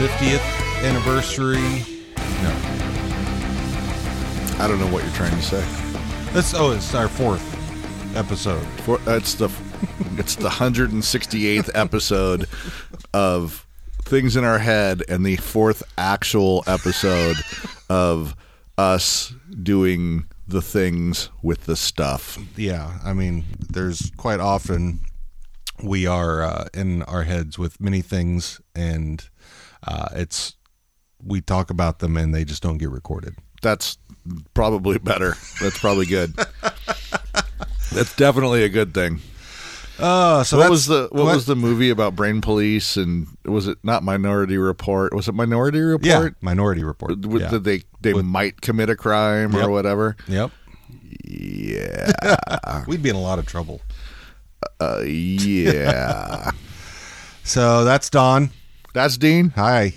50th anniversary. No. I don't know what you're trying to say. That's oh, it's our fourth episode. For, that's the it's the 168th episode of things in our head and the fourth actual episode of us doing the things with the stuff. Yeah, I mean, there's quite often we are uh, in our heads with many things and uh, it's we talk about them and they just don't get recorded. That's probably better. That's probably good. That's definitely a good thing. Uh, so what was the what, was the movie about brain police and was it not Minority Report? Was it Minority Report? yeah Minority Report? With- yeah. That they they With- might commit a crime Yep. or whatever. Yep, Yeah, we'd be in a lot of trouble. uh, yeah. So that's Don. That's Dean. Hi,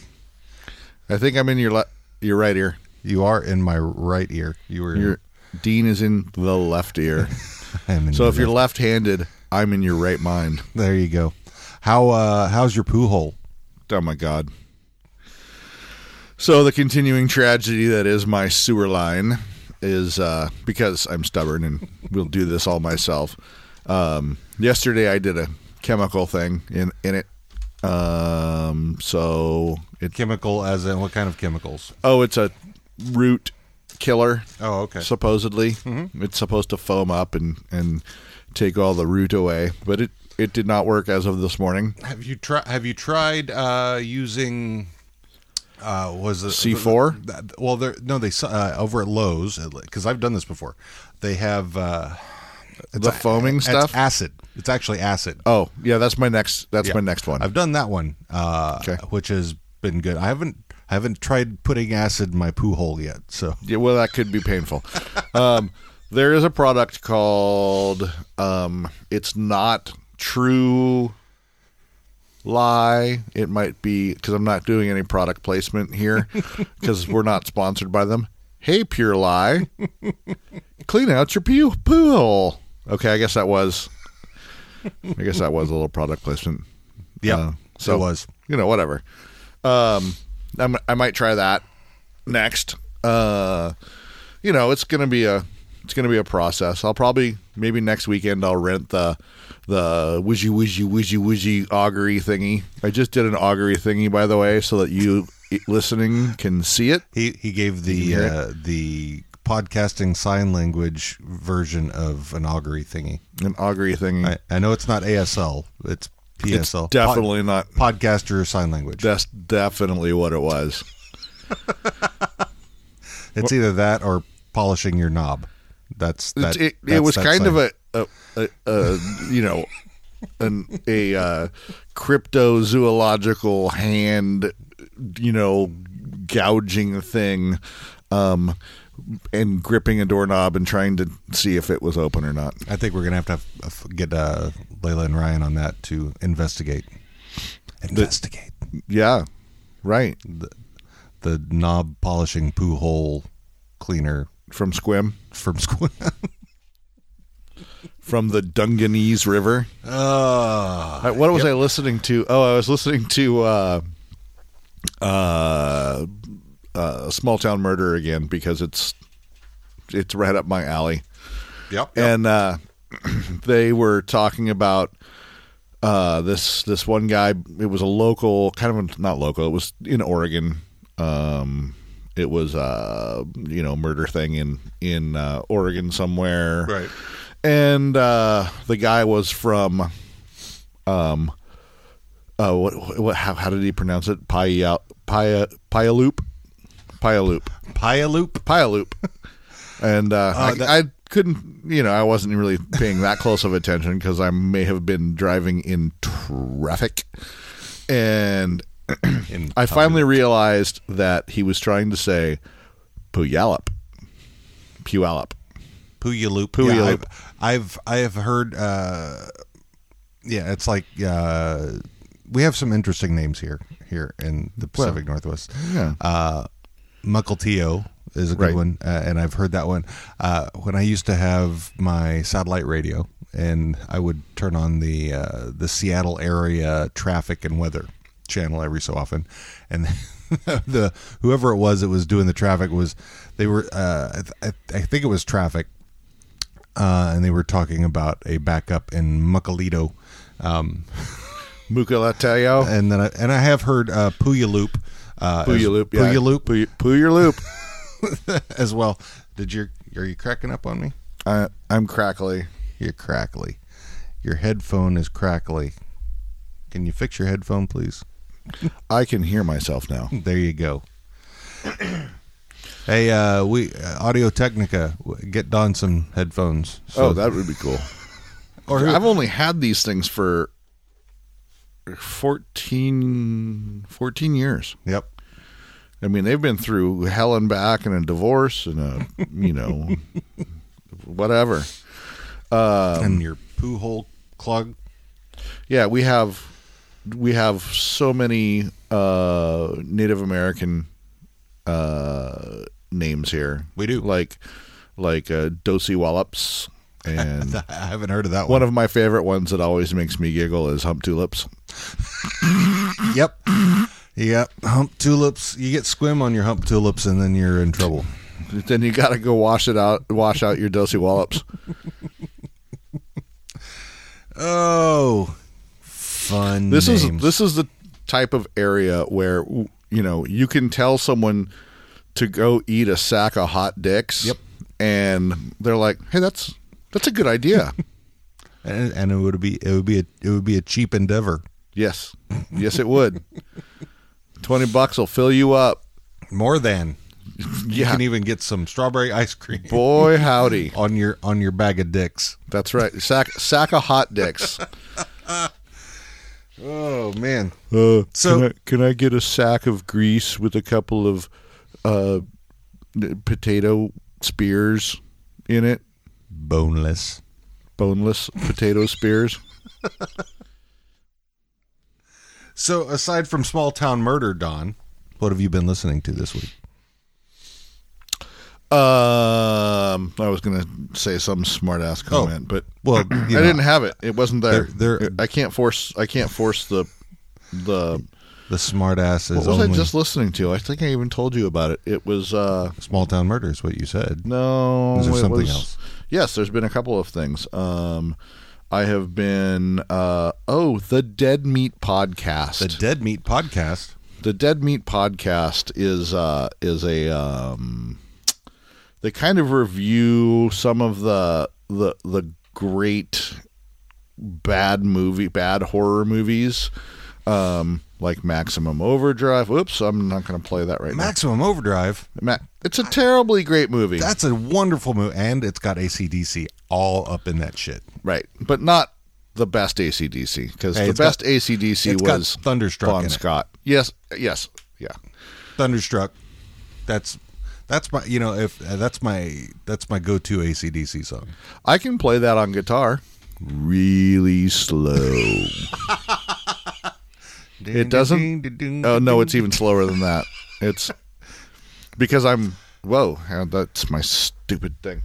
I think I'm in your le- your right ear. you are in my right ear. You were. Your Dean is in the left ear. I am in so if you're left- left-handed, I'm in your right mind. there, you go. How uh how's your poo hole? Oh my god. So the continuing tragedy that is my sewer line is uh, because I'm stubborn and will do this all myself. Um, yesterday I did a chemical thing in in it. Um, so it Chemical, as in what kind of chemicals? oh it's a root killer Oh, okay. supposedly. It's supposed to foam up and and take all the root away, but it it did not work as of this morning. Have you tried? Have you tried uh, using? Uh, was it C4? th- Well, there no. They uh, over at Lowe's because I've done this before. They have uh, The foaming it's stuff. acid. It's actually acid. Oh yeah, that's my next. That's Yeah. my next one. I've done that one, uh, Okay. which has been good. I haven't I haven't tried putting acid in my poo hole yet. So Yeah, well, that could be painful. um, there is a product called um, "It's Not True Lie." It might be because I'm not doing any product placement here because we're not sponsored by them. Hey, Pure Lie, clean out your poo poo hole. Okay, I guess that was. I guess that was a little product placement. yeah, Uh, so it was. you know whatever um I'm, i might try that next uh you know it's gonna be a it's gonna be a process i'll probably maybe next weekend i'll rent the the wizzy wizzy wizzy wizzy augury thingy i just did an augury thingy by the way so that you listening can see it He he gave the uh, the podcasting sign language version of an augury thingy. an augury thingy I, I know it's not ASL. It's it's PSL. definitely not Pod- podcaster sign language. that's definitely what it was It's either that or polishing your knob. That's that. it, it, that's it was that kind sign. of a, a, a, a you know an a uh, cryptozoological hand you know gouging thing um and gripping a doorknob and trying to see if it was open or not. I think we're gonna have to have, have- get uh, Layla and Ryan on that to investigate. Investigate. Yeah right. The, the knob polishing poo hole cleaner. From Sequim? From Sequim. from the Dungeness River? Uh, what was I listening to? Oh, I was listening to uh, uh, uh, Small Town Murder again because it's it's right up my alley. yep. and uh, they were talking about uh, this this one guy. It was a local, kind of a, not local. It was in Oregon. Um, it was uh, you know murder thing in in uh, Oregon somewhere, Right. And uh, the guy was from um, uh, what what how, how did he pronounce it? Pia Pia Puyallup, Puyallup. Pyaloop. Puyallup. and uh, I, that- I couldn't, you know, I wasn't really paying that close of attention because I may have been driving in traffic. And In I finally realized that he was trying to say Puyallup. Puyallup. Puyallup. Puyallup. Yeah, I've, I've I have heard. Uh, yeah, it's like uh, we have some interesting names here here in the Pacific Northwest. Yeah. Uh, Mukilteo is a good Right. one, uh, and I've heard that one. Uh, when I used to have my satellite radio and I would turn on the uh, the Seattle area traffic and weather channel every so often, and the whoever it was that was doing the traffic was they were uh, I, I think it was traffic, uh, and they were talking about a backup in Muckalito. Um, and then I, and I have heard uh, Puya Loop, uh, Puya as- loop. Yeah. your Loop Puya, your loop. as well. Did you are you cracking up on me? I, I'm crackly. You're crackly. Your headphone is crackly. Can you fix your headphone, please? I can hear myself now. There you go. hey, uh, we uh, Audio Technica, get Don some headphones. So- oh, that would be cool. or I've only had these things for 14, 14 years. yep. I mean, they've been through hell and back and a divorce and a, you know, whatever. Um, and your poo hole clog. Yeah, we have we have so many uh, Native American uh, names here. We do. like like uh, Dosewallips, and I haven't heard of that one one. of my favorite ones that always makes me giggle is Humptulips. yep. Yep. Humptulips. You get squim on your hump tulips, and then you're in trouble. Then you got to go wash it out, wash out your Dosewallips. Oh, fun. This names. is this is the type of area where you know you can tell someone to go eat a sack of hot dicks. Yep. and they're like, "Hey, that's that's a good idea." and, and it would be it would be a it would be a cheap endeavor. yes, yes, it would. Twenty bucks will fill you up. More than you Yeah, can even get some strawberry ice cream boy, howdy. on your on your bag of dicks. That's right. Sack sack of hot dicks. Oh man, Uh, So- can I, can I get a sack of grease with a couple of uh, potato spears in it? Boneless. Boneless potato spears. So aside from small town murder, Don, what have you been listening to this week? Um, I was gonna say some smart ass comment, but Well, I you know, didn't have it. It wasn't there. They're- they're- I can't force. I can't force the the. the smart ass is What was only I just listening to? I think I even told you about it. It was uh small town murder is what you said. no. Is there it something was- else? Yes, there's been a couple of things. Um, I have been uh oh the Dead Meat podcast. The Dead Meat podcast. the Dead Meat podcast is uh is a um they kind of review some of the the the great bad movie bad horror movies um like Maximum Overdrive. Oops, I'm not going to play that right Maximum Overdrive. now. Ma- it's a terribly great movie. That's a wonderful movie, and it's got ACDC all up in that shit. right, but not the best ACDC because Hey, the it's got- best ACDC was Thunderstruck Bon. Scott. Yes, yes, yeah. Thunderstruck. That's that's my you know if uh, that's my that's my go to ACDC song. I can play that on guitar really slow. It doesn't- Oh no, it's even slower than that. It's because I'm whoa, that's my stupid thing.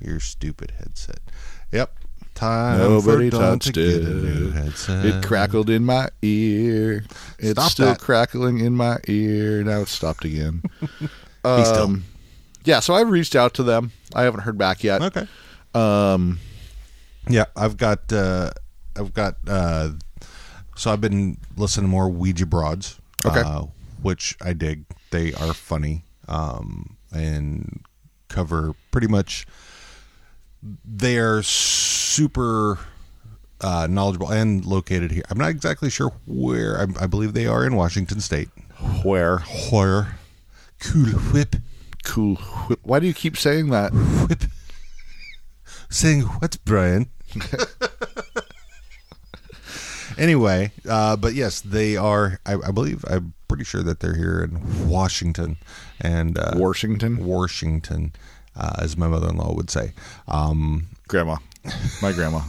your stupid headset. Yep. Time Nobody for touched to get it. a new headset. It crackled in my ear. It's Stop still that. crackling in my ear. Now it's stopped again. Um, yeah, so I've reached out to them. I haven't heard back yet. Okay. Um, Yeah, I've got uh I've got uh so I've been listening to more Ouija broads. Okay. Uh, which I dig. They are funny. Um and cover pretty much they are super uh, knowledgeable and located here. I'm not exactly sure where. I, I believe they are in Washington State. where Where? Cool whip. cool? Whip. Why do you keep saying that? Whip. Saying what, Brian? anyway, uh, but yes, they are. I, I believe. I'm pretty sure that they're here in Washington and uh, Washington, Washington, uh, as my mother-in-law would say. Um, grandma, my grandma.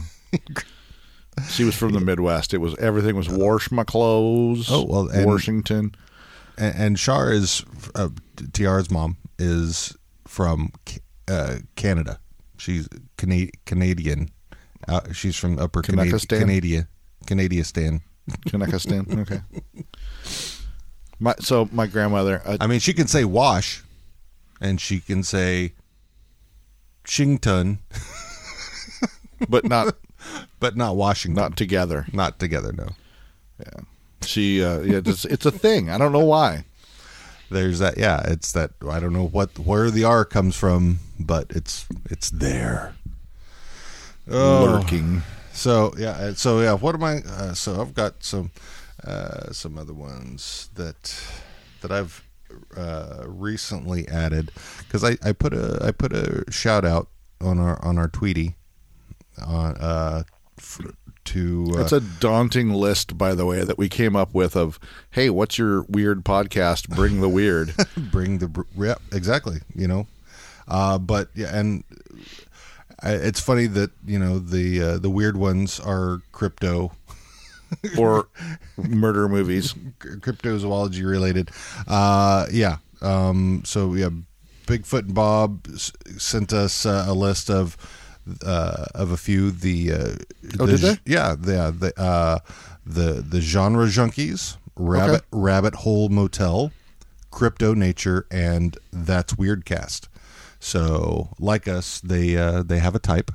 She was from the Midwest. It was everything was wash my clothes. Oh, well, and- Washington. and, and Shar is uh, Tiara's mom is from uh, Canada. She's Cana- Canadian, Uh, she's from Upper Kanekistan? Canada, Canadiastan. Kanekistan. Okay. My so my grandmother. Uh, I mean, she can say wash, and she can say Shington, but not but not Washington. not together. Not together. No. Yeah. She. Uh, yeah. It's, it's a thing. I don't know why. There's that. Yeah, it's that. I don't know what where the R comes from, but it's it's there. Oh. Lurking. So yeah, uh, so yeah. What am I? Uh, so I've got some uh, some other ones that that I've uh, recently added because I, I put a I put a shout out on our on our Tweety on uh f- to uh, It's a daunting list, by the way, that we came up with. Of hey, what's your weird podcast? Bring the weird. bring the yeah exactly you know uh but yeah and I, it's funny that you know the uh, the weird ones are crypto or murder movies. cryptozoology related. Uh, yeah. Um, so yeah, Bigfoot and Bob s- sent us uh, a list of uh, of a few. The uh, Oh, the, did they? Yeah, the the uh, the the genre junkies, rabbit rabbit hole motel, crypto nature, and that's weirdcast. So like us, they uh, they have a type.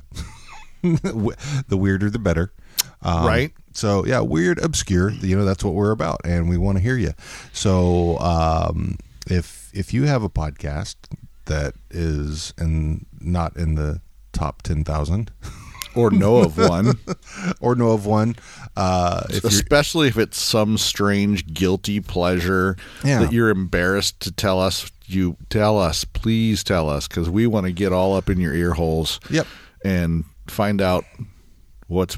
the weirder, the better. Um, Right. So yeah, weird, obscure. You know that's what we're about, and we want to hear you. So um, if if you have a podcast that is in not in the top ten thousand Or know of one, or know of one, uh, if especially if it's some strange guilty pleasure Yeah. that you're embarrassed to tell us. You tell us, please tell us, because we want to get all up in your ear holes. Yep. and find out what's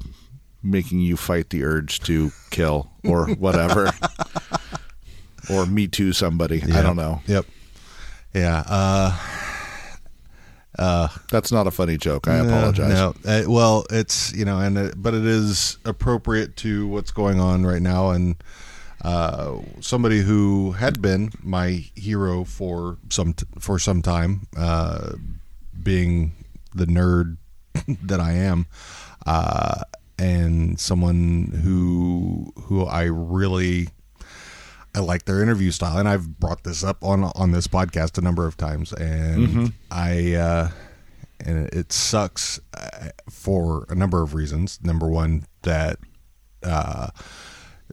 making you fight the urge to kill or whatever, or me too somebody. I don't know. Yep. Yeah. Uh, That's not a funny joke. I apologize. No, uh, well, it's you know, and but it is appropriate to what's going on right now, and uh, somebody who had been my hero for some t- for some time, uh, being the nerd that I am, uh, and someone who who I really I like their interview style, and I've brought this up on on this podcast a number of times, and I uh, and it sucks uh, for a number of reasons. Number one, that uh,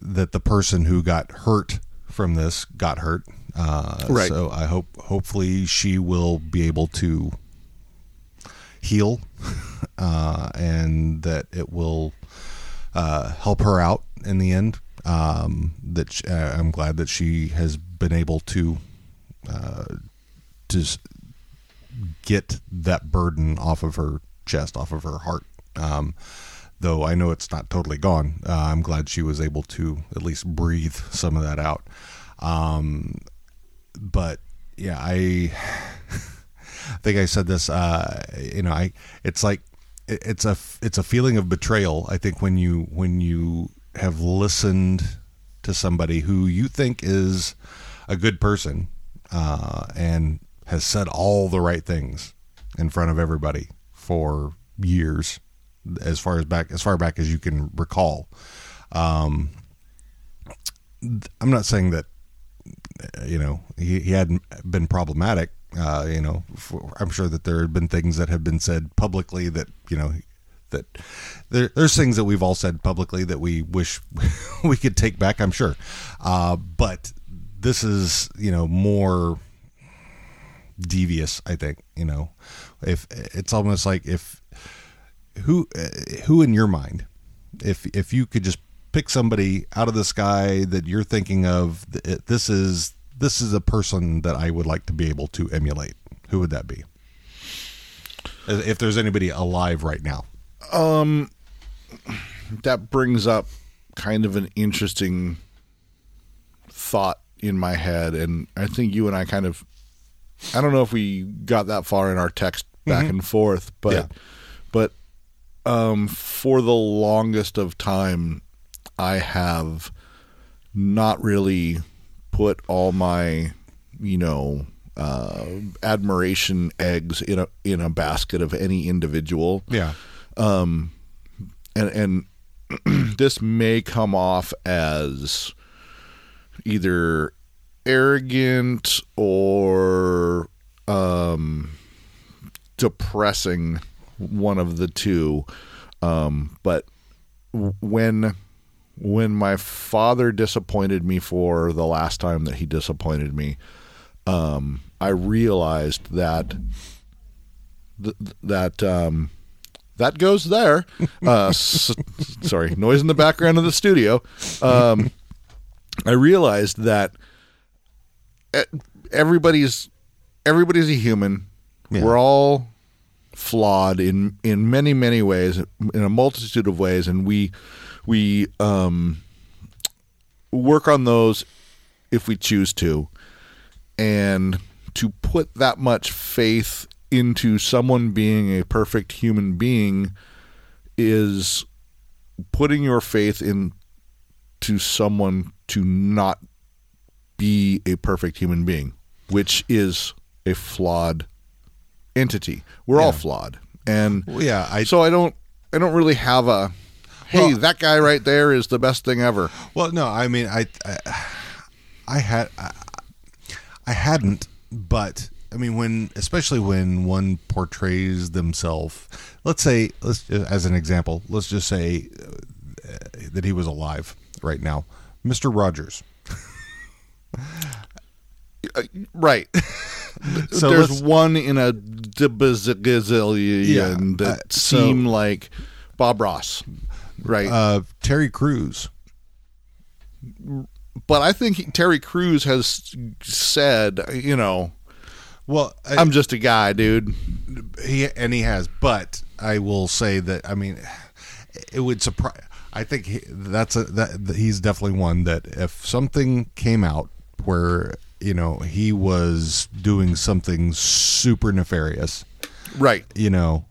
that the person who got hurt from this got hurt. Uh, Right. So I hope hopefully she will be able to heal, uh, and that it will uh, help her out in the end. Um, that sh uh, I'm glad that she has been able to uh, to get that burden off of her chest, off of her heart. Um, though I know it's not totally gone. Uh, I'm glad she was able to at least breathe some of that out. Um, but yeah, I I think I said this. Uh, you know, I it's like it- it's a it's a feeling of betrayal. I think when you when you have listened to somebody who you think is a good person uh, and has said all the right things in front of everybody for years, as far as back as far back as you can recall. Um, I'm not saying that you know he, he hadn't been problematic uh, you know for, i'm sure that there have been things that have been said publicly that you know that there, there's things that we've all said publicly that we wish we could take back i'm sure uh, but this is you know more devious i think you know if it's almost like if who uh, who in your mind if if you could just pick somebody out of the sky that you're thinking of this is this is a person that I would like to be able to emulate who would that be if there's anybody alive right now um, That brings up kind of an interesting thought in my head, and I think you and I kind of. I don't know if we got that far in our text back and forth, but Yeah. Um, for the longest of time, I have not really put all my, you know, uh, admiration eggs in a in a basket of any individual. yeah and and this may come off as either arrogant or um, depressing, one of the two. Um, but when when my father disappointed me for the last time that he disappointed me, um, I realized that th- that um, that goes there. Uh, s- sorry, noise in the background of the studio. Um, I realized that everybody's everybody's a human. Yeah. We're all flawed in in many many ways, in a multitude of ways, and we we um, work on those if we choose to, and to put that much faith into someone being a perfect human being is putting your faith into someone to not be a perfect human being, which is a flawed entity. We're all flawed. And Well, yeah, I so I don't I don't really have a hey, Well- that guy right there is the best thing ever. Well, no, I mean, I, I, I had, I, I hadn't, but I mean, when, especially when one portrays themselves, let's say, let's as an example, let's just say uh, that he was alive right now, Mister Rogers. Right. So There's one in a gazillion Yeah, that uh, so- seem like Bob Ross. Right. Uh, Terry Crews. but I think he- Terry Crews has said, you know, Well, I, I'm just a guy, dude. he and he has, but I will say that I mean, it would surprise. I think he, that's a that he's definitely one that if something came out where you know he was doing something super nefarious, Right. you know,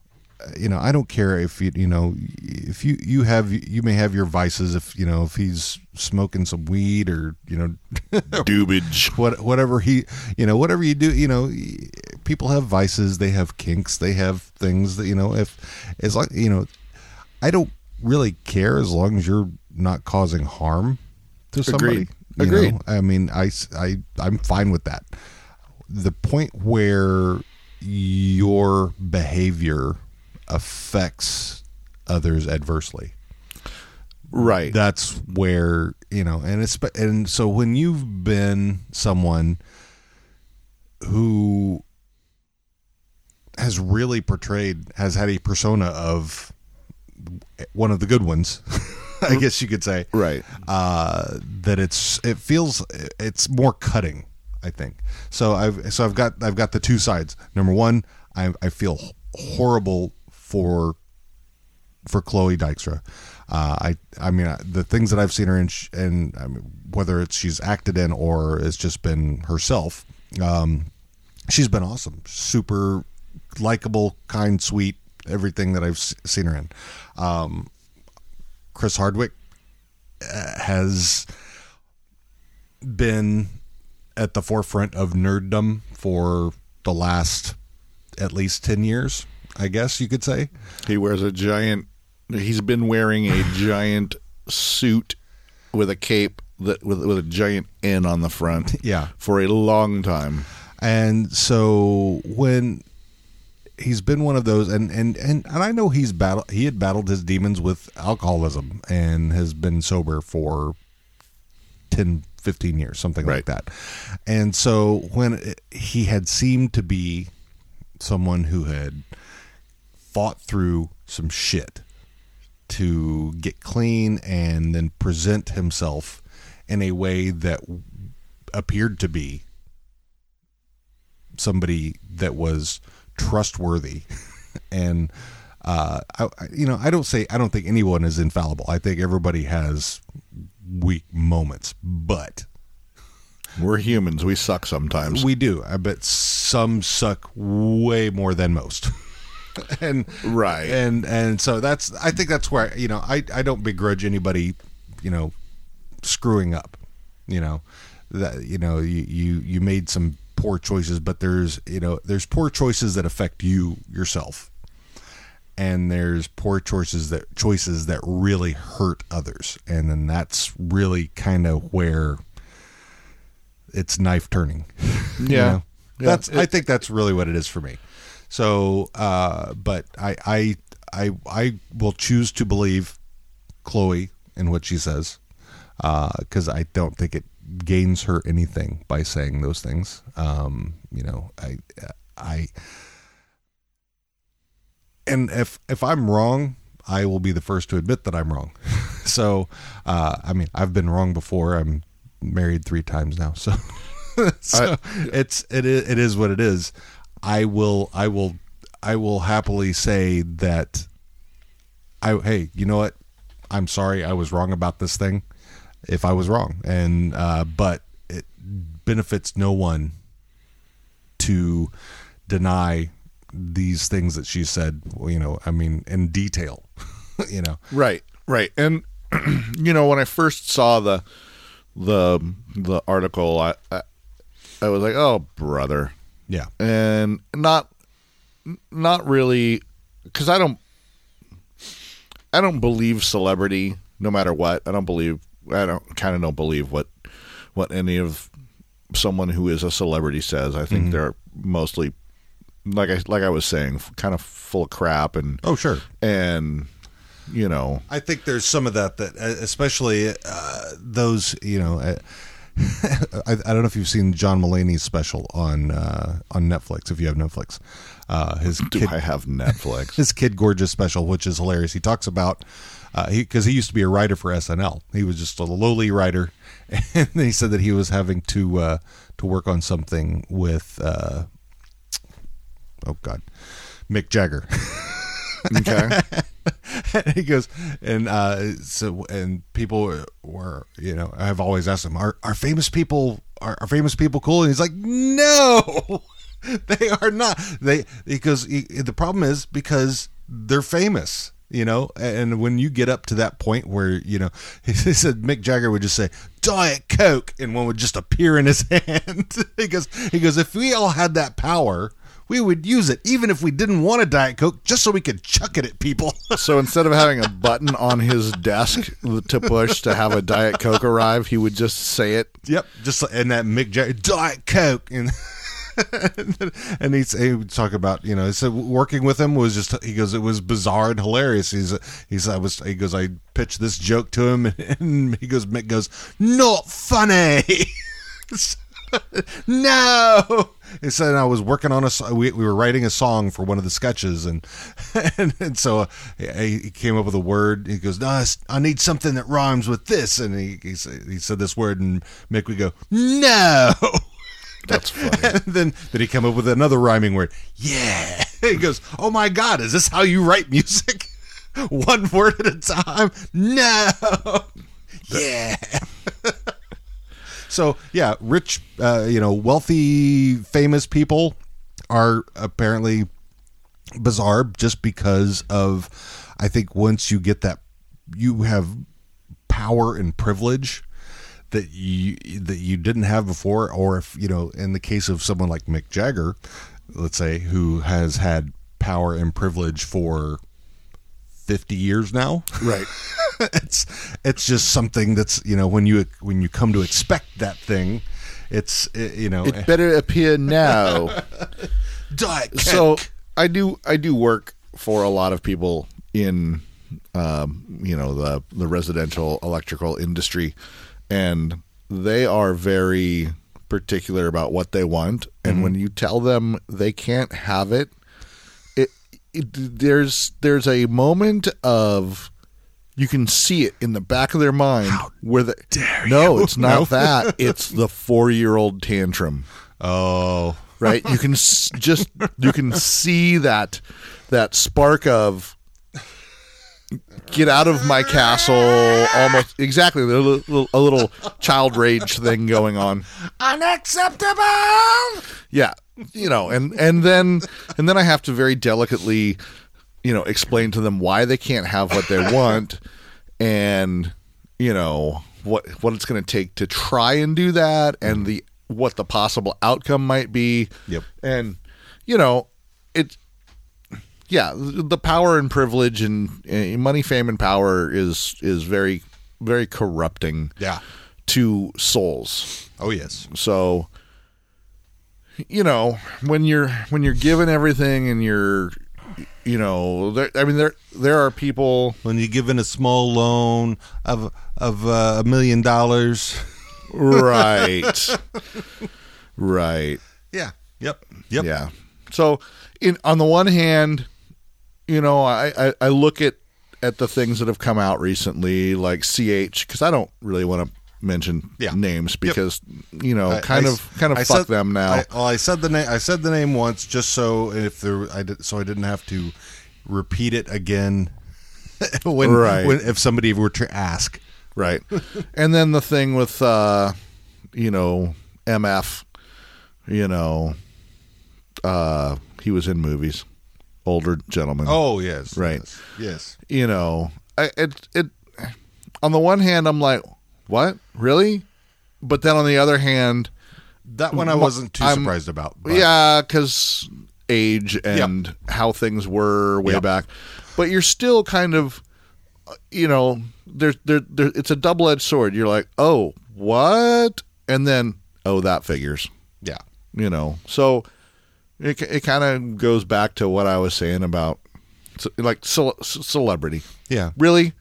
you know, I don't care if you you know if you you have you may have your vices if you know if he's smoking some weed or you know Dubage. what whatever he you know whatever you do you know people have vices they have kinks they have things that you know if it's like you know i don't really care as long as you're not causing harm to somebody Agreed. Agreed. know? i mean i i i'm fine with that the point where your behavior affects others adversely Right. that's where you know and it's and so when you've been someone who has really portrayed has had a persona of one of the good ones i guess you could say right. uh that it's it feels it's more cutting i think so i've so i've got i've got the two sides number one i i feel horrible for for Chloe Dykstra. Uh, I I mean uh, the things that I've seen her in, sh- and I mean, whether it's she's acted in or it's just been herself, um, she's been awesome, super likable, kind, sweet, everything that I've s- seen her in. Um, Chris Hardwick uh, has been at the forefront of nerddom for the last at least 10 years, I guess you could say. He wears a giant. He's been wearing a giant suit with a cape that with with a giant N on the front. Yeah. For a long time. And so when he's been one of those and and and, and I know he's battle he had battled his demons with alcoholism and has been sober for 10 15 years something like that. And so when it, he had seemed to be someone who had fought through some shit to get clean and then present himself in a way that appeared to be somebody that was trustworthy and uh I, you know i don't say i don't think anyone is infallible i think everybody has weak moments but We're humans. We suck sometimes. we do i bet some suck way more than most and Right. and and so that's i think that's where you know i i don't begrudge anybody you know screwing up you know that you know you you you made some poor choices but there's you know there's poor choices that affect you yourself and there's poor choices that choices that really hurt others, and then that's really kind of where it's knife turning. You Yeah. know? Yeah. that's I think that's really what it is for me. So, uh, but I I I I will choose to believe Chloe in what she says because I don't think it gains her anything by saying those things. Um, you know, I I and if if I'm wrong, I will be the first to admit that I'm wrong. so, uh, I mean, I've been wrong before. I'm married three times now, so so it's it is, it is what it is. I will I will I will happily say that I hey, you know what? I'm sorry I was wrong about this thing if I was wrong. And uh but it benefits no one to deny these things that she said, you know, I mean in detail, you know. Right, right. And you know, when I first saw the the the article, I I, I was like, "Oh, brother." Yeah. And not not really cuz I don't I don't believe celebrity no matter what. I don't believe I don't kind of don't believe what what any of someone who is a celebrity says. I think they're mostly like I like I was saying, kind of full of crap and Oh, sure. and you know I think there's some of that that, uh, especially uh, those, you know, uh, I, I don't know if you've seen John Mulaney's special on uh, on Netflix. If you have Netflix, uh, his do kid, I have Netflix? his Kid Gorgeous special, which is hilarious. He talks about uh, he because he used to be a writer for SNL. He was just a lowly writer, and he said that he was having to uh, to work on something with uh, oh god, Mick Jagger. okay. and he goes and uh so and people were you know i've always asked him are, are famous people are, are famous people cool and he's like no they are not they because he, the problem is because they're famous you know? And when you get up to that point where you know he said mick jagger would just say diet coke and one would just appear in his hand. He goes he goes if we all had that power we would use it even if we didn't want a diet coke just so we could chuck it at people. So instead of having a button on his desk to push to have a Diet Coke arrive, he would just say it. Yep, just and that Mick Jagger Diet Coke and and he's, he would talk about you know he said working with him was just he goes it was bizarre and hilarious. He's he's I was he goes I pitched this joke to him and he goes Mick goes not funny. No. He said I was working on a we, we were writing a song for one of the sketches and and, and so uh, he, he came up with a word. He goes no I need something that rhymes with this. And he he said, he said this word and Mick would go no That's funny. and then then he come up with another rhyming word. Yeah. He goes oh my god is this how you write music? One word at a time? No. Yeah. So yeah rich uh, you know wealthy famous people are apparently bizarre just because of i think once you get that you have power and privilege that you that you didn't have before or if you know in the case of someone like Mick Jagger let's say who has had power and privilege for 50 years now Right. it's it's just something that's you know when you when you come to expect that thing it's it, you know It better appear now. so I do I do work for a lot of people in um, you know the the residential electrical industry, and they are very particular about what they want. And when you tell them they can't have it, it, it there's there's a moment of you can see it in the back of their mind where the no, it's not No. that. It's the four year old tantrum oh right you can s- just you can see that that spark of get out of my castle almost exactly a little, a little child rage thing going on. Unacceptable! Yeah you know and and then and then i have to very delicately you know explain to them why they can't have what they want and you know what what it's going to take to try and do that and the what the possible outcome might be. Yep. and you know it yeah, the power and privilege and uh, money, fame, and power is is very very corrupting Yeah. to souls. Oh yes. So, you know, when you're when you're given everything and you're, you know, there, I mean, there there are people, When you're given a small loan of of uh, a million dollars. right, right, Yeah. Yep. Yep. yeah. So, in on the one hand, you know, I I, I look at at the things that have come out recently, like CH, because I don't really want to mention Yeah. names because you know, I- kind I- of kind of I fuck said- them now. I, well, I said the name. I said the name once, just so if there, I did, so I didn't have to repeat it again. when, Right. when if somebody were to ask. Right. and then the thing with uh you know, MF, you know, uh he was in movies. Older gentleman. Oh yes. Right. Yes. yes. You know, I, it it on the one hand I'm like, "What? Really?" But then on the other hand, That one I wasn't too I'm- surprised about. but- yeah, cuz age and how things were way Yep. back. But you're still kind of uh, you know, there's there, there it's a double-edged sword. You're like, "Oh, what?" And then, "Oh, that figures." Yeah. You know. So it it kind of goes back to what I was saying about like ce- celebrity. Yeah. Really?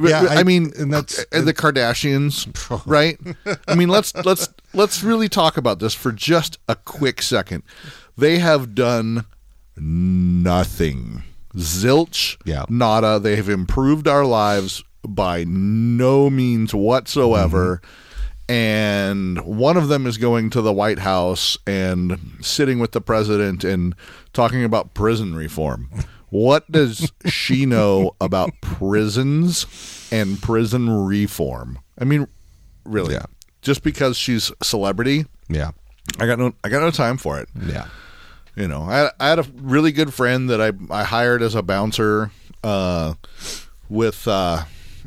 Yeah, I, I- mean, and that's- uh, the Kardashians, right? I mean, let's let's let's really talk about this for just a quick second. They have done nothing, zilch, Yeah. nada. They have improved our lives by no means whatsoever. And one of them is going to the White House and sitting with the president and talking about prison reform. What does she know about prisons and prison reform? I mean, really? Yeah. Just because she's a celebrity, Yeah. I got no, I got no time for it. Yeah. You know, I, I had a really good friend that I I hired as a bouncer uh, with uh,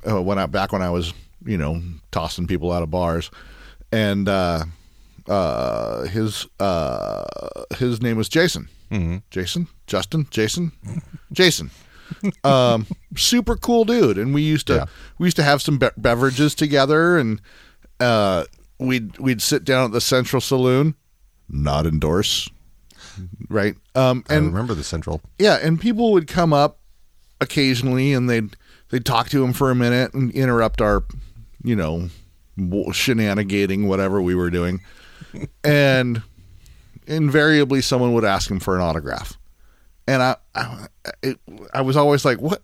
uh, when I back when I was you know tossing people out of bars, and uh, uh, his uh, his name was Jason. Mm-hmm. Jason, Justin, Jason, Jason. um, super cool dude, and we used to Yeah. we used to have some be- beverages together, and uh, we'd we'd sit down at the Central Saloon, not endorse, right? Um, I and remember the central. yeah, and people would come up occasionally, and they'd they'd talk to him for a minute and interrupt our, you know, shenanigating whatever we were doing, and invariably someone would ask him for an autograph, and I I, it, I was always like, what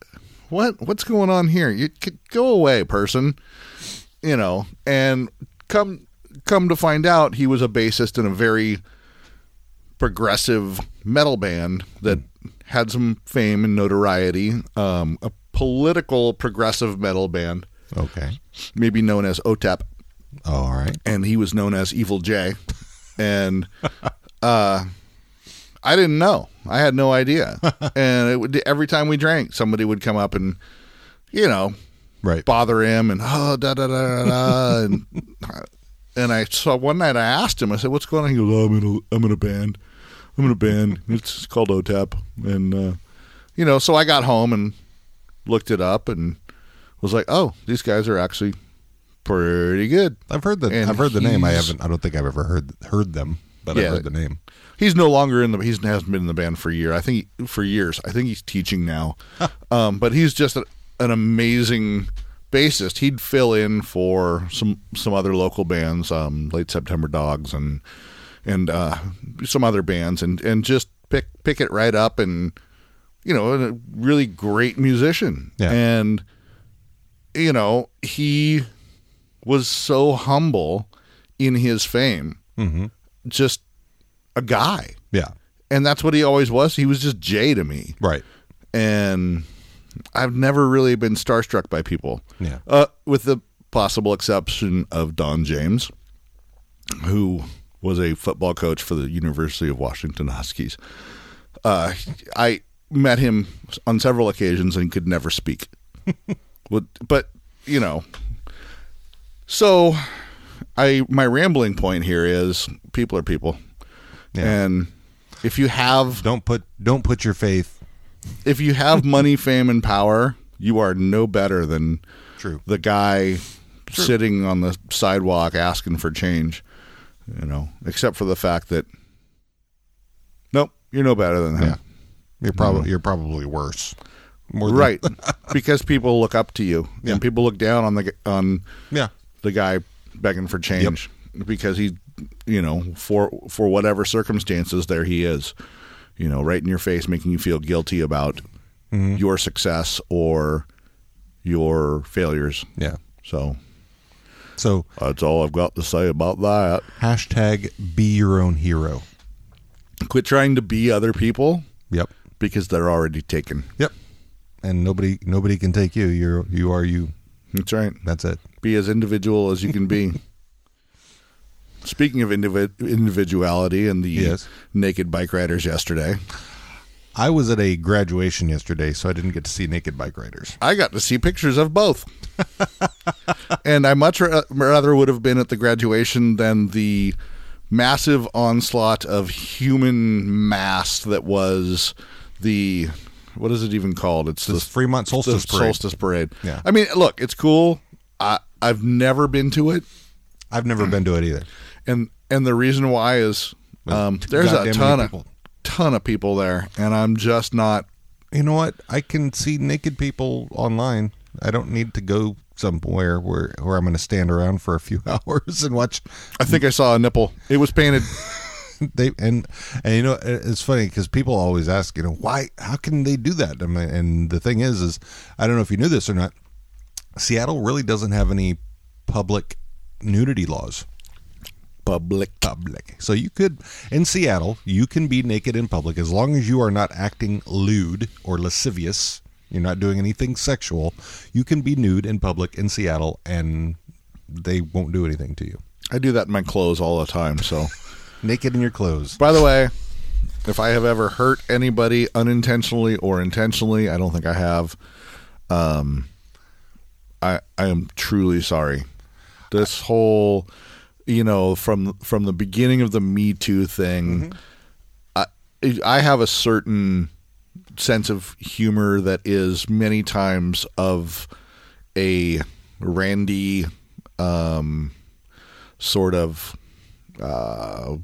what what's going on here? You could go away, person, you know, and come come to find out, he was a bassist in a very progressive metal band that had some fame and notoriety. Um, a political progressive metal band, Okay. maybe known as OTEP, Oh, all right. and he was known as Evil J. And uh, I didn't know. I had no idea. and it would, every time we drank, somebody would come up and, you know, Right. bother him and oh da da da da, da and and I saw one night I asked him I said what's going on he goes oh, I'm in a I'm in a band I'm in a band it's called OTEP and uh, you know so I got home and looked it up and was like oh these guys are actually pretty good I've heard the And I've heard the name. I haven't. I don't think I've ever heard heard them, but Yeah. I've heard the name. he's no longer in the he hasn't been in the band for a year I think he, for years I think he's teaching now um, but he's just a, an amazing bassist he'd fill in for some some other local bands um, late September Dogs and and uh, some other bands and and just pick pick it right up and you know a really great musician Yeah. and you know he was so humble in his fame Mhm. just a guy Yeah. and that's what he always was. He was just Jay to me, Right. and I've never really been starstruck by people. Yeah. uh, with the possible exception of Don James, who was a football coach for the University of Washington Huskies. Uh, I met him on several occasions and could never speak. Would- but you know, so I my rambling point here is people are people, Yeah. and if you have Don't put don't put your faith if you have money, fame, and power, you are no better than True. the guy sitting on the sidewalk asking for change. You know, except for the fact that nope, you're no better than him. Yeah. You're probably you're probably worse. More than- Right, because people look up to you, Yeah. and people look down on the on Yeah. the guy begging for change because he, you know, for for whatever circumstances, there he is, you know, right in your face, making you feel guilty about Mm-hmm. your success or your failures. Yeah. So So that's all I've got to say about that. hashtag be your own hero. Quit trying to be other people Yep. because they're already taken. Yep. And nobody nobody can take you. You're you are you. That's right. That's it. Be as individual as you can be. Speaking of individ- individuality and the Yes. naked bike riders yesterday, I was at a graduation yesterday, so I didn't get to see naked bike riders. I got to see pictures of both. and I much ra- rather would have been at the graduation than the massive onslaught of human mass that was the what is it even called? It's The the Fremont Solstice the Parade. Solstice Parade. Yeah. I mean, look, it's cool. I I've never been to it, I've never been to it either. and and the reason why is um, there's a ton of people. ton of people there, and I'm just not. You know what? I can see naked people online. I don't need to go somewhere where where I'm going to stand around for a few hours and watch I think I saw a nipple. It was painted. They and and you know it's funny because people always ask you know why how can they do that? I mean, and the thing is is I don't know if you knew this or not Seattle really doesn't have any public nudity laws. Public. public. So you could in Seattle you can be naked in public as long as you are not acting lewd or lascivious. You're not doing anything sexual. You can be nude in public in Seattle and they won't do anything to you. I do that in my clothes all the time. So, naked in your clothes by the way, if I have ever hurt anybody unintentionally or intentionally, I don't think I have. Um, I I am truly sorry. This whole, you know, from from the beginning of the Me Too thing, I I have a certain sense of humor that is many times of a Randy um, sort of uh,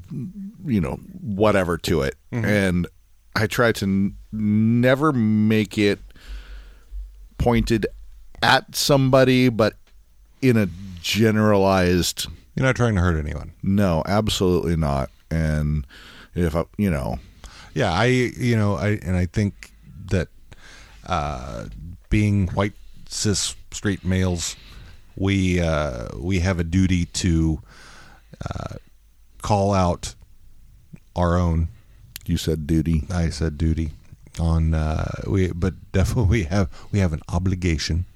you know whatever to it. And i try to n- never make it pointed at somebody but in a generalized you're not trying to hurt anyone. No absolutely not. And if I, you know. Yeah, I you know I and I think that uh, being white cis straight males, we uh, we have a duty to uh, call out our own. you said duty I said duty on uh, we, but definitely we have we have an obligation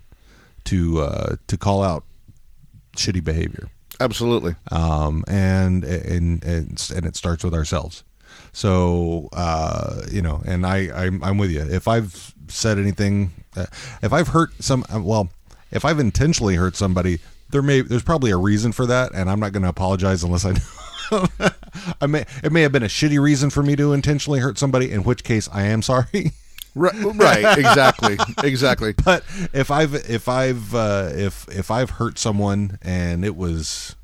to uh, to call out shitty behavior absolutely um, and, and and and it starts with ourselves. So uh, you know, and I I'm, I'm with you. If I've said anything, uh, if I've hurt some, uh, well, if I've intentionally hurt somebody, there may there's probably a reason for that, and I'm not going to apologize unless I know. I may it may have been a shitty reason for me to intentionally hurt somebody, in which case I am sorry. right, right exactly exactly but if I've if I've uh, if if I've hurt someone and it was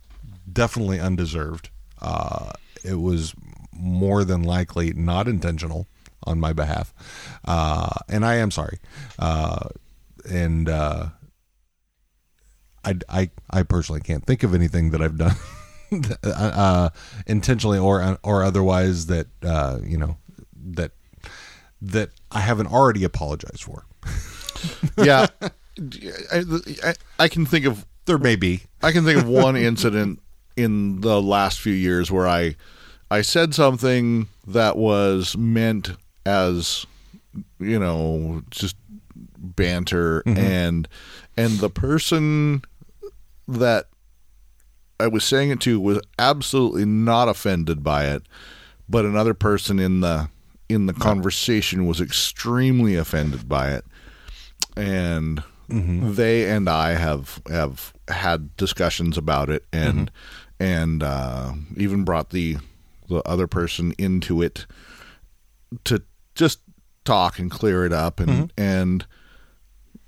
definitely undeserved, uh, it was more than likely not intentional on my behalf, uh, and I am sorry. Uh, and uh, I, I I personally can't think of anything that I've done uh, intentionally or or otherwise that uh, you know that that I haven't already apologized for. yeah I, I, I can think of There may be. I can think of one incident in the last few years where I I said something that was meant as you know just banter and and the person that I was saying it to was absolutely not offended by it but another person in the in the conversation was extremely offended by it. And they and I have have had discussions about it and and uh, even brought the the other person into it to just talk and clear it up and Mm-hmm. and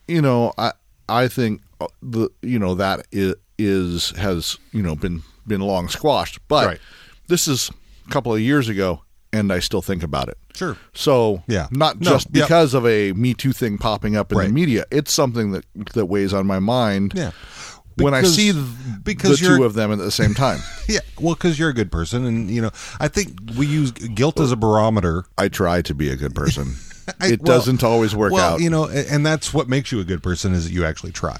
you know i i think uh, the you know that is, is has you know been been long squashed but Right. this is a couple of years ago and i still think about it Sure. so Yeah. not No, just yep. because of a me too thing popping up in Right. the media it's something that that weighs on my mind Yeah. when i see th- because the two of them at the same time Yeah. Well, because you're a good person, and you know, I think we use guilt as a barometer. i try to be a good person I- it well- doesn't always work well, out you know, and that's what makes you a good person is that you actually try.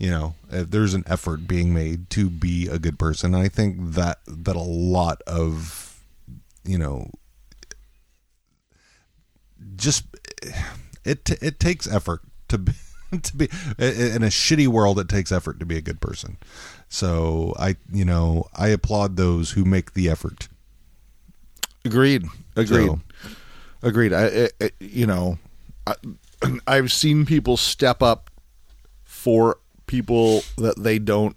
You know, there's an effort being made to be a good person. And I think that that a lot of, you know, just it it takes effort to be to be in a shitty world. It takes effort to be a good person. So I, you know, I applaud those who make the effort. Agreed. Agreed. So- Agreed. I- you know, I, I've seen people step up for people that they don't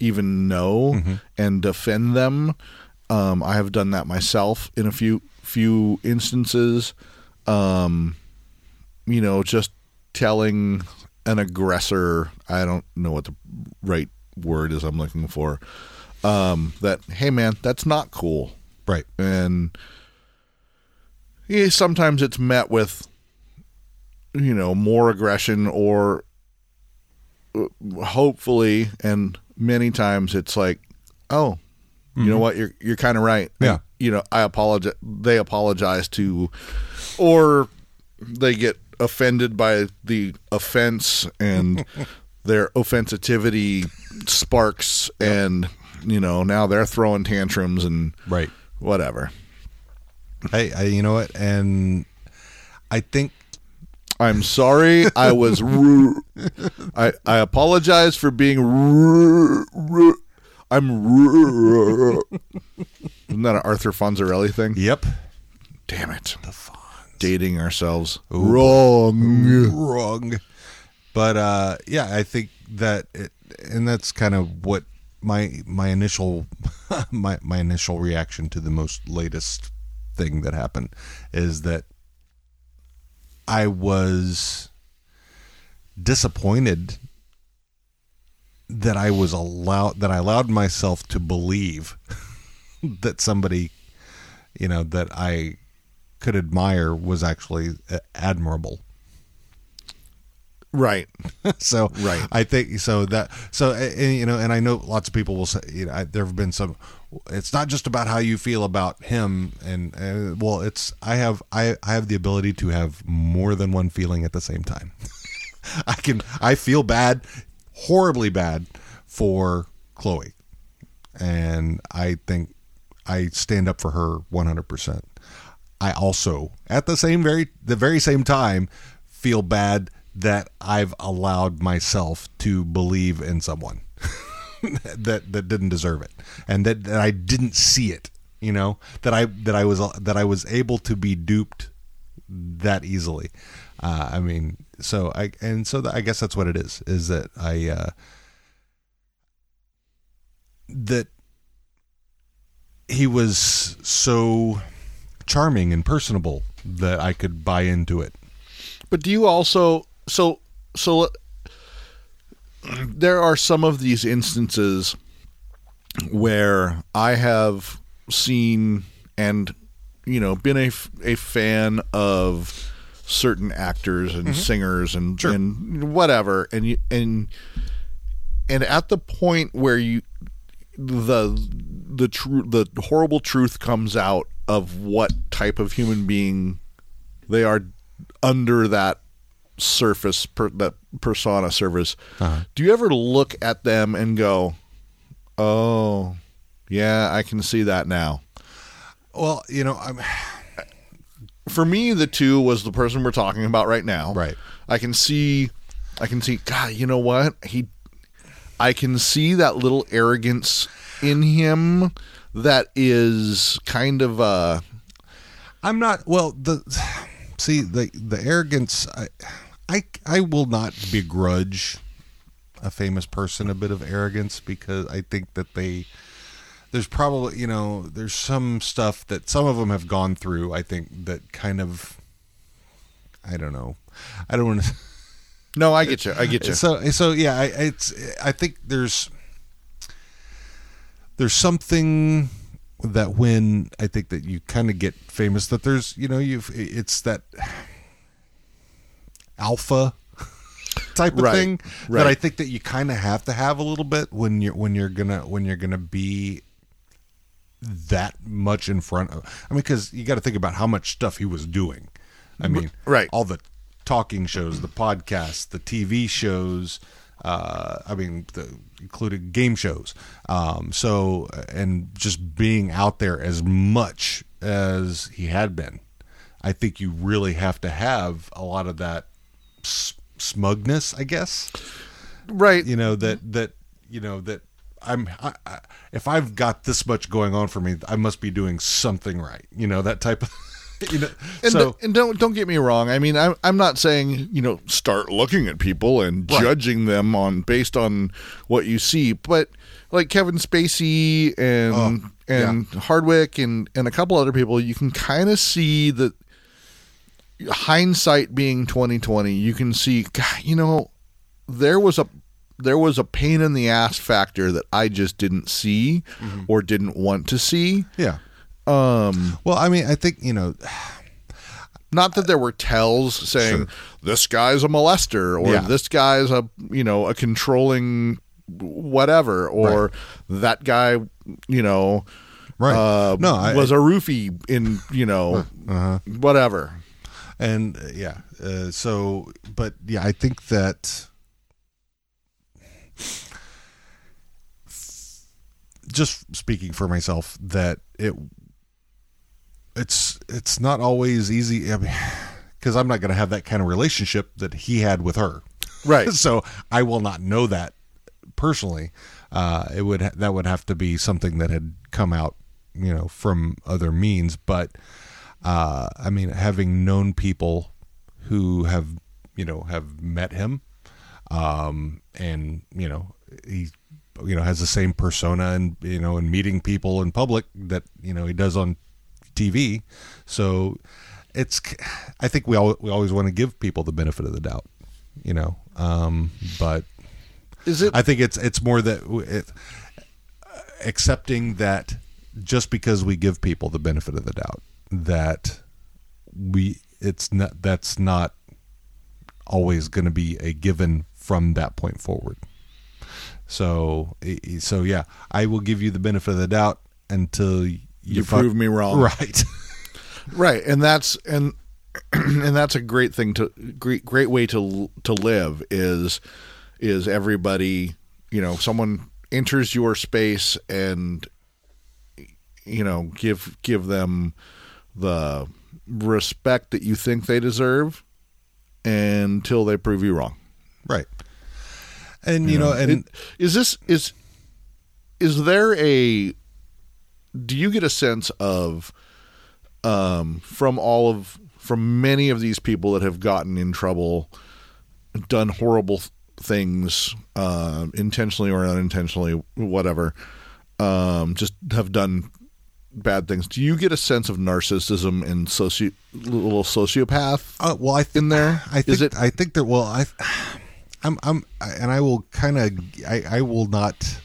even know and defend them. Um, I have done that myself in a few few instances. Um, you know, just telling an aggressor, I don't know what the right word is I'm looking for. Um, that hey man, that's not cool Right. and yeah, sometimes it's met with you know more aggression or hopefully and many times it's like oh you know mm-hmm. what you're you're kind of right Yeah. you know i apologize they apologize to or they get offended by the offense and their offensivity sparks and you know now they're throwing tantrums and Right. whatever Hey, I, you know what? And I think I'm sorry. I was. ru- I I apologize for being. ru- ru- I'm. ru- Isn't that an Arthur Fonzarelli thing? Yep. Damn it! The fun. Dating ourselves Wrong. Wrong. But uh yeah, I think that it, and that's kind of what my my initial my my initial reaction to the most latest thing that happened is that I was disappointed that I was allowed that I allowed myself to believe that somebody you know that I could admire was actually admirable. Right. so Right. I think so that so and, you know and I know lots of people will say you know there have been some it's not just about how you feel about him and uh, well it's I have I I have the ability to have more than one feeling at the same time. I can I feel bad horribly bad for Chloe and I think I stand up for her 100%. I also at the same very the very same time feel bad that I've allowed myself to believe in someone that that didn't deserve it and that, that I didn't see it, you know, that I that I was that I was able to be duped that easily. Uh, I mean, so I and so I guess that's what it is is that I uh that he was so charming and personable that I could buy into it. But do you also so so there are some of these instances where I have seen and you know been a, a fan of certain actors and mm-hmm. singers and Sure. and whatever and you and and at the point where you the the true the horrible truth comes out of what type of human being they are under that surface per, that persona surface do you ever look at them and go oh yeah i can see that now. Well, you know, I'm for me the two was the person we're talking about right now. Right. i can see i can see god you know what? He i can see that little arrogance in him that is kind of uh I'm not well the see the the arrogance I I I will not begrudge a famous person a bit of arrogance because I think that they there's probably you know there's some stuff that some of them have gone through I think that kind of I don't know. I don't want to. No, I get you. I get you. So so yeah, I, it's I think there's there's something that when I think that you kind of get famous that there's you know you've it's that alpha type of Right, thing right. that I think that you kind of have to have a little bit when you're when you're gonna when you're gonna be that much in front of I mean because you got to think about how much stuff he was doing I mean right. all the talking shows the podcasts the TV shows uh, I mean the included game shows um, so and just being out there as much as he had been I think you really have to have a lot of that s- smugness I guess right. you know that that you know that I'm I, I, if I've got this much going on for me, I must be doing something right. You know that type of. You know, And, so and don't don't get me wrong. I mean, I'm I'm not saying you know start looking at people and Right. judging them on based on what you see, but like Kevin Spacey and Oh, and Hardwick and and a couple other people, you can kind of see that hindsight being 2020. You can see, God, you know, there was a there was a pain in the ass factor that I just didn't see Mm-hmm. or didn't want to see. yeah. Um, Well, I mean, I think you know, not that there were tells saying Sure. this guy's a molester or Yeah. this guy's a you know a controlling whatever or that guy you know right? uh, no, I, was a roofie in you know uh-huh. whatever and uh, yeah. Uh, so, but yeah, I think that just speaking for myself, that it it's it's not always easy. I mean, because I'm not going to have that kind of relationship that he had with her. right so I will not know that personally. Uh, it would ha- that would have to be something that had come out, you know, from other means. But uh, I mean, having known people who have, you know, have met him, um, and you know, he, you know, has the same persona, and you know, and meeting people in public that you know he does on TV. So it's, I think we all we always want to give people the benefit of the doubt, you know. Um, but is it I think it's it's more that it, accepting that just because we give people the benefit of the doubt that we it's not that's not always going to be a given from that point forward. So so yeah, I will give you the benefit of the doubt until you, you prove me wrong right. right and that's and and that's a great thing to great great way to to live is is everybody you know someone enters your space and you know give give them the respect that you think they deserve until they prove you wrong right. And you know, and It- is this is is there a do you get a sense of um from all of from many of these people that have gotten in trouble done horrible th- things uh, intentionally or unintentionally whatever um just have done bad things do you get a sense of narcissism and soci little sociopath Uh, well, I think in there? I think Is it- I think that. Well, I, I'm, I'm, and I will kind of, I, I will not.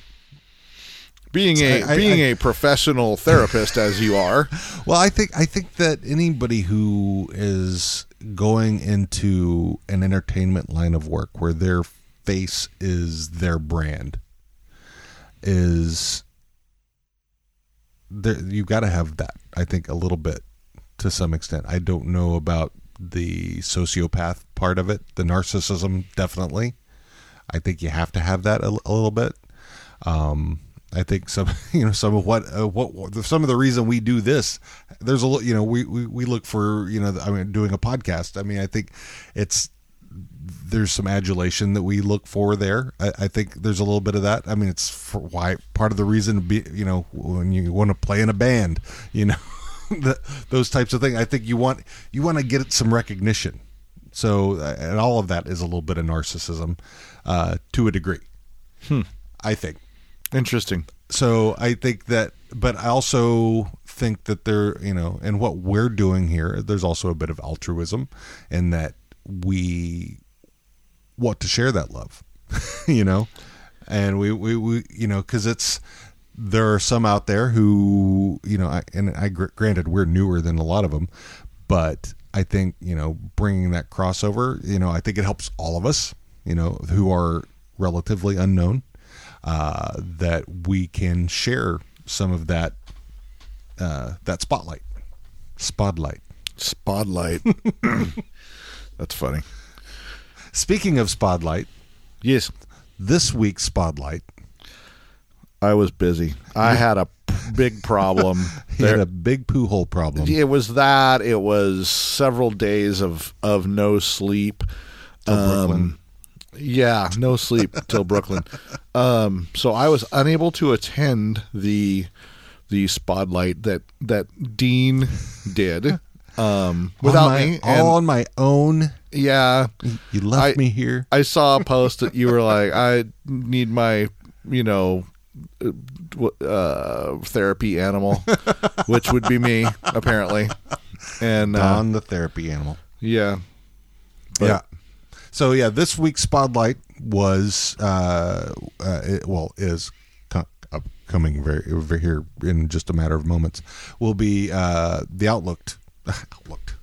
being a I- being I- a professional therapist as you are Well, I think, I think that anybody who is going into an entertainment line of work where their face is their brand is there. You've got to have that. I think a little bit to some extent. I don't know about the sociopath part of it, the narcissism, definitely. I think you have to have that a, a little bit. Um, I think some, you know, some of what, uh, what, some of the reason we do this, there's a, you know, we, we, we look for, you know, I mean, doing a podcast. I mean, I think it's, there's some adulation that we look for there. I, I think there's a little bit of that. I mean, it's for why part of the reason to be, you know, when you want to play in a band, you know, the, those types of things. I think you want you want to get some recognition. So, uh, and all of that is a little bit of narcissism, uh, to a degree. I think interesting so. I think that, but I also think that there, you know, and what we're doing here, there's also a bit of altruism in that we want to share that love, you know, and we, we, we you know, because it's, there are some out there who, you know, I, and I granted we're newer than a lot of them, but I think, you know, bringing that crossover, you know, I think it helps all of us, you know, who are relatively unknown, uh, that we can share some of that uh, that spotlight, spotlight. Spotlight. That's funny. Speaking of spotlight, Yes, this week's spotlight I was busy. I had a big problem. he had a big poo hole problem. it was that. It was several days of of no sleep. Um, yeah, no sleep till Brooklyn. Um, so I was unable to attend the the spotlight that that Dean did um, without on my, me. all on my own. Yeah, You left I- me here. I saw a post that you were like, I need my, you know, uh, therapy animal, which would be me apparently. And uh, Don the therapy animal. yeah, But- yeah. So yeah, this week's spotlight was uh, uh it, well is coming very over here in just a matter of moments. Will be uh the outlooked outlooked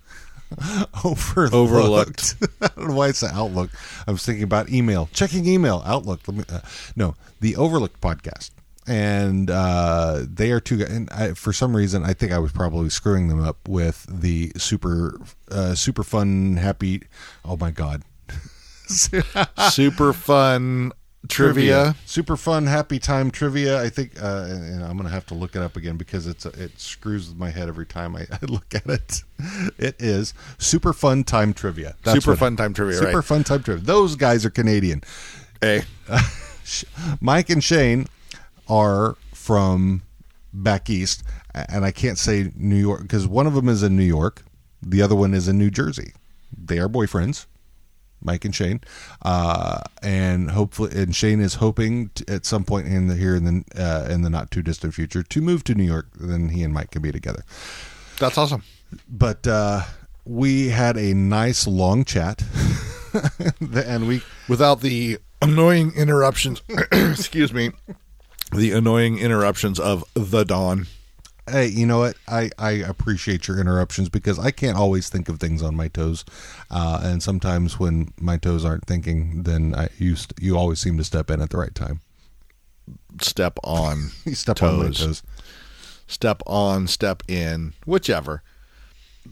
overlooked. Overlooked. I don't know why it's the outlook. I was thinking about email, checking email, outlook. Let me, uh, no, the overlooked podcast. And uh, they are two guys. And I, for some reason, I think I was probably screwing them up with the super, uh, super fun, happy. Oh my god, super fun trivia. super fun, happy time trivia. I think, uh, and, I'm gonna have to look it up again because it's it screws with my head every time I, I look at it. It is super fun time trivia. That's Super fun time trivia, Super right? fun time trivia. Those guys are Canadian. Hey, Mike and Shane are from back east, and I can't say New York because one of them is in New York, the other one is in New Jersey. They are boyfriends, Mike and Shane, uh, and hopefully, and Shane is hoping to, at some point in the here in the uh, in the not too distant future to move to New York. Then he and Mike can be together. that's awesome. But uh, we had a nice long chat, and we Without the annoying interruptions, excuse me, the annoying interruptions of the dawn. Hey, you know what? I, I appreciate your interruptions because I can't always think of things on my toes, uh, and sometimes when my toes aren't thinking, then I you st- you always seem to step in at the right time. Step on, step on my Toes. toes. step on, step in, whichever.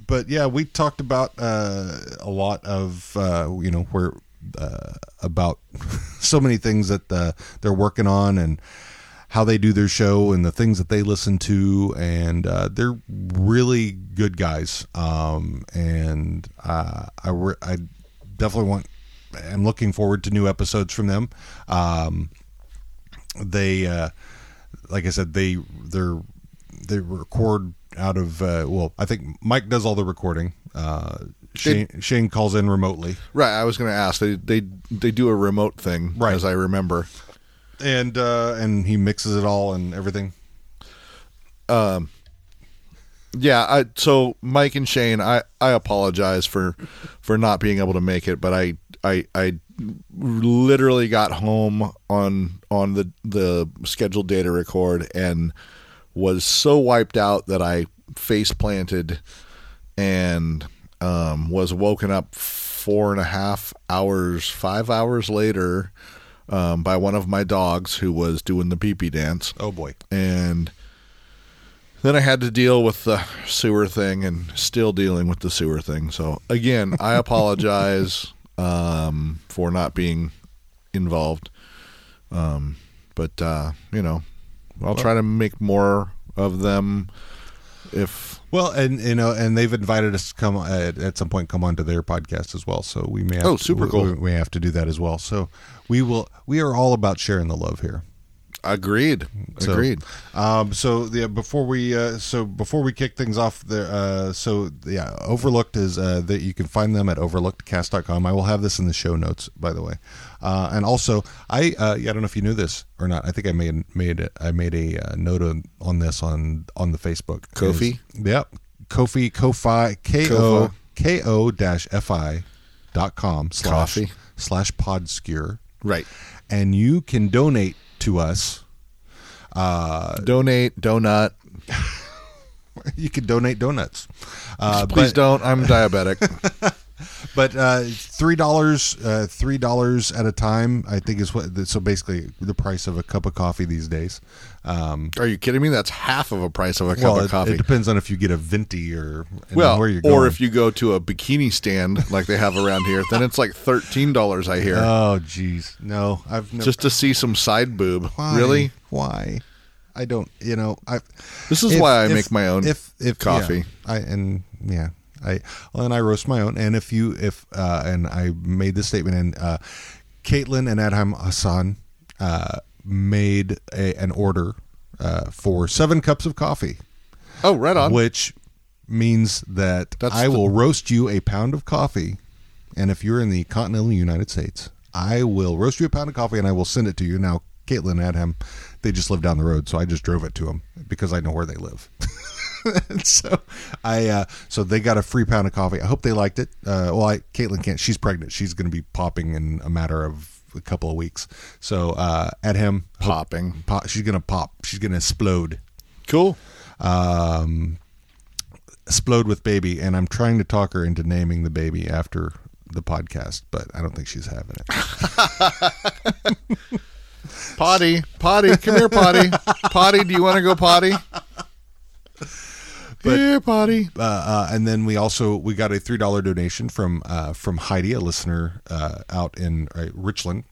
But yeah, we talked about uh, a lot of uh, you know where uh, about so many things that uh, they're working on and how they do their show and the things that they listen to and uh, they're really good guys um, and uh, I, re- I definitely want I'm looking forward to new episodes from them um, they uh, like I said they they're they record out of uh, well I think Mike does all the recording uh, Shane, Shane calls in remotely Right. I was going to ask. They they they do a remote thing, Right. as I remember. And uh, and he mixes it all and everything Um, Yeah. I, so Mike and Shane, I I apologize for for not being able to make it, but I I I literally got home on on the the scheduled day to record and was so wiped out that I face planted and um, was woken up four and a half hours, five hours later um, by one of my dogs who was doing the pee pee dance oh boy and then I had to deal with the sewer thing and still dealing with the sewer thing. So again, I apologize um, for not being involved. Um, but uh, you know, I'll try to make more of them if Well, and you know, and they've invited us to come uh, at, at some point come onto their podcast as well. So we may have Oh, to- super we- cool. We, may have to do that as well. So we will. We are all about sharing the love here. Agreed. So, Agreed. Um, so yeah, before we uh, so before we kick things off, there. Uh, so yeah, Overlooked is uh, that you can find them at overlookedcast.com. I will have this in the show notes, by the way. Uh, and also, I uh, yeah, I don't know if you knew this or not. I think I made made it. I made a uh, note on, on this on on the Facebook. Ko-fi? Is- Yep. Ko-fi Ko-fi K O K O dash F I dot com slash Coffee. slash podscure Right. and you can donate to us. Uh, Donate, donut. you can donate donuts. Uh, Please but, don't. I'm diabetic. But uh, three dollars, uh, three dollars at a time, I think is what. So basically, the price of a cup of coffee these days. Um, Are you kidding me? That's half of a price of a cup of it, coffee. it depends on if you get a venti or well, where you're or if you go to a bikini stand like they have around here, then it's like thirteen dollars. I hear Oh, jeez, no, I've never. just to see some side boob. why? Really? Why? I don't. You know, I. This is if- why I if- make my own if, if coffee. yeah, I and yeah, I and I roast my own. And if you if uh, and I made this statement, and uh, Caitlin and Adham Hassan uh, made a, an order uh, for seven cups of coffee, Oh, right on. which means that That's I the- will roast you a pound of coffee, and if you're in the continental United States, I will roast you a pound of coffee and I will send it to you. Now, Caitlin and Adham, they just live down the road, so I just drove it to them because I know where they live. So I uh, so they got a free pound of coffee. I hope they liked it. Uh, well, I, Caitlin can't. She's pregnant. She's going to be popping in a matter of a couple of weeks. So uh, Adham Popping. pop, she's going to pop. She's going to explode Cool. um, explode with baby, and I'm trying to talk her into naming the baby after the podcast, but I don't think she's having it. Potty. Potty. Come here, potty. Potty, do you want to go potty? Here, potty. Uh, uh, and then we also we got a three dollar donation from uh, from Heidi, a listener uh, out in uh, Richland.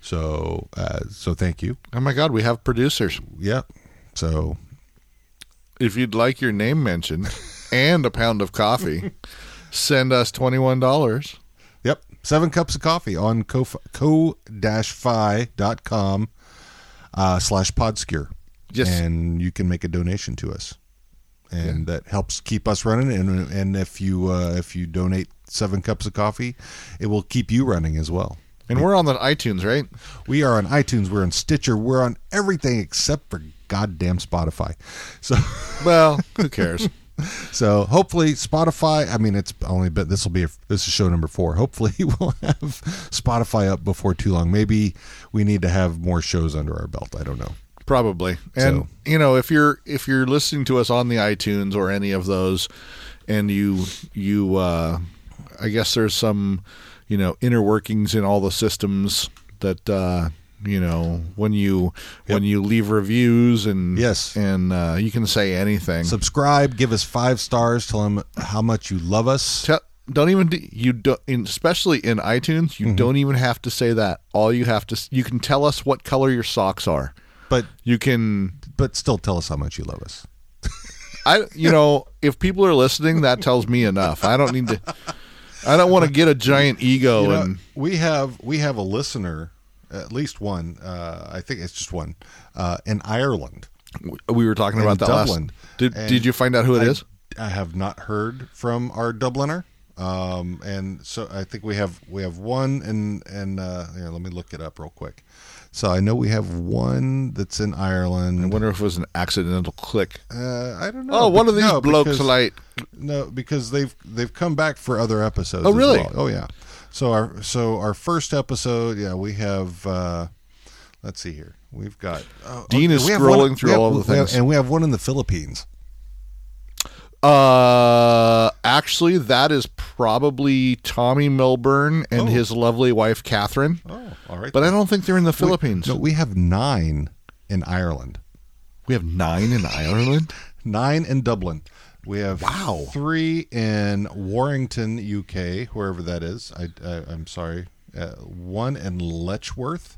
So uh, so thank you. Oh my God, we have producers. Yep. So If you'd like your name mentioned and a pound of coffee, send us twenty one dollars. Yep. Seven cups of coffee on co dash fi dot com uh, slash podscure. Yes. And you can make a donation to us. And that helps keep us running. And and if you uh, if you donate seven cups of coffee, it will keep you running as well. And we're on the iTunes, right? We are on iTunes, we're on Stitcher, we're on everything except for goddamn Spotify. So Well, who cares? So hopefully Spotify. I mean, it's only but this will be a, this is show number four. Hopefully we'll have Spotify up before too long. Maybe we need to have more shows under our belt. I don't know. Probably. And So- you know, if you're if you're listening to us on the iTunes or any of those and you you uh I guess there's some, you know, inner workings in all the systems that uh you know when you when you leave reviews and Yes. and uh, you can say anything Subscribe, give us five stars, tell them how much you love us. Tell, don't even you don't especially in iTunes you don't even have to say that all you have to you can tell us what color your socks are But you can but still tell us how much you love us. I you know if people are listening that tells me enough I don't need to I don't want to get a giant ego You know, and we have we have a listener, at least one. Uh, I think it's just one uh, in Ireland. we were talking about that Dublin. last did And did you find out who it I, is I have not heard from our Dubliner, um, and so I think we have we have one And and uh, here, let me look it up real quick. So I know we have one that's in Ireland. I wonder if it was an accidental click Uh, I don't know. oh one of these No, blokes because- like no because they've they've come back for other episodes. Oh, really? well. Oh yeah. So our so our first episode, yeah, we have. Uh, let's see here. We've got oh, Dean is we have scrolling one- through have- all of the we have- things. and we have one in the Philippines. Uh, actually, that is probably Tommy Milburn and Oh. his lovely wife Catherine. Oh, all right. But I don't think they're in the Philippines. No, we have nine in Ireland. We have nine in Ireland. Nine in Dublin. We have Wow. three in Warrington, UK, wherever that is. I, I I'm sorry. Uh, one in Letchworth.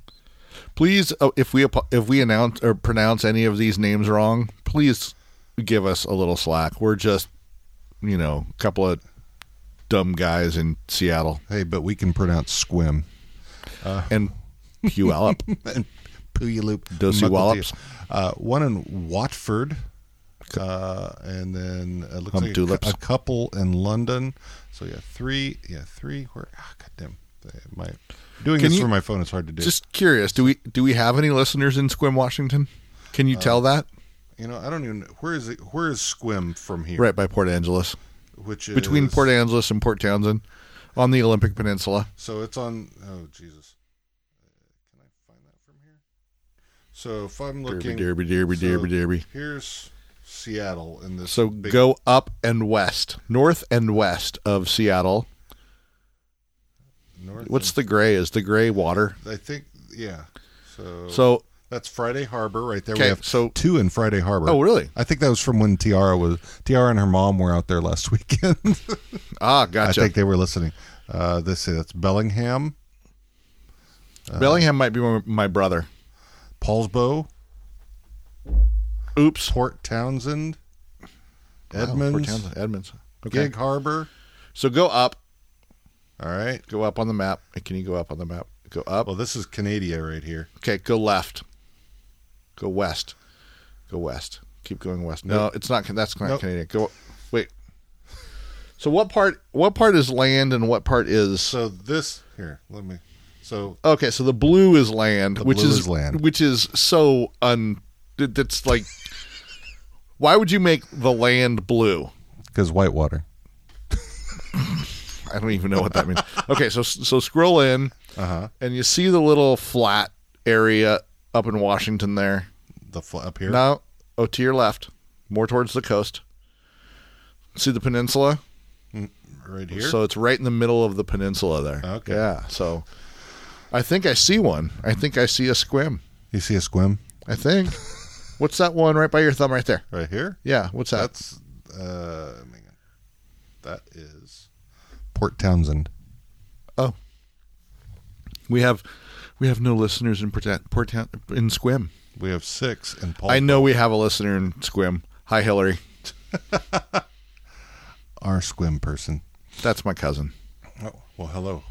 Please, uh, if we if we announce or pronounce any of these names wrong, please give us a little slack. We're just, you know, a couple of dumb guys in Seattle Hey, but we can pronounce Sequim and Puyallup. and Puyallup, Dosey. Wallops. Uh, one in Watford, uh, and then it looks like a, tulips. a couple in London. So yeah, three. Yeah, three. Where? Ah, goddamn. My doing Can this you- for my phone It's hard to do. Just curious, do we do we have any listeners in Sequim, Washington? Can you tell that? You know, I don't even. Where is it? Where is Sequim from here? Right by Port Angeles, Which is between Port Angeles and Port Townsend, on the Olympic Peninsula. So it's on. Oh Jesus! Can I find that from here? So if I'm Derby, looking, derby, derby, so derby, derby. Here's Seattle in this. So big- go up and west, north and west of Seattle. north. What's the gray? Is the gray water? I think yeah. So So that's Friday Harbor right there. We okay, have so two in Friday Harbor. oh really? I think that was from when Tiara was Tiara and her mom were out there last weekend. Ah, gotcha. I think they were listening. Uh, this that's Bellingham, Bellingham might be my, brother. Poulsbo, Oops. Port Townsend, Wow, Edmonds, Port Townsend, Edmonds. Okay. Gig Harbor. So go up, All right. go up on the map. Can you go up on the map? Go up. Well, this is Canada right here. Okay, go left. Go west. Go west. Keep going west. No, Nope. it's not. That's not Nope. Canadian. Go. Wait. So what part? What part is land and what part is? So this here, let me. So Okay, so the blue is land, The which blue is, is land. which is so un. That's like. why would you make the land blue? because Whitewater. I don't even know what that means. Okay, so so scroll in, Uh huh. and you see the little flat area up in Washington there. The fl- up here. No, oh, to your left, more towards the coast. See the peninsula? right here. So it's right in the middle of the peninsula there. Okay. Yeah. So I think I see one. I think I see a Sequim. you see a Sequim I think. What's that one right by your thumb right there? right here. Yeah. What's that? That's uh, that is Port Townsend. oh, we have we have no listeners in Port, Port in Sequim. We have six in Paul. I know we have a listener in Sequim. Hi, Hillary. our Sequim person. That's my cousin. Oh well, hello,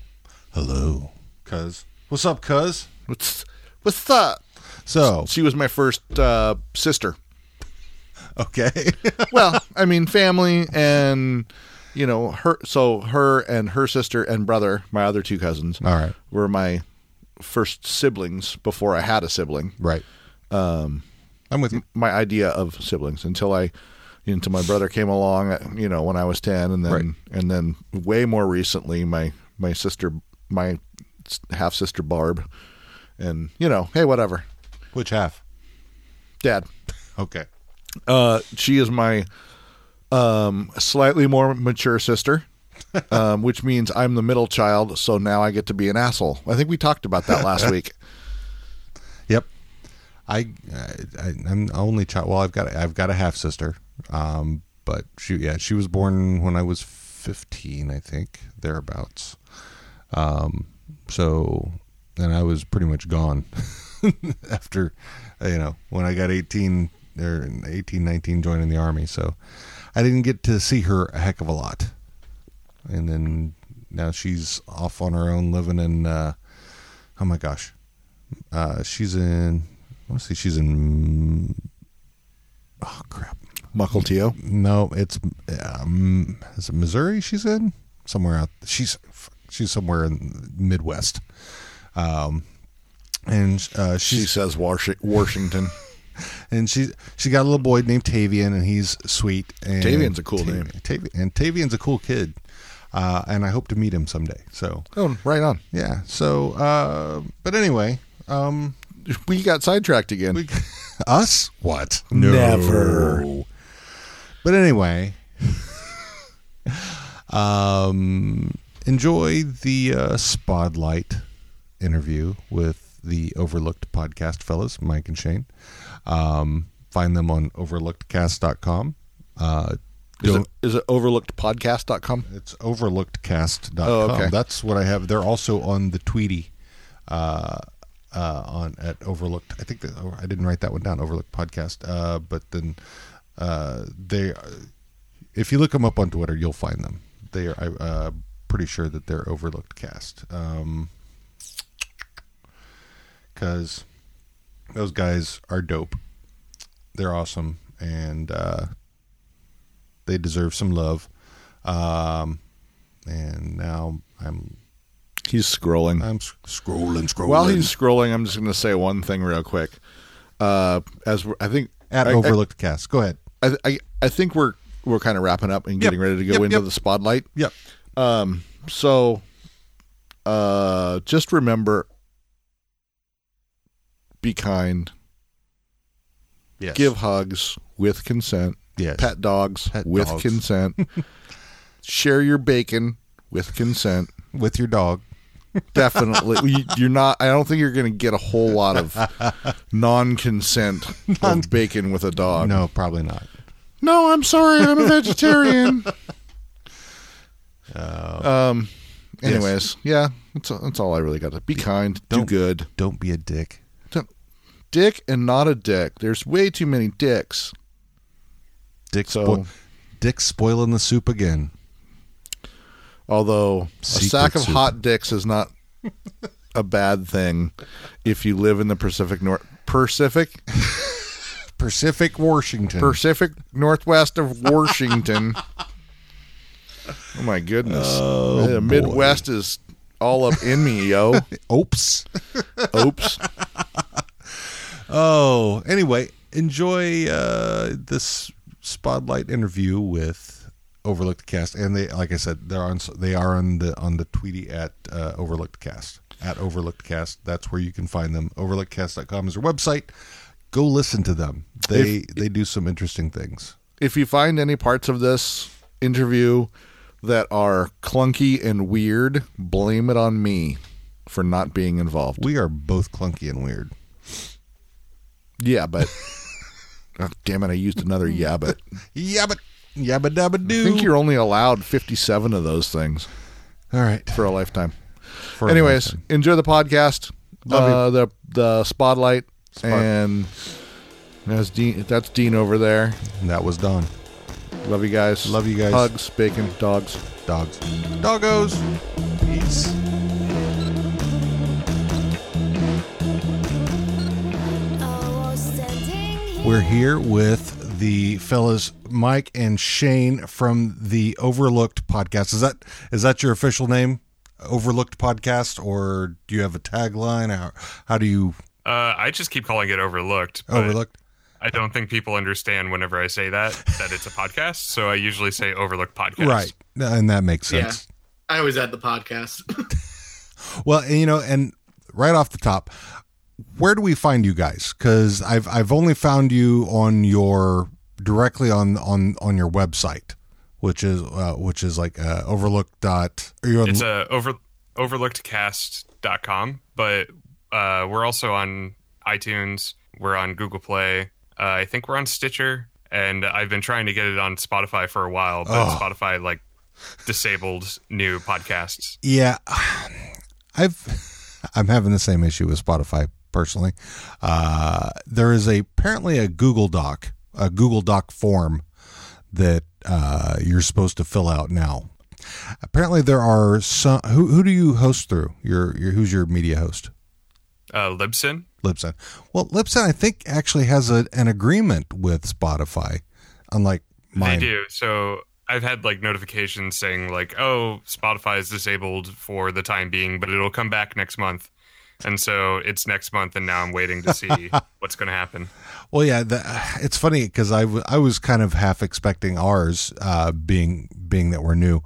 hello, cuz. What's up, cuz? What's what's up? So She was my first uh, sister. okay, well, I mean, family and you know her. So her and her sister and brother, my other two cousins, all right, were my first siblings before I had a sibling. right. Um, I'm with you. My idea of siblings until I until my brother came along. uh, You know, when I was ten, and then Right. and then way more recently, my my sister, my half sister Barb, and you know, hey, whatever, Which half? Dad. Okay. Uh, she is my um, slightly more mature sister, um, which means I'm the middle child. So now I get to be an asshole. I think we talked about that last week. Yep. I, I I'm only child. Well, I've got I've got a half sister. Um, but she yeah she was born when I was 15, I think thereabouts. Um, so and I was pretty much gone after you know when I got 18 or 18 19 joining the army. So I didn't get to see her a heck of a lot. And then now she's off on her own living in uh, oh my gosh uh, she's in. Let's see. She's in. Oh crap! Mukilteo. No, it's um, is it Missouri? She's in somewhere out. She's she's somewhere in Midwest. Um, and uh, She says Washington. and she she got a little boy named Tavian, and he's sweet. And Tavian's a cool name. Tavian, and Tavian's a cool kid. Uh, and I hope to meet him someday. So Oh, right on. yeah. So, uh, but anyway, um, We got sidetracked again. We, us? What? Never. But anyway, um, enjoy the uh, Spotlight interview with the Overlooked podcast fellas, Mike and Shane. Um, find them on overlookedcast.com. Uh, is, it, is it overlookedpodcast.com? it's overlookedcast.com. Oh, okay. That's what I have. They're also on the Tweety uh, uh, on at Overlooked. I think that oh, I didn't write that one down. Overlooked podcast. Uh, but then uh, they, if you look them up on Twitter, you'll find them. They are I, uh, pretty sure that they're Overlooked Cast. Um, because Those guys are dope. They're awesome, and uh, they deserve some love. Um, and now I'm He's scrolling. I'm scrolling, scrolling. While he's scrolling, I'm just going to say one thing real quick. Uh, as we're, I think at I, overlooked the cast. Go ahead. I, I I think we're we're kind of wrapping up and getting ready to go Yep, into yep. the spotlight. Yep. Um, so, uh, just remember, be kind, Yes. give hugs with consent, yes. pet dogs Pet with dogs. consent, share your bacon with consent. with your dog. Definitely, You- you're not. I don't think you're going to get a whole lot of non-consent of bacon with a dog. No, probably not. No, I'm sorry. I'm a vegetarian. Uh, um. Anyways, yeah, that's that's all I really got to. Be kind, do Don't- good. don't be a dick. Dick and not a dick. There's way too many dicks. Dick, So- spo- dick spoiling the soup again. Although a Secret sack of soup. hot dicks is not a bad thing if you live in the Pacific North Pacific Pacific Washington. Pacific Northwest of Washington. oh my goodness. Oh, the Midwest is all up in me, yo. Oops. Oops. Oh, anyway, enjoy uh, this spotlight interview with Overlooked Cast, and they, like I said, they're on. They are on the on the Tweety at uh, Overlooked Cast at Overlooked Cast. That's where you can find them. Overlookedcast.com is their website. Go listen to them. They they do some interesting things. if you find any parts of this interview that are clunky and weird, blame it on me for not being involved. We are both clunky and weird. Yeah, but oh, damn it, I used another but Yeah, yabba dabba I think you're only allowed 57 of those things all right. for a lifetime. For a Anyways, lifetime. enjoy the podcast, Love you. uh, the the spotlight, Spot- and that's Dean. That's Dean over there. that was Don. Love you guys. Love you guys. Hugs, bacon, dogs. Dogs. Doggos. Peace. We're here with the fellas Mike and Shane from the Overlooked podcast. Is that is that your official name? Overlooked podcast or do you have a tagline? How, how do you Uh, I just keep calling it overlooked. Overlooked? I don't think people understand whenever I say that that it's a podcast. So I usually say overlooked podcast. Right. And that makes Yeah. sense. I always add the podcast. Well, you know, and right off the top, where do we find you guys? Because I've I've only found you on your directly on on on your website, which is uh, which is like uh, overlook dot. Are you on, It's a over overlookedcast.com, but uh, we're also on iTunes. We're on Google Play. Uh, I think we're on Stitcher, and I've been trying to get it on Spotify for a while, but Oh. Spotify like disabled new podcasts. yeah, I've I'm having the same issue with Spotify personally. Uh, there is a apparently a Google Doc, a Google Doc form that uh, you're supposed to fill out now. Apparently, there are some. Who who do you host through? Your your who's your media host? Uh, Libsyn. Libsyn. Well, Libsyn, I think, actually has a, an agreement with Spotify, unlike mine. They do. So I've had like notifications saying like, "Oh, Spotify is disabled for the time being, but it'll come back next month." And so it's next month, and now I'm waiting to see what's going to happen. Well, yeah, the, it's funny because I, w- I was kind of half expecting ours, uh, being being that we're new,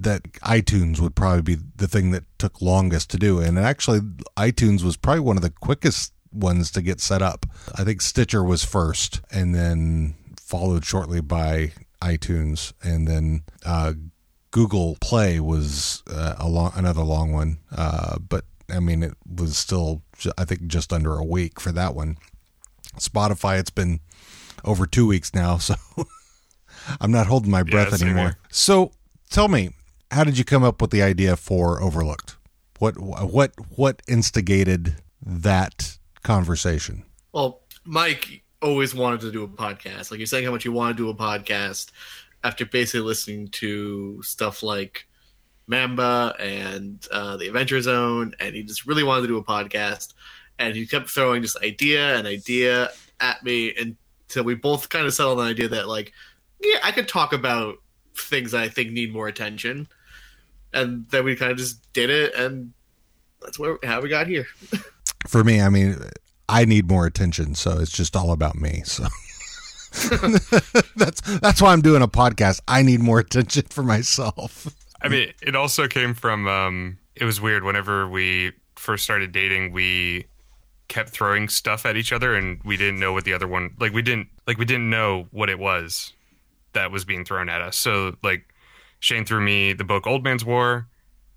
that iTunes would probably be the thing that took longest to do, and actually, iTunes was probably one of the quickest ones to get set up. I think Stitcher was first, and then followed shortly by iTunes, and then uh, Google Play was uh, a long, another long one. Uh, but I mean, it was still, I think, just under a week for that one. Spotify, it's been over two weeks now, so I'm not holding my breath same anymore. here. So tell me, how did you come up with the idea for Overlooked? What what what instigated that conversation? well, Mike always wanted to do a podcast. Like you're saying how much you want to do a podcast after basically listening to stuff like Mamba and uh, the Adventure Zone, and he just really wanted to do a podcast. and he kept throwing just idea and idea at me until we both kind of settled on the idea that like, yeah, I could talk about things that I think need more attention, and then we kind of just did it, and that's where how we got here. For me, I mean, I need more attention, so it's just all about me. So that's that's why I'm doing a podcast. I need more attention for myself. I mean, it also came from. Um, it was weird. Whenever we first started dating, we kept throwing stuff at each other, and we didn't know what the other one. Like we didn't like we didn't know what it was that was being thrown at us. So like Shane threw me the book Old Man's War.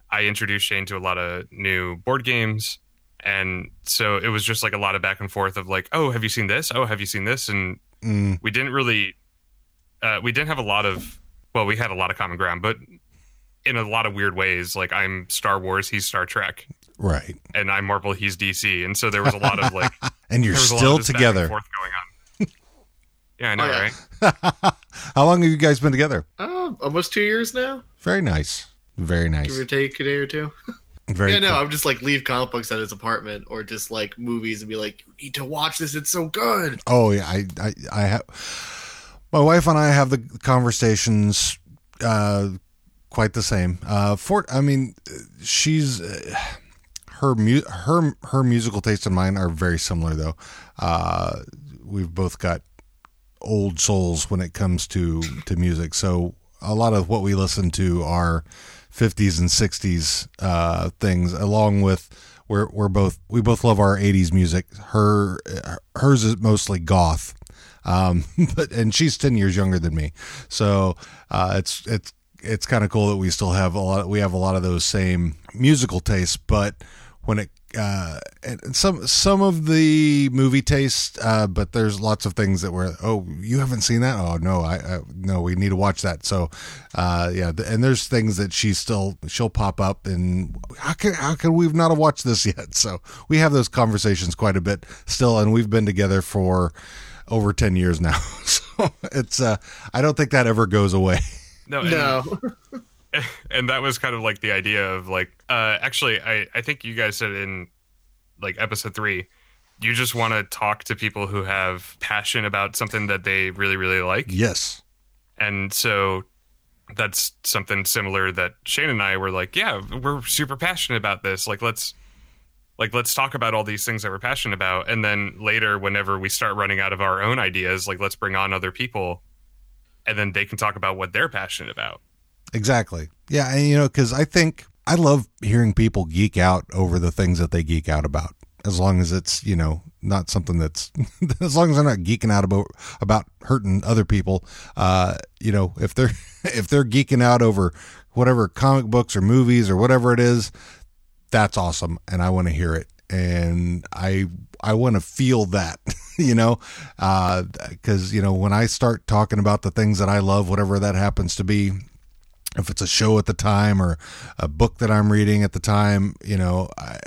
I introduced Shane to a lot of new board games. And so it was just like a lot of back and forth of like, oh, have you seen this? Oh, have you seen this? And Mm, we didn't really, uh, we didn't have a lot of, well, we had a lot of common ground, but in a lot of weird ways. Like I'm Star Wars, he's Star Trek, right, and I'm Marvel, he's DC. And so there was a lot of like, and you're there was a lot still of back together. forth going on. yeah, I know, Oh, yeah. right? How long have you guys been together? Oh, almost two years now, Very nice, very give nice, or take a day or two. very. yeah, no, cool. I'm just like leave comic books at his apartment or just like movies and be like, you need to watch this. It's so good. Oh yeah, I I, I have my wife and I have the conversations uh, quite the same. Uh, for I mean, she's uh, her mu- her her musical taste and mine are very similar though. Uh, we've both got old souls when it comes to to music, so a lot of what we listen to are 50s and 60s uh, things, along with we're we're both we both love our 80s music. Her hers is mostly goth, um, but and she's 10 years younger than me, so uh, it's it's it's kind of cool that we still have a lot. We have a lot of those same musical tastes, but when it uh, and some some of the movie taste, uh, but there's lots of things that were oh you haven't seen that? Oh no I, I no we need to watch that. So uh, yeah and there's things that she still she'll pop up and how can how can we've not have watched this yet? So we have those conversations quite a bit still and we've been together for over 10 years now. So it's uh I don't think that ever goes away No, and, No. and that was kind of like the idea of like, uh, actually, I, I think you guys said in like episode three, you just want to talk to people who have passion about something that they really, really like. yes And so that's something similar that Shane and I were like, yeah, we're super passionate about this. Like, let's, like, let's talk about all these things that we're passionate about. And then later, whenever we start running out of our own ideas, like, let's bring on other people and then they can talk about what they're passionate about. Exactly. Yeah, and you know, because I think I love hearing people geek out over the things that they geek out about, as long as it's you know not something that's as long as they're not geeking out about about hurting other people. Uh, you know, if they're if they're geeking out over whatever comic books or movies or whatever it is, that's awesome, and I want to hear it, and I I want to feel that, you know, because you know when I start talking about the things that I love, whatever that happens to be, if it's a show at the time or a book that I'm reading at the time, you know, I,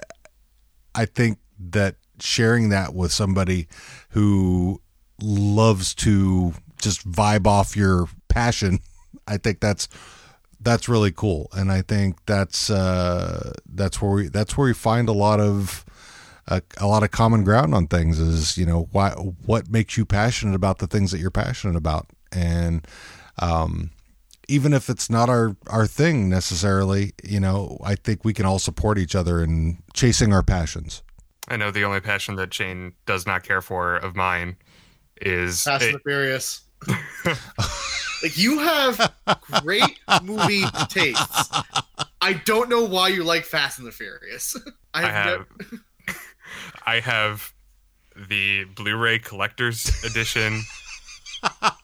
I think that sharing that with somebody who loves to just vibe off your passion, I think that's that's really cool, and I think that's uh, that's where we that's where we find a lot of a, a lot of common ground on things. Is you know why what makes you passionate about the things that you're passionate about, and um, even if it's not our our thing necessarily, you know, I think we can all support each other in chasing our passions. I know the only passion that Shane does not care for of mine is Fast and the Furious. like you have great movie tastes. I don't know why you like Fast and the Furious. I I have, have I have the Blu-ray collector's edition.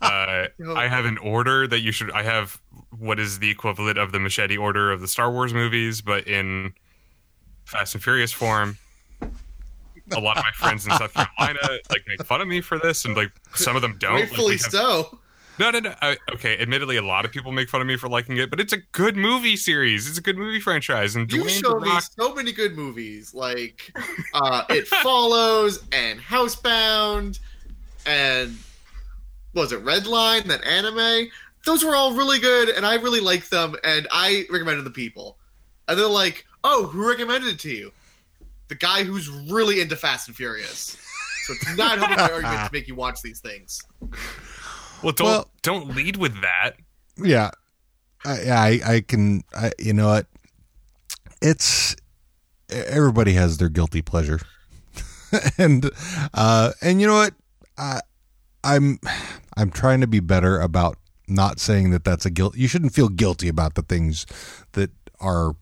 Uh, I have an order that you should. I have what is the equivalent of the machete order of the Star Wars movies, but in Fast and Furious form. A lot of my friends in South Carolina like make fun of me for this, and like some of them don't. Like, we have- so. No, no, no. I, okay, admittedly, a lot of people make fun of me for liking it, but it's a good movie series. It's a good movie franchise, and You Dwayne show The me so many good movies, like uh, It Follows and Housebound, and was it Redline? That anime. Those were all really good, and I really liked them, and I recommended them to people. And they're like, "Oh, who recommended it to you?" the guy who's really into Fast and Furious. So it's not helping my argument to make you watch these things. Well, don't Well- don't lead with that. yeah. I, I i can I, you know what? It's everybody has their guilty pleasure. And uh and you know what? I i'm i'm trying to be better about not saying that that's a guilt you shouldn't feel guilty about the things that are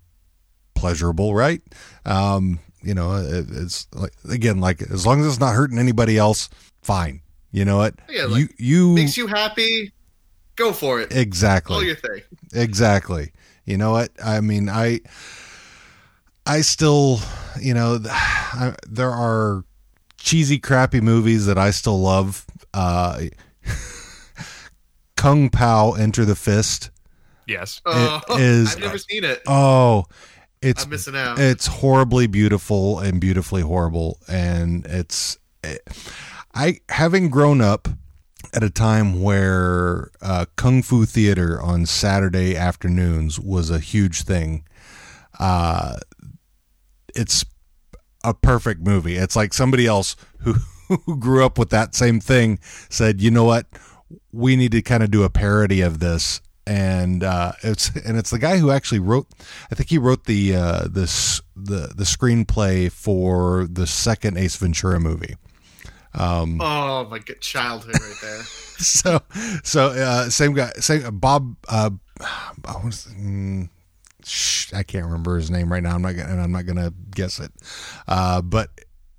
pleasurable right? Um you know it, it's like again like as long as it's not hurting anybody else fine you know what Yeah, like, you you Makes you happy, go for it. exactly All your thing. Exactly. You know what? I mean, I I still, you know, I, there are cheesy crappy movies that I still love. Uh Kung Pao Enter the Fist. Yes. Oh, is- I've never seen it. Oh, it's I'm missing out. it's horribly beautiful and beautifully horrible and it's it, i having grown up at a time where uh, kung fu theater on saturday afternoons was a huge thing uh, it's a perfect movie. It's like somebody else who who grew up with that same thing said you know what? We need to kind of do a parody of this. And uh, it's and it's the guy who actually wrote I think he wrote the uh, this the the screenplay for the second Ace Ventura movie. Oh my good childhood right there. So so uh, same guy same Bob uh, I was, mm, sh- I can't remember his name right now. I'm not gonna, and I'm not gonna guess it. Uh, but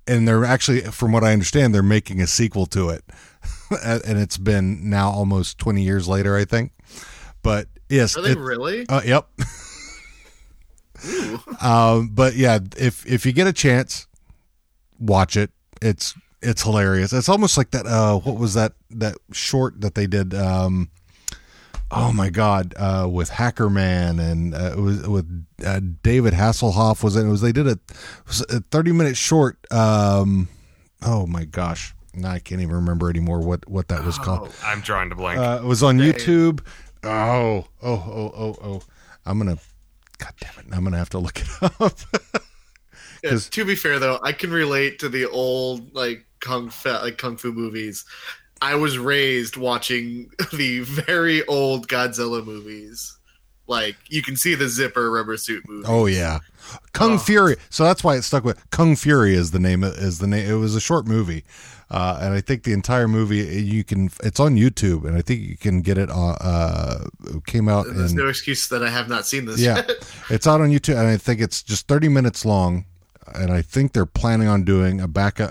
and they're actually from what I understand they're making a sequel to it, and it's been now almost 20 years later I think. But yes, Are they it- really? Uh, yep. Um, but yeah, if if you get a chance, watch it. It's it's hilarious. It's almost like that. Uh, what was that that short that they did? Um, oh my god, uh, with Hackerman and uh, it was with uh, David Hasselhoff was in. It was they did a, it was a thirty minute short. Um, oh my gosh, now I can't even remember anymore what what that was called. I'm drawing to blank. Uh, it was on YouTube. Oh, oh, oh, oh, oh. I'm gonna. God damn it! I'm gonna have to look it up. Yeah, 'Cause- to be fair though, I can relate to the old like kung fu like kung fu movies. I was raised watching the very old Godzilla movies. Like you can see the zipper rubber suit movie. oh yeah, Kung Oh. Fury. So that's why it stuck with Kung Fury is the name. Is the name? It was a short movie, uh, and I think the entire movie you can. It's on YouTube, and I think you can get it. on uh, came out There's in no excuse that I have not seen this Yeah, yet. it's out on YouTube, and I think it's just 30 minutes long. And I think they're planning on doing a back a,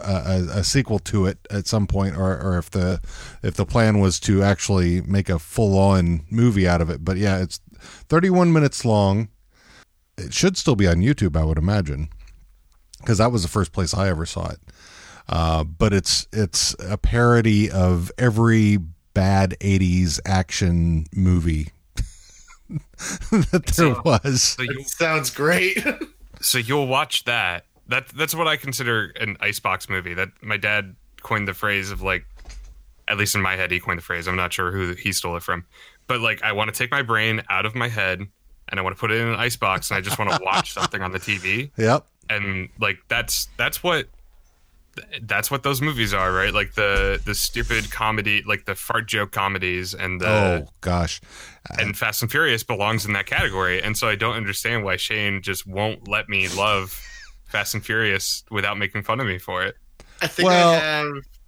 a, a sequel to it at some point, or, or if the if the plan was to actually make a full on movie out of it. But yeah, it's 31 minutes long. It should still be on YouTube, I would imagine, because that was the first place I ever saw it. Uh, but it's it's a parody of every bad 80s action movie that there So- was. so you It sounds great. so you'll watch that. That that's what I consider an icebox movie. That my dad coined the phrase of like, at least in my head, he coined the phrase. I'm not sure who he stole it from, but like I want to take my brain out of my head and I want to put it in an icebox and I just want to watch something on the TV Yep. and like that's that's what that's what those movies are, right? Like the the stupid comedy, like the fart joke comedies, and the oh gosh. Uh, and Fast and Furious belongs in that category. And so I don't understand why Shane just won't let me love Fast and Furious without making fun of me for it. I think Well- I have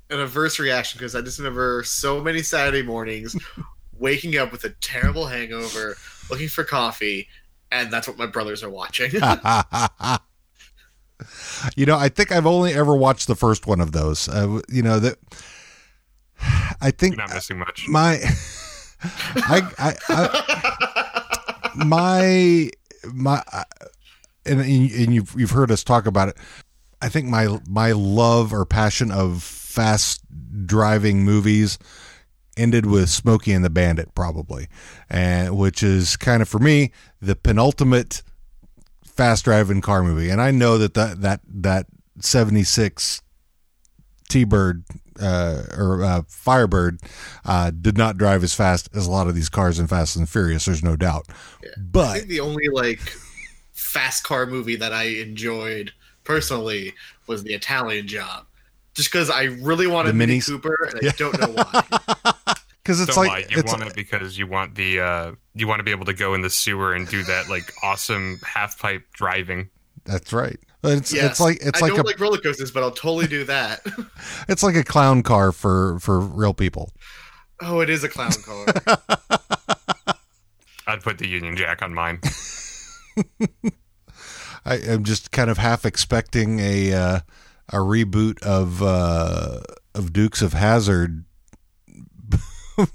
an adverse reaction because I just remember so many Saturday mornings waking up with a terrible hangover, looking for coffee, and that's what my brothers are watching. you know, I think I've only ever watched the first one of those. Uh, you know that. I think You're not missing much. my, I, I, I my my, uh, and and you've you've heard us talk about it. I think my my love or passion of fast driving movies ended with Smokey and the Bandit, probably, and which is kind of for me the penultimate fast driving car movie. And I know that that that that seventy six T Bird uh, or uh, Firebird uh, did not drive as fast as a lot of these cars in Fast and Furious. There's no doubt. I But think the only like fast car movie that I enjoyed personally was the Italian job, just because I really wanted The Mini minis? Cooper and I don't know why. because it's Don't like lie, you it's want it because you want the uh, you want to be able to go in the sewer and do that like awesome half pipe driving. that's right. But it's Yes. it's like it's I like don't a like roller coasters, but I'll totally do that. it's like a clown car for for real people. oh, it is a clown car. I'd put the Union Jack on mine. I am just kind of half expecting a uh, a reboot of uh, of Dukes of Hazzard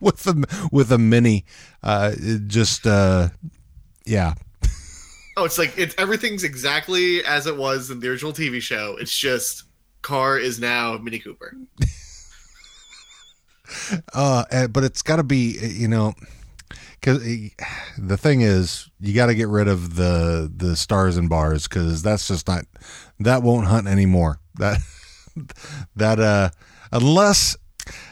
with a with a mini. Uh, just uh, yeah, Oh, it's like it's everything's exactly as it was in the original TV show. It's just car is now Mini Cooper. uh, but it's got to be you know because the thing is you got to get rid of the the stars and bars because that's just not that won't hunt anymore. That that uh unless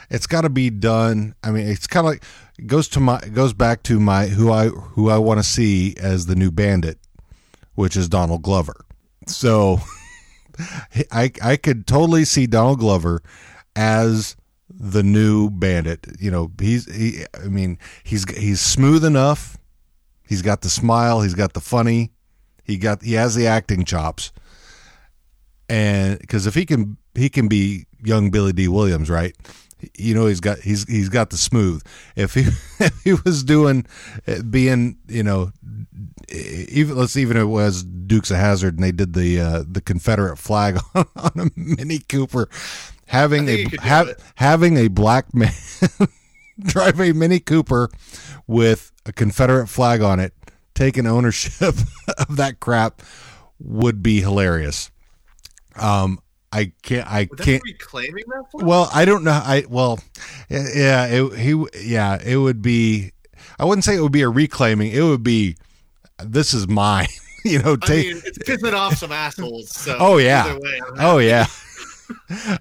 it's got to be done i mean it's kind of like goes to my goes back to my who i who i want to see as the new bandit which is donald glover. So i i could totally see donald glover as the new bandit. You know he's he i mean he's he's smooth enough. He's got the smile. He's got the funny. He got he has the acting chops. And because if he can he can be young billy dee Williams right? You know he's got he's he's got the smooth. If he if he was doing uh, being you know even let's even it was dukes of hazzard and they did the uh, the confederate flag on, on a mini cooper having I a think you could do ha- having a black man drive a mini cooper with a confederate flag on it taking ownership of that crap would be hilarious um i can't i can't be reclaiming that for? well, I don't know. I well, yeah, it, he yeah, it would be. I wouldn't say it would be a reclaiming. It would be. This is mine. you know, I take. mean, it's pissing off some assholes. So Oh, yeah. way, oh yeah.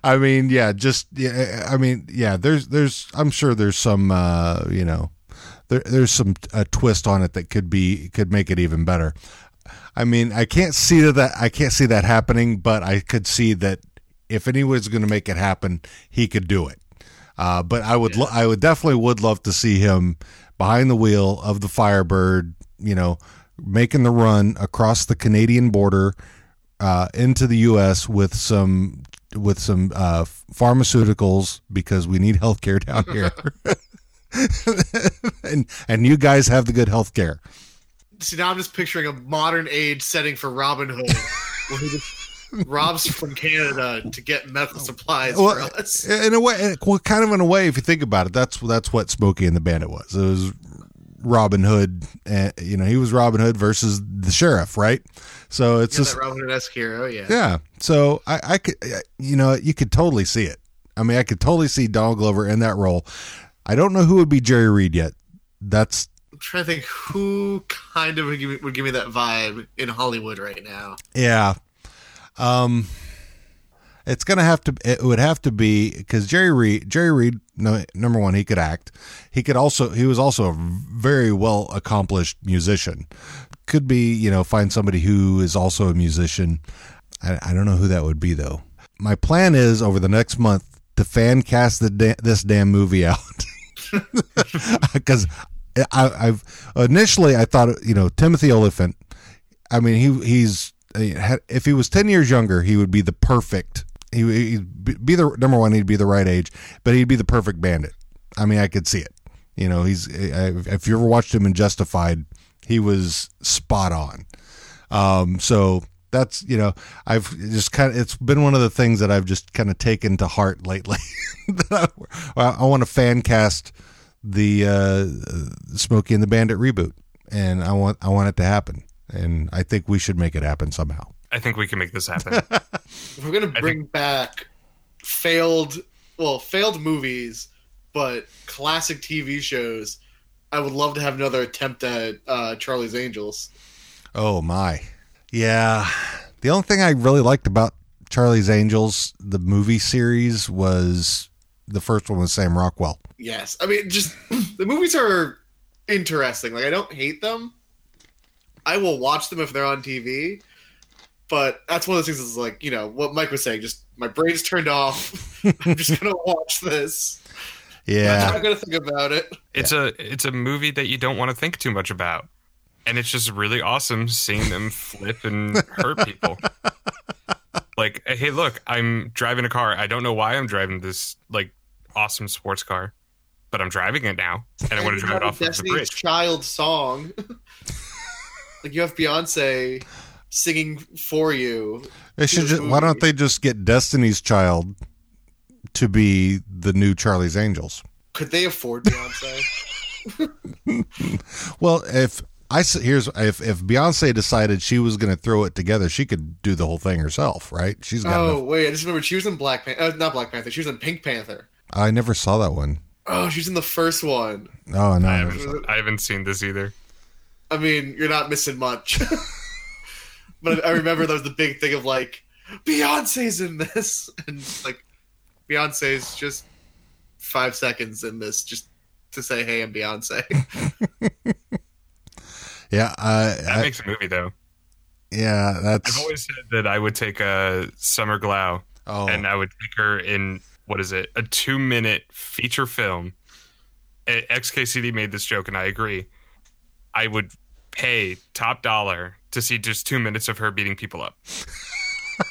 I mean, yeah, just yeah. I mean, yeah. There's, there's. I'm sure there's some. uh You know, there, there's some a twist on it that could be could make it even better. I mean, I can't see that. I can't see that happening, but I could see that if anyone's going to make it happen, he could do it. Uh, but I would, lo- I would definitely would love to see him behind the wheel of the Firebird. You know, making the run across the Canadian border uh, into the U.S. with some with some uh, pharmaceuticals because we need healthcare down here. and and you guys have the good healthcare. See, now I'm just picturing a modern age setting for Robin Hood, where he just robs from Canada to get medical supplies Well, for us. in a way, well, kind of in a way, if you think about it, that's that's what Smokey and the Bandit was. It was Robin Hood. Uh, you know, he was Robin Hood versus the sheriff, right? So it's Yeah, just Robin Hood esque hero, yeah. yeah. So I, I could, you know, you could totally see it. I mean, I could totally see Donald Glover in that role. I don't know who would be Jerry Reed yet. That's I'm trying to think who kind of would give, me, would give me that vibe in Hollywood right now. Yeah. Um it's to have to it would have to be cuz Jerry Reed Jerry Reed no, number 1 he could act. He could also he was also a very well accomplished musician. Could be, you know, find somebody who is also a musician. I, I don't know who that would be though. My plan is over the next month to fan cast the da- this damn movie out. Cuz I, I've initially I thought you know Timothy Olyphant I mean, he he's if he was ten years younger, he would be the perfect. He he'd be the number one. He'd be the right age, but he'd be the perfect bandit. I mean, I could see it. You know, he's if you ever watched him in Justified, he was spot on. Um, so that's you know, I've just kind of it's been one of the things that I've just kind of taken to heart lately. I, I want to fan cast the uh, Smokey and the Bandit reboot, and I want I want it to happen and I think we should make it happen somehow. I think we can make this happen. We're gonna bring back failed, well, failed movies, but classic TV shows, I would love to have another attempt at uh, Charlie's Angels. Oh my, yeah. The only thing I really liked about Charlie's Angels, the movie series, was the first one with Sam Rockwell. Yes, I mean, just the movies are interesting. Like, I don't hate them. I will watch them if they're on TV, But that's one of those things that's like, you know, what Mike was saying, just my brain's turned off. I'm just gonna watch this. Yeah i'm not gonna think about it. It's a it's a movie that you don't want to think too much about, and it's just really awesome seeing them flip and hurt people. Like, hey, look, I'm driving a car. I don't know why I'm driving this like awesome sports car, but I'm driving it now, and I want to drive it have off of the Destiny's bridge. Child song. like you have Beyonce singing for you. They should just, why don't they just get Destiny's Child to be the new Charlie's Angels? Could they afford Beyonce? Well, if I s- here's if if Beyonce decided she was going to throw it together, she could do the whole thing herself, right? She's got. oh enough- wait, I just remembered she was in Black Panther. Uh, not Black Panther. She was in Pink Panther. I never saw that one. Oh, she's in the first one. Oh no, I I never saw- haven't, I haven't seen this either. I mean, you're not missing much. but I remember that was the big thing of like, Beyonce's in this, and like, Beyonce's just five seconds in this just to say, "Hey, I'm Beyonce." yeah, uh, That I, makes a movie though. yeah, that's I've always said that I would take a Summer Glau oh and I would take her in what is it, a two minute feature film. XKCD made this joke, and I agree. I would pay top dollar to see just two minutes of her beating people up.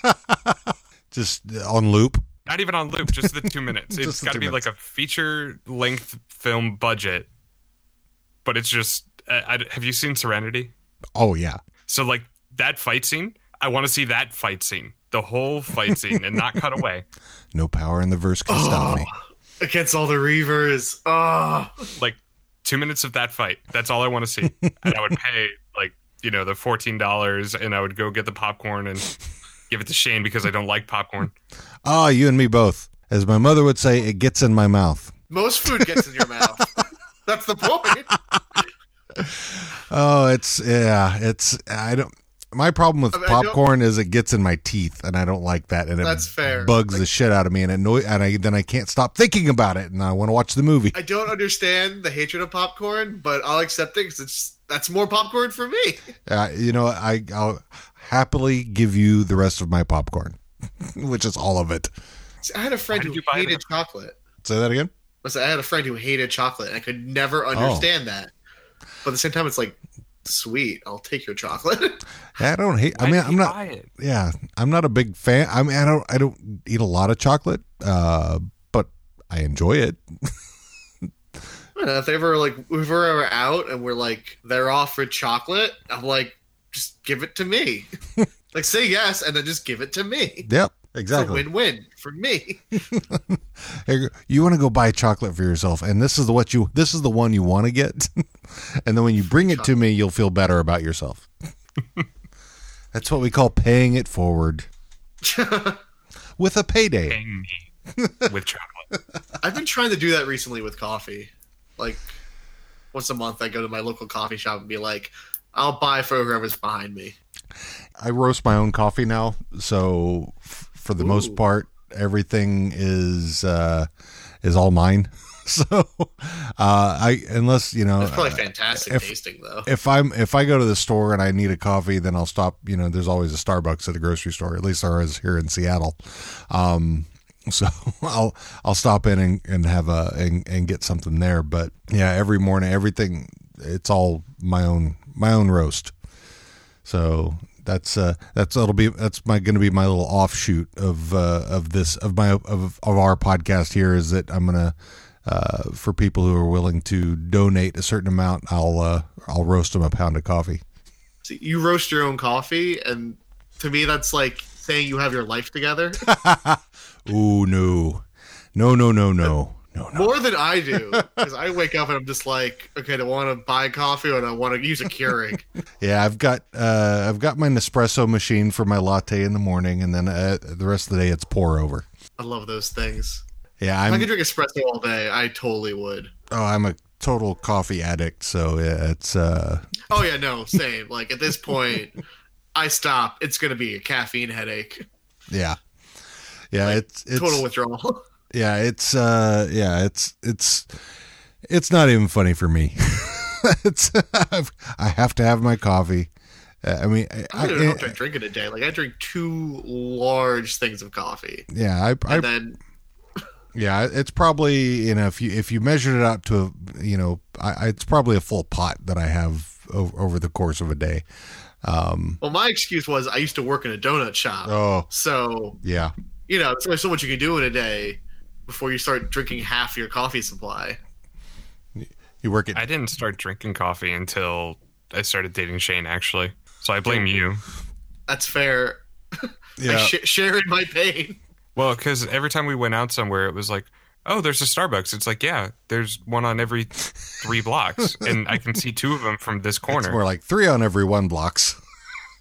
just on loop. Not even on loop, just the two minutes. It's got to two be like a feature length film budget, but it's just. Uh, I, have you seen Serenity? Oh yeah, So like that fight scene, I want to see that fight scene, the whole fight scene, and not cut away. no power in the verse can stop me. Against all the Reavers. Oh, like two minutes of that fight. That's all I want to see. and I would pay like you know the fourteen dollars, and I would go get the popcorn and give it to Shane because I don't like popcorn. Ah, you and me both. As my mother would say, it gets in my mouth. most food gets in your mouth. That's the point. Oh, it's yeah, it's I don't. My problem with I mean, popcorn is it gets in my teeth, and I don't like that, and it That's fair. bugs the shit out of me, and annoy, and I then I can't stop thinking about it, and I want to watch the movie. I don't understand the hatred of popcorn, but I'll accept it because it's that's more popcorn for me. Uh, you know, I I'll happily give you the rest of my popcorn, which is all of it. See, I had a friend who did you buy hated chocolate. Say that again. Listen, I had a friend who hated chocolate, and I could never Oh. understand that. But at the same time, it's like, sweet, I'll take your chocolate. I don't hate. I mean, I'm not. it? Yeah, I'm not a big fan. I mean, I don't. I don't eat a lot of chocolate, uh, but I enjoy it. And if they ever like, if we're ever out and we're like, they're offered chocolate, I'm like, just give it to me. like, say yes, and then just give it to me. Yep, exactly. win-win for me. Hey, you want to go buy chocolate for yourself, and this is the what you this is the one you want to get, and then when you bring it to me, you'll feel better about yourself. That's what we call paying it forward with a payday. Paying me with chocolate. I've been trying to do that recently with coffee. Like once a month, I go to my local coffee shop and be like, "I'll buy for whoever's behind me." I roast my own coffee now, so f- for the most part, everything is uh, is all mine. So, uh, I unless you know, It's probably uh, fantastic if- tasting, though. if I'm if I go to the store and I need a coffee, then I'll stop. You know, there's always a Starbucks at a grocery store. At least there is here in Seattle. Um, so I'll I'll stop in and, and have a and, and get something there. But yeah, every morning, everything it's all my own my own roast. So that's uh that's that'll be that's my going to be my little offshoot of uh of this of my of of our podcast here is that I'm gonna uh for people who are willing to donate a certain amount I'll uh I'll roast them a pound of coffee. See, you roast your own coffee, and to me, that's like saying you have your life together Ooh no, no no no no no no. more than I do. Because I wake up and I'm just like, okay, I want to buy coffee or do I want to use a Keurig? Yeah, I've got uh I've got my Nespresso machine for my latte in the morning, and then uh, the rest of the day it's pour over. I love those things. Yeah, If I I'm could drink espresso all day, I totally would. oh I'm a total coffee addict, so yeah, it's uh Oh yeah, no, same. Like at this point, I stop. It's gonna be a caffeine headache. yeah. Yeah, Like, it's it's Total withdrawal. yeah, it's uh yeah, it's it's it's not even funny for me. it's I've, I have to have my coffee Uh, I mean, I, I don't even know if I- I drink it a day. Like I drink two large things of coffee, yeah, I, I then Yeah, it's probably you know if you if you measured it out to a, you know I, I- it's probably a full pot that I have over, over the course of a day. Um, well, my excuse was I used to work in a donut shop, oh so yeah, you know, there's only so much you can do in a day before you start drinking half your coffee supply. you work at I didn't start drinking coffee until I started dating Shane, actually. So I blame you. That's fair. I yeah sh- share in my pain. Well, because every time we went out somewhere, it was like, oh, there's a Starbucks. It's like, yeah, there's one on every three blocks, and I can see two of them from this it's corner. more like three on every one blocks.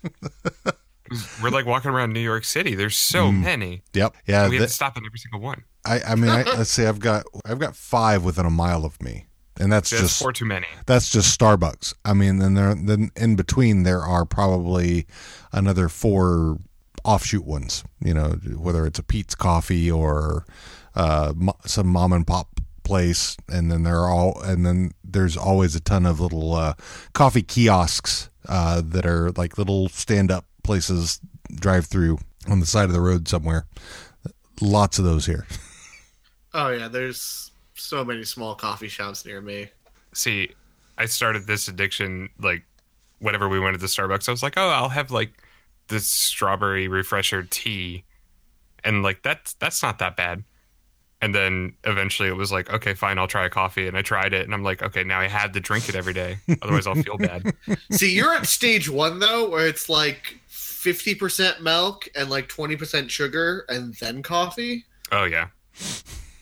We're like walking around New York City. There's so many. Yep. Yeah. we have to stop at every single one. I I mean I, let's see I've got I've got five within a mile of me, and that's That's just four too many. that's just Starbucks. I mean, then there then in between there are probably another four offshoot ones. You know, whether it's a Peet's Coffee or uh, some mom and pop place, and then there are all and then there's always a ton of little uh, coffee kiosks uh, that are like little stand up places, drive through on the side of the road somewhere. Lots of those here. Oh yeah, there's so many small coffee shops near me. See, I started this addiction like whenever we went to the Starbucks. I was like, oh, I'll have like this strawberry refresher tea, and like that's that's not that bad. And then eventually it was like, okay, fine, I'll try a coffee, and I tried it, and I'm like, okay, now I had to drink it every day, otherwise I'll feel bad. See, you're at stage one though, where it's like fifty percent milk and like twenty percent sugar, and then coffee. Oh yeah,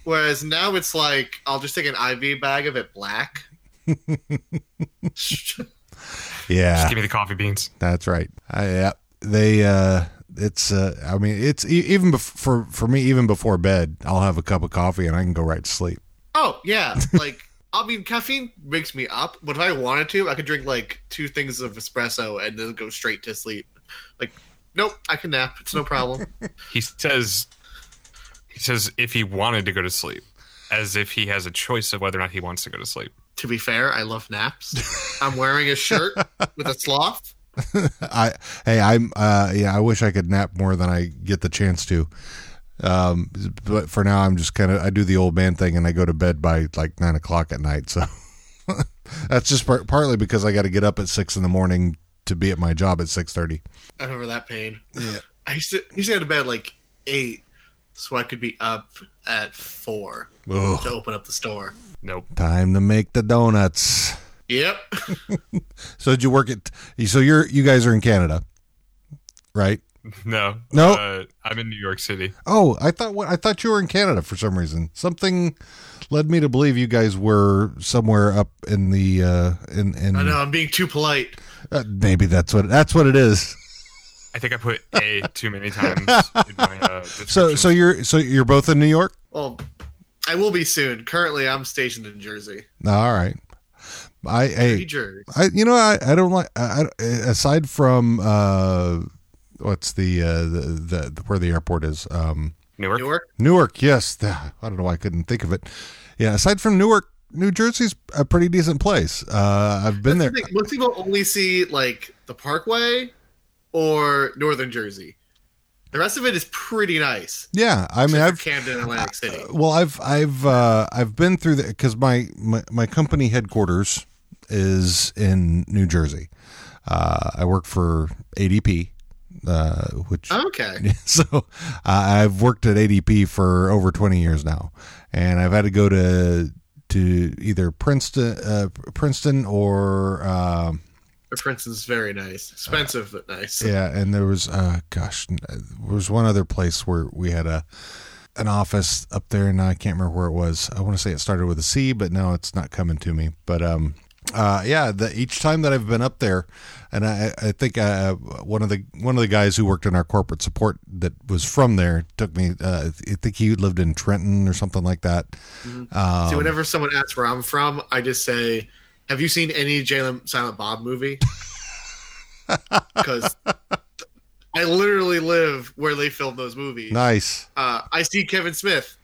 Whereas now it's like I'll just take an IV bag of it black. Yeah. just give me the coffee beans. That's right. I, yeah, they. Uh, it's. Uh, I mean, it's e- even bef- for for me. Even before bed, I'll have a cup of coffee and I can go right to sleep. oh yeah, like I mean, caffeine wakes me up, but if I wanted to, I could drink like two things of espresso and then go straight to sleep. Like, nope, I can nap. It's no problem. He says, he says if he wanted to go to sleep, as if he has a choice of whether or not he wants to go to sleep. to be fair, I love naps. I'm wearing a shirt with a sloth. I. Hey, I'm. Uh, yeah, I wish I could nap more than I get the chance to. Um, but for now, I'm just kind of. I do the old man thing and I go to bed by like nine o'clock at night. So that's just par- partly because I got to get up at six in the morning to be at my job at six thirty. I remember that pain. Yeah. I used to I used to go to bed like eight, so I could be up at four Ugh. to open up the store. Nope. Time to make the donuts. Yep. So did you work at? So you're you guys are in Canada, right? No. No. Uh, I'm in New York City. Oh, I thought what I thought you were in Canada for some reason. Something led me to believe you guys were somewhere up in the uh in in I know I'm being too polite. Uh, maybe that's what that's what it is. I think I put A too many times in my uh, So so you're so you're both in New York? Well, I will be soon. Currently, I'm stationed in Jersey. All right. I New hey Jersey. I you know I I don't like I, I, aside from uh what's the uh the, the where the airport is um Newark. Newark. Newark, yes. I don't know why I couldn't think of it. Yeah, aside from Newark, New Jersey's a pretty decent place. Uh, I've been there. The Most people only see like the Parkway or Northern Jersey. The rest of it is pretty nice. Yeah, I mean, I've Camden, Atlantic City. well, I've I've uh, I've been through the because my, my my company headquarters is in New Jersey. Uh, I work for ADP, uh, which Okay. so uh, I've worked at ADP for over 20 years now, and I've had to go to to either Princeton, uh, Princeton or For instance, very nice. Expensive, but nice. yeah, and there was uh, gosh, there was one other place where we had a an office up there, and I can't remember where it was. I want to say it started with a C, but now it's not coming to me. But um, uh, yeah, the, each time that I've been up there, and I, I think uh, one of the one of the guys who worked in our corporate support that was from there took me. Uh, I think he lived in Trenton or something like that. Um, See, whenever someone asks where I'm from, I just say, "Have you seen any Jay and Silent Bob movie?" Because I literally live where they filmed those movies. nice. Uh, I see Kevin Smith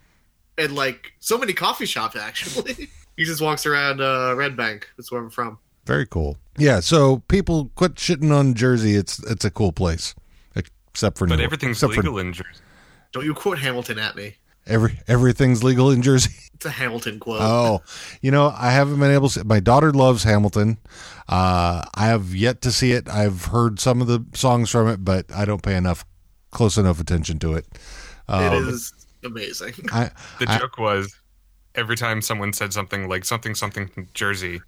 in like so many coffee shops. Actually, he just walks around uh, Red Bank. That's where I'm from. Very cool. Yeah. So people quit shitting on Jersey. It's it's a cool place, except for But Newark. everything's except legal For in Jersey. Don't you quote Hamilton at me? every everything's legal in Jersey. It's a Hamilton quote. Oh, you know, I haven't been able to. My daughter loves Hamilton. Uh, I have yet to see it. I've heard some of the songs from it, but I don't pay enough, close enough attention to it. it Um, is amazing. I, The I- joke was every time someone said something like something something from Jersey,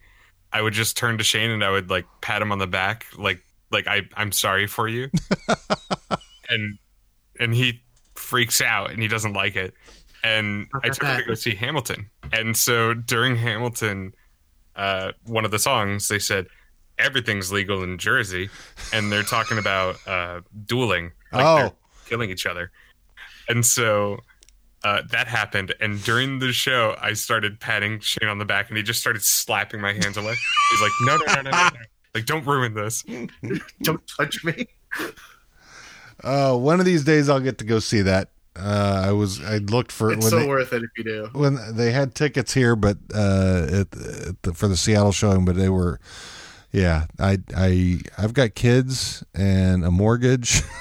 I would just turn to Shane and I would like pat him on the back, like like I I'm sorry for you, and and he freaks out and he doesn't like it, and I took him to go see Hamilton, and so during Hamilton, uh, one of the songs they said everything's legal in Jersey, and they're talking about uh, dueling, like Oh. killing each other, and so uh, that happened. And during the show, I started patting Shane on the back, and he just started slapping my hands away. He's like, "No, no, no, no, no, no. like don't ruin this." Don't touch me. uh, one of these days I'll get to go see that. Uh, I was I looked for it It's when so they, worth it if you do. when they had tickets here, but uh, at, at the, for the Seattle showing, but they were, yeah. I I I've got kids and a mortgage.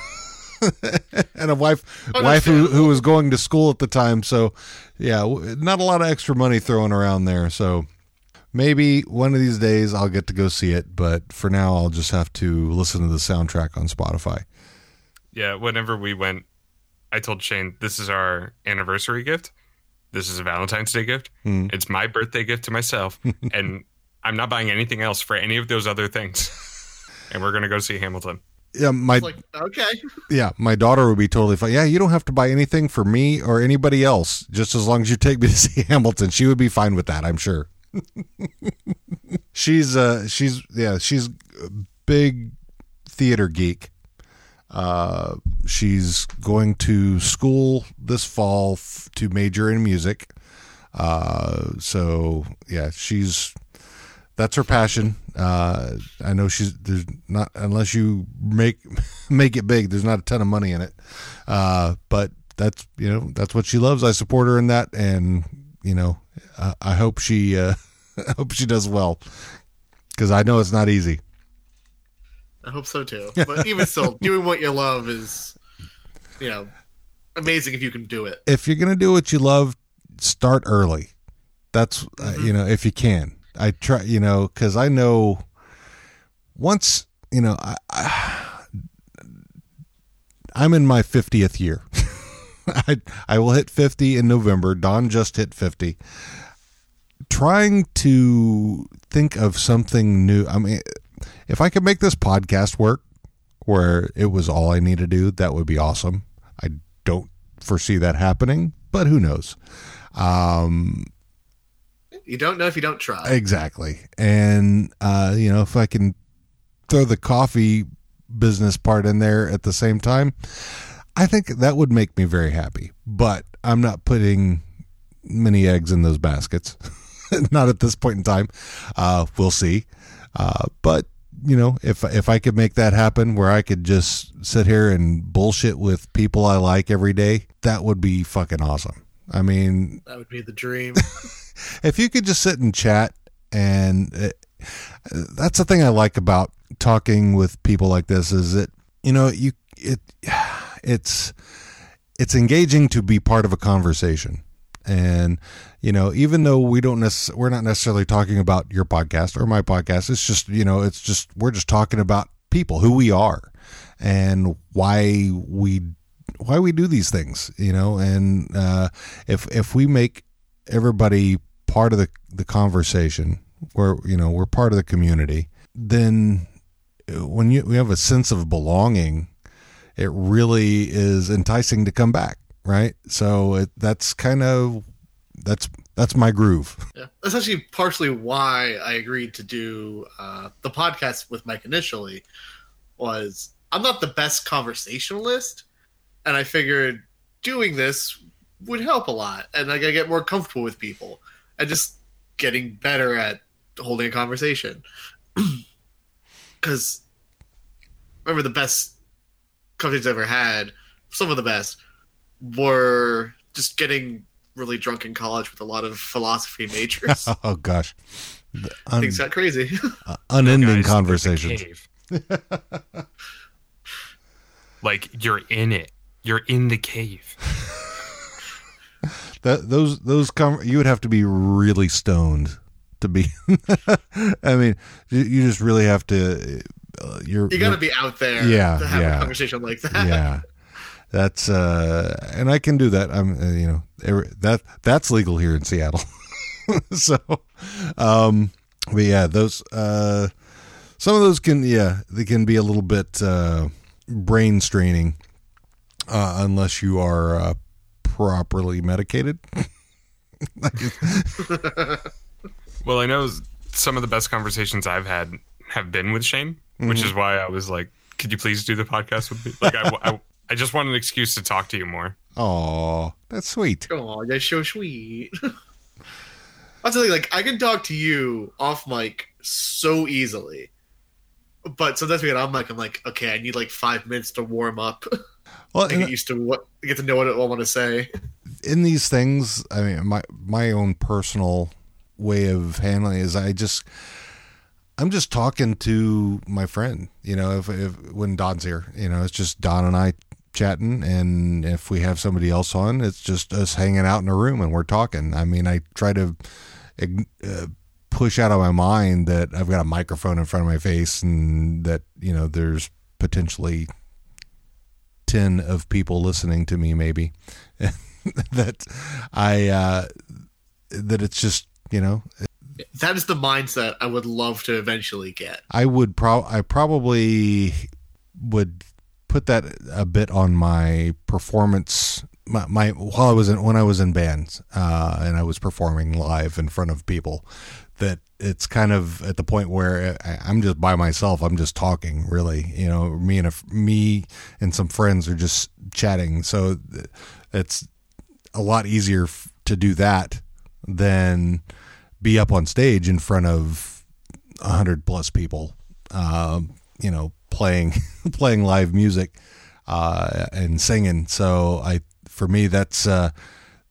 and a wife wife who, who was going to school at the time so yeah not a lot of extra money thrown around there so maybe one of these days i'll get to go see it but for now i'll just have to listen to the soundtrack on spotify Yeah, whenever we went, I told Shane, "This is our anniversary gift. This is a Valentine's Day gift. Hmm. It's my birthday gift to myself, and I'm not buying anything else for any of those other things." And we're gonna go see Hamilton. Yeah my like, okay. Yeah, my daughter would be totally fine. Yeah, you don't have to buy anything for me or anybody else, just as long as you take me to see Hamilton. She would be fine with that, I'm sure. she's uh she's yeah, she's a big theater geek. Uh she's going to school this fall f- to major in music. Uh so yeah, she's that's her passion. Uh, I know she's there's not unless you make make it big. There's not a ton of money in it, uh, but that's you know that's what she loves. I support her in that, and you know I, I hope she uh, I hope she does well because I know it's not easy. I hope so too. But even still, doing what you love is, you know, amazing if you can do it. If you're gonna do what you love, start early. That's uh, you know if you can. I try you know because I know once you know I, I I'm in my 50th year. I I will hit 50 in November. Don just hit 50. Trying to think of something new. I mean, if I could make this podcast work where it was all I need to do, that would be awesome. I don't foresee that happening, but who knows? Um, You don't know if you don't try. Exactly. And uh, you know, if I can throw the coffee business part in there at the same time, I think that would make me very happy. But I'm not putting many eggs in those baskets. not at this point in time. Uh, we'll see. Uh, but you know, if if I could make that happen where I could just sit here and bullshit with people I like every day, that would be fucking awesome. I mean, That would be the dream. if you could just sit and chat and uh, that's the thing i like about talking with people like this is that you know you it it's it's engaging to be part of a conversation. And you know even though we don't necess- we're not necessarily talking about your podcast or my podcast it's just you know it's just we're just talking about people who we are and why we why we do these things you know? And uh if if we make everybody part of the the conversation where you know we're part of the community then when you we have a sense of belonging it really is enticing to come back right so it, that's kind of that's that's my groove Yeah, that's actually partially why I agreed to do uh, the podcast with Mike initially. Was I'm not the best conversationalist, and I figured doing this would help a lot, and like I get more comfortable with people, and just getting better at holding a conversation. Because remember the best conversations I ever had, some of the best, were just getting really drunk in college with a lot of philosophy majors. oh gosh Un- Things got crazy. uh, unending Guys, conversations. like you're in it. You're in the cave. That those those com- you would have to be really stoned to be. I mean, you, just really have to. Uh, you're you got to be out there Yeah, to have yeah. a conversation like that. yeah that's uh and i can do that i'm uh, you know every, that that's legal here in seattle so um but yeah those uh some of those can yeah they can be a little bit uh brain straining uh unless you are uh properly medicated Well, I know some of the best conversations I've had have been with Shane, which Mm-hmm. is why I was like, "Could you please do the podcast with me?" Like, I, I, I just want an excuse to talk to you more. oh that's sweet Oh, that's so sweet. I'll tell you, like, I can talk to you off mic so easily. But sometimes we get on mic, I'm like, okay, I need like five minutes to warm up well get used to what, get to know what I want to say. in these things, I mean, my my own personal way of handling is I just I'm just talking to my friend. You know, if, if when Don's here, you know, it's just Don and I chatting, and if we have somebody else on, it's just us hanging out in a room and we're talking. I mean, I try to uh, push out of my mind that I've got a microphone in front of my face and that you know there's potentially ten of people listening to me, maybe that I uh, that it's just you know That is the mindset I would love to eventually get. I would pro I probably would put that a bit on my performance my, my while I was in when I was in bands uh, and I was performing live in front of people that it's kind of at the point where I, I'm just by myself I'm just talking really you know me and a, me and some friends are just chatting so it's a lot easier f- to do that than be up on stage in front of a hundred plus people, um, you know, playing playing live music uh, and singing. So I, for me, that's uh,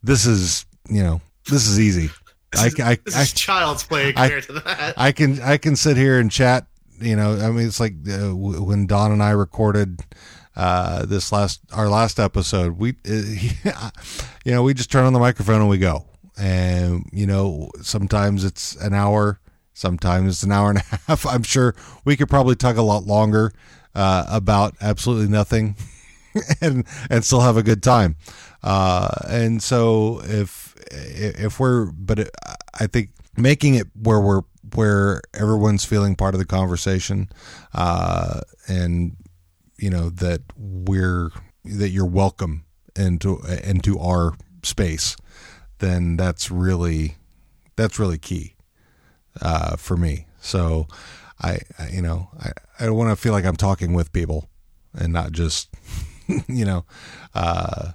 this is you know this is easy. I, I, This I, is child's play I- compared to that. I can I can sit here and chat. You know, I mean, it's like uh, w- when Don and I recorded uh, this last our last episode. We, uh, you know, we just turn on the microphone and we go. And you know, sometimes it's an hour, sometimes it's an hour and a half. I'm sure we could probably talk a lot longer uh, about absolutely nothing, and and still have a good time. Uh, and so if if we're, but I think making it where we're where everyone's feeling part of the conversation, uh, and you know that we're that you're welcome into into our space, then that's really that's really key uh, for me. So I, I you know I, I want to feel like I'm talking with people and not just you know uh,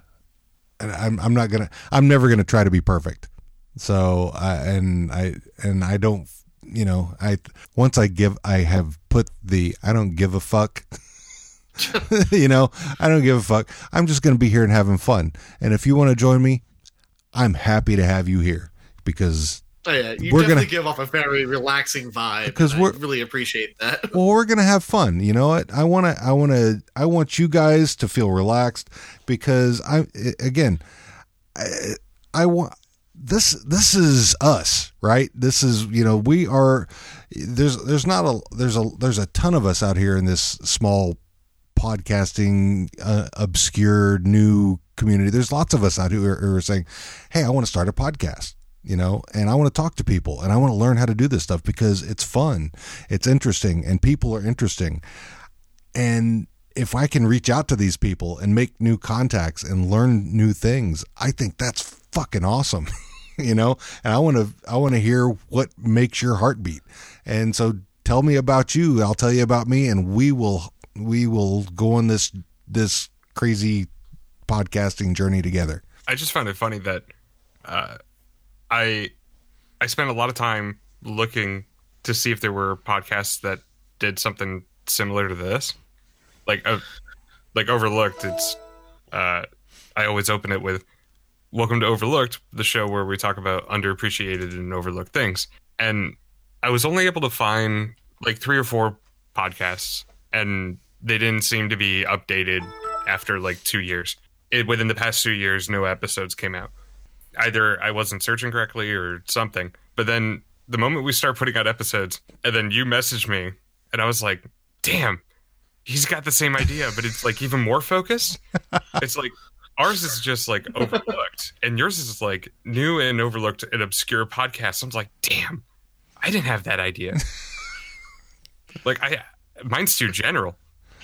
I'm I'm not gonna I'm never gonna try to be perfect. So I and I and I don't you know I once I give I have put the I don't give a fuck. you know I don't give a fuck. I'm just gonna be here and having fun. And if you want to join me, I'm happy to have you here because Oh, yeah, you We're gonna- give off a very relaxing vibe. Because we're- really appreciate that. well we're gonna have fun you know what i want to i want to i want you guys to feel relaxed because i again i, I want this this is us right this is you know we are there's there's not a there's a there's a ton of us out here in this small podcasting uh, obscure new community there's lots of us out here who are saying hey i want to start a podcast you know and i want to talk to people and i want to learn how to do this stuff because it's fun it's interesting and people are interesting. And if i can reach out to these people and make new contacts and learn new things i think that's fucking awesome you know? And i want to i want to hear what makes your heart beat. And so tell me about you i'll tell you about me and we will we will go on this this crazy podcasting journey together. I just found it funny that uh, I I spent a lot of time looking to see if there were podcasts that did something similar to this, like uh, like Overlooked. It's uh, I always open it with "Welcome to Overlooked," the show where we talk about underappreciated and overlooked things, and I was only able to find like three or four podcasts, and they didn't seem to be updated after like two years. It, within the past two years, no episodes came out. Either I wasn't searching correctly or something. But then the moment we start putting out episodes, and then you messaged me, and I was like, "Damn, he's got the same idea, but it's like even more focused." it's like ours is just like overlooked, and yours is like new and overlooked and obscure podcast. I was like, "Damn, I didn't have that idea." like I, mine's too general.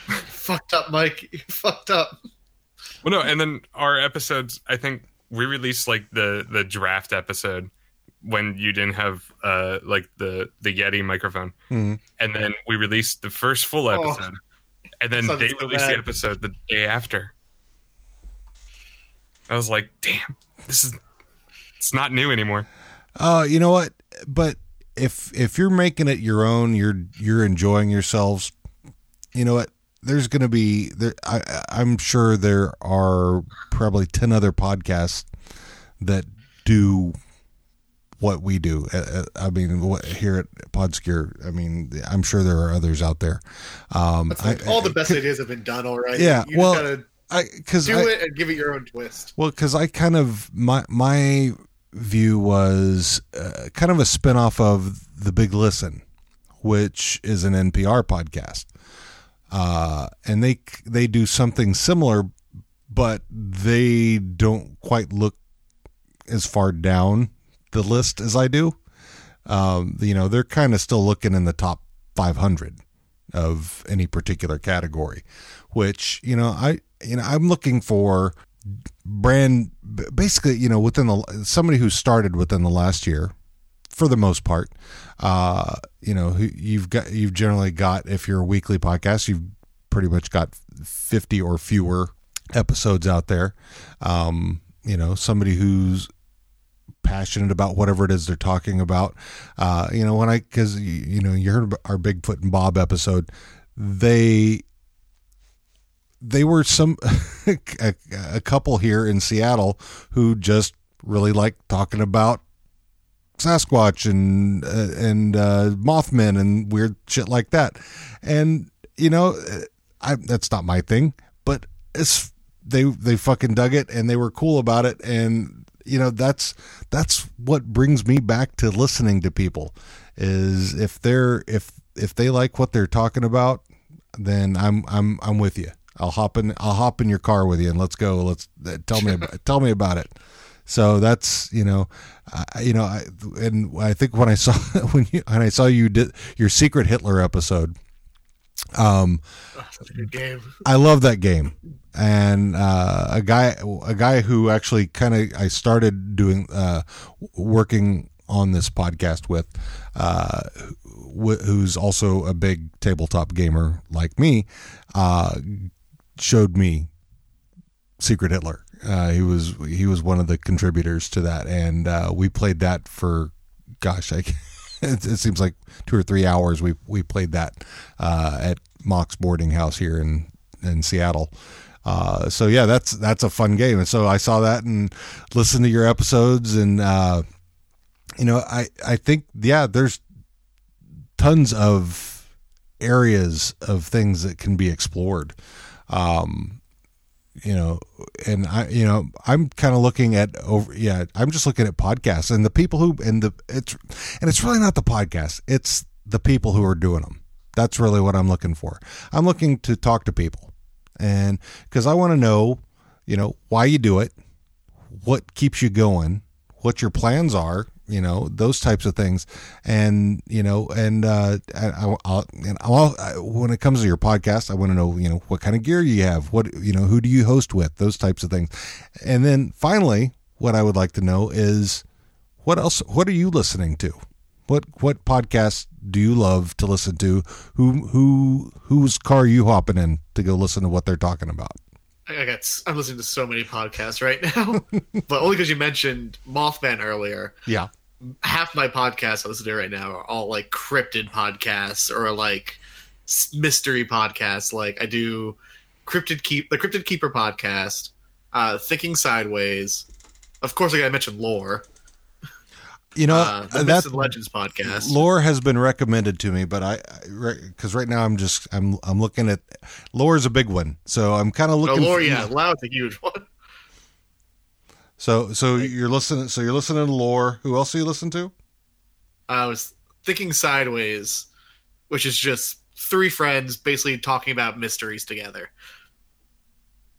fucked up, Mike. You fucked up. Well, no, and then our episodes. I think we released like the the draft episode when you didn't have uh like the the Yeti microphone, Mhm. and then we released the first full Oh. episode, and then they so released the episode the day after. I was like, "Damn, this is it's not new anymore." Uh, you know what? But if if you're making it your own, you're you're enjoying yourselves. You know what? There's going to be there. I, I'm sure there are probably ten other podcasts that do what we do. Uh, uh, I mean, what, here at Podscure, I mean, I'm sure there are others out there. Um, like I- all the best ideas have been done already. Yeah, you well, gotta I because do I, it and give it your own twist. Well, because I kind of my my view was uh, kind of a spinoff of the Big Listen, which is an NPR podcast, uh, and they they do something similar, but they don't quite look as far down the list as I do. Um, you know, they're kind of still looking in the top 500 of any particular category, which you know I you know I'm looking for brand basically you know within the somebody who started within the last year for the most part uh you know, you've got you've generally got if you're a weekly podcast you've pretty much got 50 or fewer episodes out there. Um you know somebody who's passionate about whatever it is they're talking about uh you know when i because you, you know you heard our bigfoot and bob episode they they were some a, a couple here in Seattle who just really like talking about Sasquatch and uh, and uh, Mothman and weird shit like that. And you know, I that's not my thing, but it's they they fucking dug it and they were cool about it and you know that's that's what brings me back to listening to people is if they're if if they like what they're talking about then I'm I'm I'm with you. I'll hop in I'll hop in your car with you and let's go. Let's uh, tell me about, tell me about it. So that's you know, I, you know, I, and I think when I saw when you when I saw you did your secret Hitler episode, um, Oh, good game. I love that game. And uh, a guy, a guy who actually kind of I started doing uh, working on this podcast with, uh, wh- who's also a big tabletop gamer like me, uh, showed me Secret Hitler. Uh, he was he was one of the contributors to that, and uh, we played that for, gosh, I, it, it seems like two or three hours. We we played that uh, at Mox boarding house here in in Seattle. Uh, so yeah, that's that's a fun game, and so I saw that and listened to your episodes, and uh, you know, I I think yeah, there's tons of areas of things that can be explored. Um, you know, and I, you know, I'm kind of looking at over, yeah, I'm just looking at podcasts and the people who, and the, it's, and it's really not the podcast, it's the people who are doing them. That's really what I'm looking for. I'm looking to talk to people and because I want to know, you know, why you do it, what keeps you going, what your plans are, you know, those types of things, and you know, and uh, I, I'll, and I'll, I, when it comes to your podcast, I want to know, you know, what kind of gear you have, what you know, who do you host with, those types of things, and then finally, what I would like to know is what else, what are you listening to? What what podcasts do you love to listen to? Who who whose car are you hopping in to go listen to what they're talking about? I got. I'm listening to so many podcasts right now, but only because you mentioned Mothman earlier. Yeah. Half my podcasts I listen to right now are all like cryptid podcasts or like mystery podcasts. Like I do cryptid keep the cryptid keeper podcast, uh, thinking sideways. Of course, I got to mention lore. You know, uh, the that's and Legends podcast. lore has been recommended to me, but I because right now I'm just I'm I'm looking at lore is a big one, so I'm kind of Oh, looking. lore, for- yeah, lore's a huge one. So so you're listening. So you're listening to lore. Who else do you listen to? I was thinking sideways, which is just three friends basically talking about mysteries together.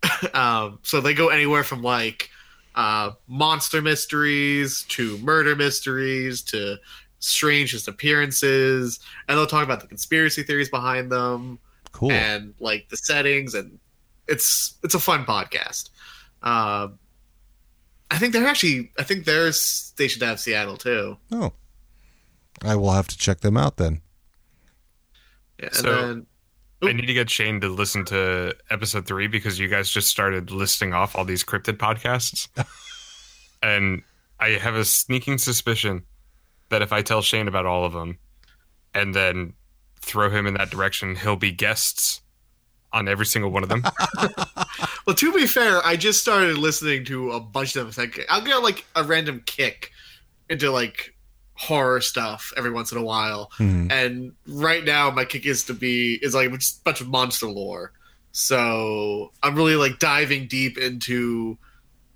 um, so they go anywhere from like uh, monster mysteries to murder mysteries to strangest appearances, and they'll talk about the conspiracy theories behind them Cool. and like the settings, and it's it's a fun podcast. Um, I think they're actually I think they're stationed out of Seattle too. oh, I will have to check them out then. Yeah, and So- then I need to get Shane to listen to episode three because you guys just started listing off all these cryptid podcasts. and I have a sneaking suspicion that if I tell Shane about all of them and then throw him in that direction, he'll be guests on every single one of them. Well, to be fair, I just started listening to a bunch of them. I'll get like a random kick into like horror stuff every once in a while, Hmm. and right now my kick is to be is like just a bunch of monster lore. So I'm really like diving deep into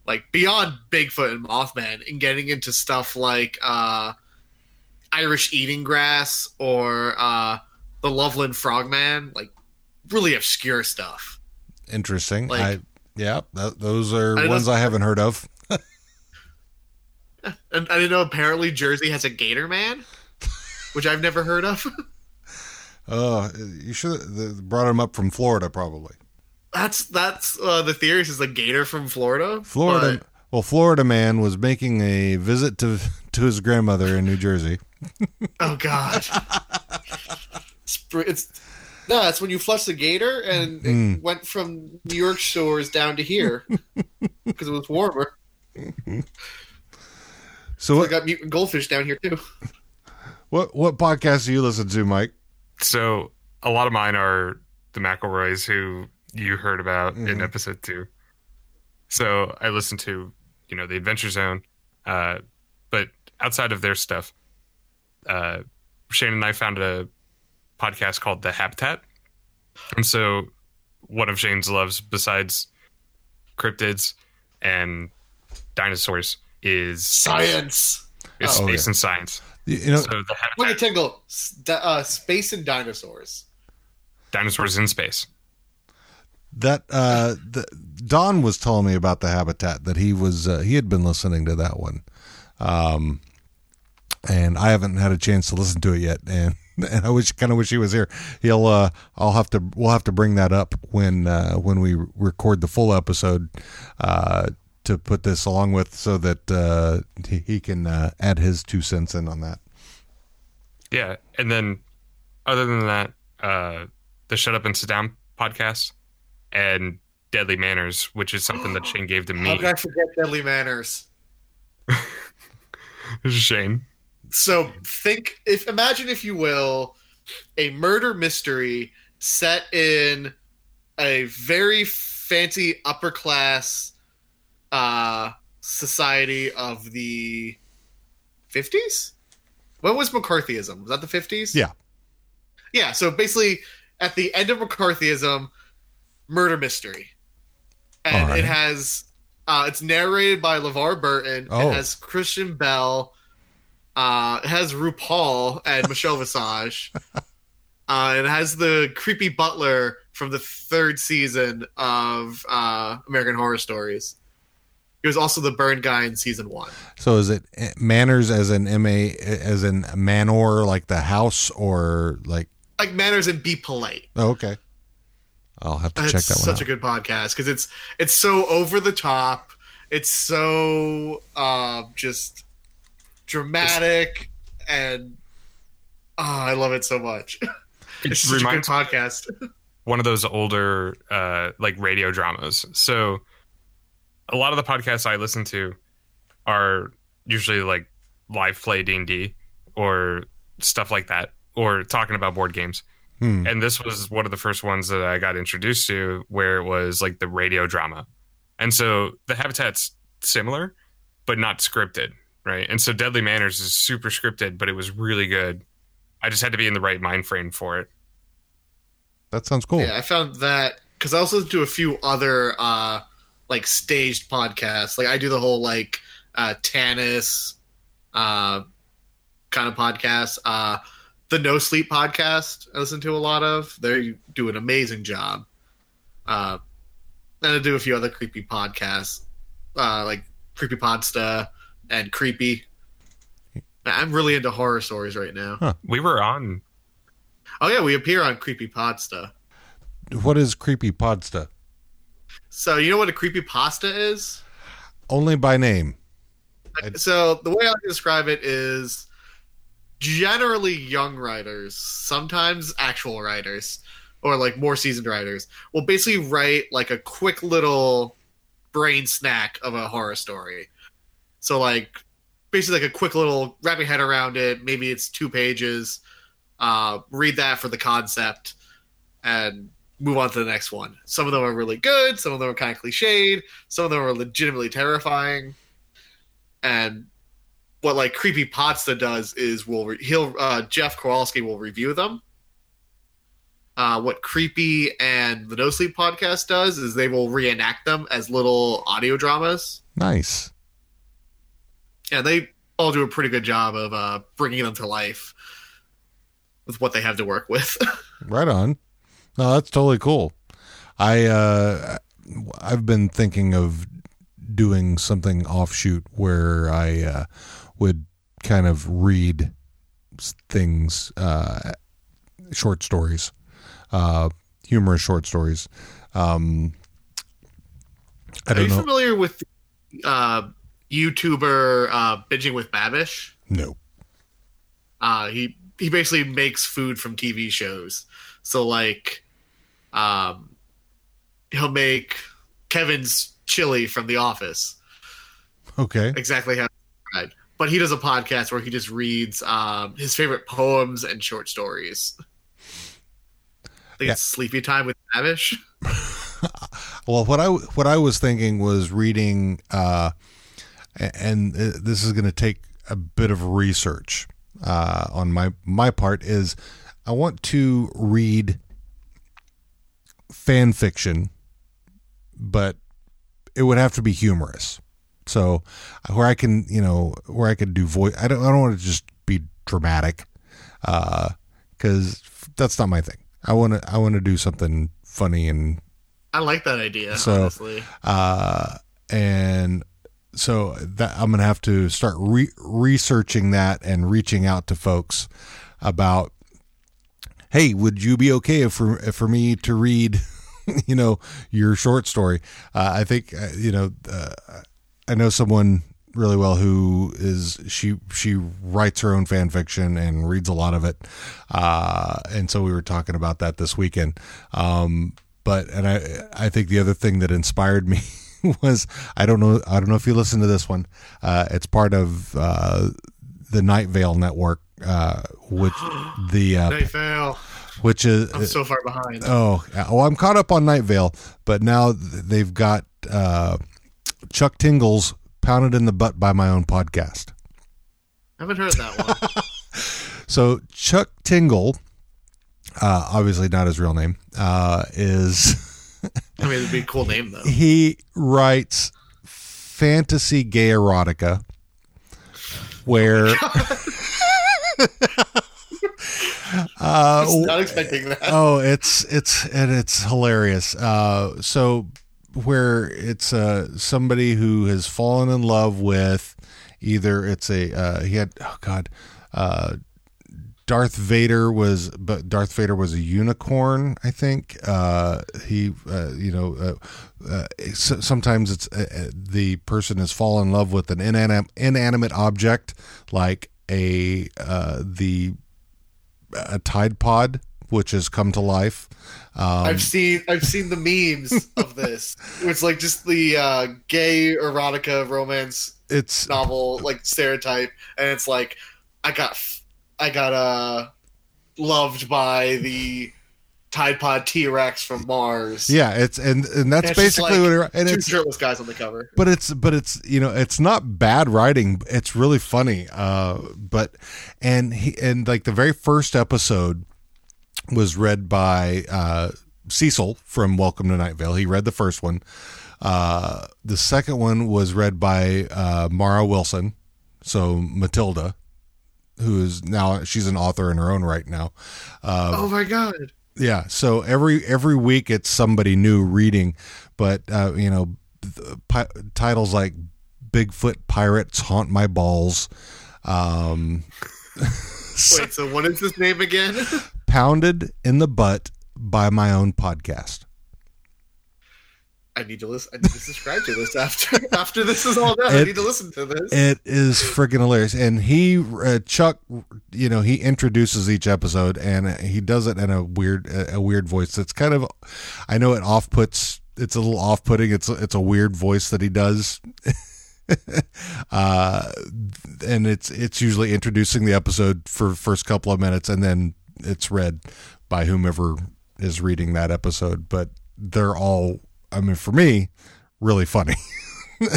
like beyond Bigfoot and Mothman and getting into stuff like uh, Irish eating grass or uh, the Loveland Frogman, like really obscure stuff. Interesting. Like- I yeah, th- those are I ones I haven't heard of. And I didn't know apparently Jersey has a Gator Man, which I've never heard of. Oh, you should have brought him up from Florida, probably. that's that's uh, the theory is a gator from Florida. Florida. Well, Florida man was making a visit to to his grandmother in New Jersey. oh god, Spr- it's no, it's when you flush the gator and it Mm. went from New York shores down to here because it was warmer. So We what got mutant goldfish down here too. what what podcast do you listen to, Mike? so a lot of mine are the McElroys who you heard about in Mhm. episode two. So I listen to, you know, the Adventure Zone, uh, but outside of their stuff, uh, Shane and I found a podcast called The Habitat, and so one of Shane's loves, besides cryptids and dinosaurs, is Science. is Oh, space yeah. and science. You, you know, So the Look Habitat, at Tingle. Uh, space and dinosaurs. dinosaurs in space. that uh, the, Don was telling me about the habitat that he was uh, he had been listening to that one, um, and I haven't had a chance to listen to it yet, and and I wish kind of wish he was here. He'll uh, I'll have to we'll have to bring that up when uh, when we record the full episode. Uh, to put this along with so that uh, he, he can uh, add his two cents in on that. Yeah, and then other than that, uh, the Shut Up and Sit Down podcast and Deadly Manners, which is something that Shane gave to How me. did I forget Deadly Manners? Shane. So think if imagine if you will a murder mystery set in a very fancy upper class uh society of the 50s? When was McCarthyism? Was that the 50s? Yeah. Yeah, so basically at the end of McCarthyism, murder mystery. And right. it has uh it's narrated by LeVar Burton. Oh. It has Kristen Bell. Uh, it has RuPaul and Michelle Visage. Uh, it has the creepy butler from the third season of uh, American Horror Stories. He was also the burn guy in season one. So is it manners as an M A as in manor like the house or like Like manners and be polite. oh, okay. I'll have to It's check that one such out. a good podcast because it's it's so over the top. It's so uh, just dramatic and oh, I love it so much. It's such a good podcast. one of those older uh, like radio dramas. So a lot of the podcasts I listen to are usually like live play D and D or stuff like that, or talking about board games. Hmm. And this was one of the first ones that I got introduced to, where it was like the radio drama. And so the habitat's similar, but not scripted. right? And so Deadly Manners is super scripted, but it was really good. I just had to be in the right mind frame for it. That sounds cool. Yeah, I found that because I also do a few other uh like staged podcasts. Like I do the whole like uh Tanis uh kind of podcast. Uh the No Sleep podcast I listen to a lot of. They do an amazing job. Uh and I do a few other creepy podcasts. Uh like Creepy Podsta and Creepy. I'm really into horror stories right now. We were on Oh yeah, we appear on Creepy Podsta. What is creepy podsta? So you know what a creepy pasta is? Only by name. So the way I describe it is generally young writers, sometimes actual writers, or like more seasoned writers, will basically write like a quick little brain snack of a horror story. So like basically like a quick little wrap your head around it. Maybe it's two pages. Uh, read that for the concept and move on to the next one. Some of them are really good. Some of them are kind of cliched. Some of them are legitimately terrifying. And what like creepy Potsta does is will re- he'll uh, Jeff Kowalski will review them. Uh, what creepy and the No Sleep podcast does is they will reenact them as little audio dramas, Nice. Yeah, they all do a pretty good job of uh, bringing them to life with what they have to work with. Right on. No, that's totally cool. I uh I've been thinking of doing something offshoot where I uh would kind of read things uh short stories. Uh humorous short stories. Um I Are you know. familiar with uh, YouTuber uh, binging with Babish? No. Uh, he he basically makes food from TV shows. So like, um, he'll make Kevin's chili from The Office, Okay. exactly how. described. But he does a podcast where he just reads um, his favorite poems and short stories. I think Yeah. it's Sleepy Time with Babish. Well, what I what I was thinking was reading, uh, and uh, this is going to take a bit of research uh, on my my part. Is I want to read fan fiction, but it would have to be humorous. So where I can, you know, where I could do voice. I don't. I don't want to just be dramatic, Uh because that's not my thing. I want to. I want to do something funny and I like that idea. So- honestly, uh, and so that I'm gonna have to start re- researching that and reaching out to folks about. Hey, would you be okay if for for me to read, you know, your short story? Uh, I think uh, you know. Uh, I know someone really well who is she she writes her own fan fiction and reads a lot of it, uh, and so we were talking about that this weekend. Um, but and I I think the other thing that inspired me was I don't know I don't know if you listen to this one. Uh, it's part of uh, the Night Vale Network, uh, which the uh, Night Vale. which is I'm so far behind. Oh, well, I'm caught up on Night Vale, but now they've got uh, Chuck Tingles pounded in the butt by my own podcast. I haven't heard that one. So Chuck Tingle, uh, obviously not his real name, uh, is I mean, it'd be a cool name though. he writes fantasy gay erotica, where. Uh, Not expecting that. oh it's it's and it's hilarious uh so where it's uh somebody who has fallen in love with either it's a uh he had oh god uh Darth Vader was but Darth Vader was a unicorn I think uh he uh, you know uh, uh, so- sometimes it's uh, uh, the person has fallen in love with an inanim- inanimate object like a uh the a Tide Pod, which has come to life. Um, I've seen I've seen the memes of this. It's like just the uh, gay erotica romance it's novel like stereotype, and it's like I got I got uh loved by the Tide Pod T Rex from Mars. Yeah, it's and and that's And basically like what it, and two it's shirtless guys on the cover. but it's but it's you know it's not bad writing it's really funny uh but and he and like the very first episode was read by uh cecil from welcome to night vale he read the first one uh the second one was read by uh mara wilson so matilda who is now she's an author in her own right now Uh, oh my god. Yeah so every every week it's somebody new reading but uh you know pi- titles like bigfoot pirates haunt my balls um Wait, so what is his name again? pounded in the butt by my own podcast I need to listen. I need to subscribe to this after after this is all done. I need to listen to this. it is freaking hilarious and he uh, chuck you know he introduces each episode and he does it in a weird a weird voice that's kind of i know it off puts it's a little off putting it's it's a weird voice that he does uh and it's it's usually introducing the episode for first couple of minutes and then it's read by whomever is reading that episode but they're all i mean for me really funny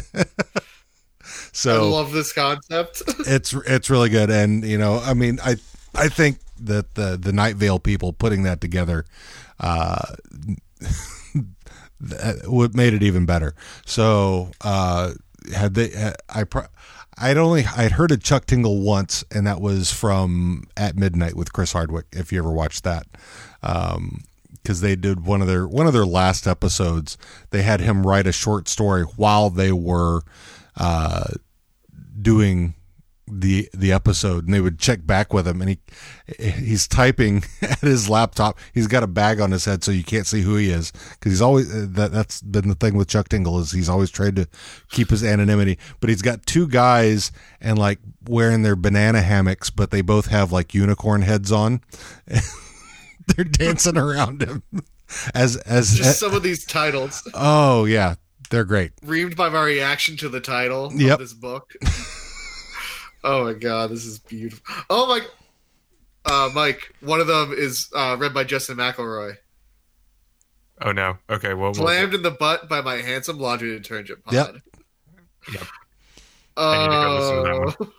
so I love this concept. it's it's really good and you know i mean i i think that the the night vale people putting that together uh what made it even better so uh had they uh, i pro- I'd only I'd heard of Chuck Tingle once, and that was from At Midnight with Chris Hardwick. If you ever watched that, because they did one of their one of their last episodes, they had him write a short story while they were uh, doing the the episode and they would check back with him and he he's typing at his laptop. He's got a bag on his head so you can't see who he is because he's always uh, that that's been the thing with Chuck Tingle is he's always tried to keep his anonymity. But he's got two guys and like wearing their banana hammocks but they both have like unicorn heads on they're dancing around him as as Just some of these titles, oh yeah they're great reamed by my reaction to the title Yep. of this book. oh my god, this is beautiful. Oh my, uh, Mike. One of them is uh, read by Justin McElroy. Oh no. Okay. Well, we'll Slammed in the butt by my handsome laundry detergent pod. Yep. Yep. I need to go listen to that Oh,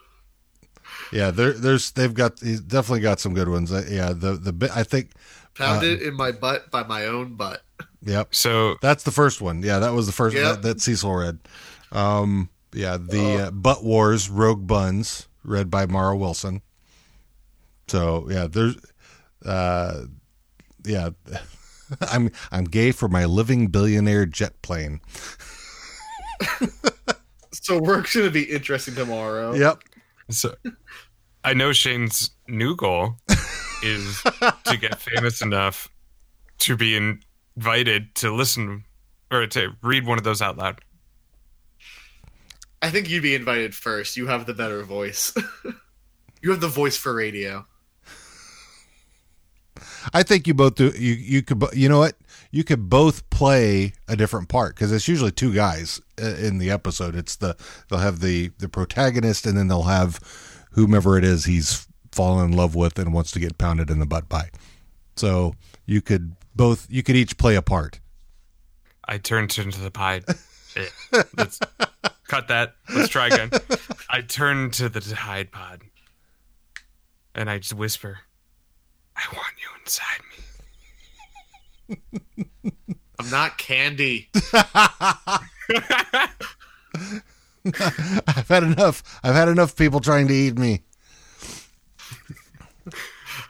Yeah, there, there's they've got he's definitely got some good ones. Uh, yeah, the the bit I think. pounded in my butt by my own butt. Yep, so that's the first one. Yeah, that was the first Yep. that, that Cecil read. Um, yeah, the uh, Butt Wars Rogue Buns read by Mara Wilson. So yeah, there's, uh, yeah, I'm I'm gay for my living billionaire jet plane. So work's gonna be interesting tomorrow. Yep. So I know Shane's new goal is to get famous enough to be invited to listen or to read one of those out loud. I think you'd be invited first. You have the better voice. you have the voice for radio. I think you both do. You you could bo- you know what you could both play a different part because it's usually two guys uh, in the episode. It's the they'll have the the protagonist and then they'll have whomever it is he's fallen in love with and wants to get pounded in the butt by. So you could both you could each play a part. I turned into the pie. Eh, Let's cut that. Let's try again. I turn to the Tide Pod and I just whisper, I want you inside me. I'm not candy. I've had enough. I've had enough people trying to eat me.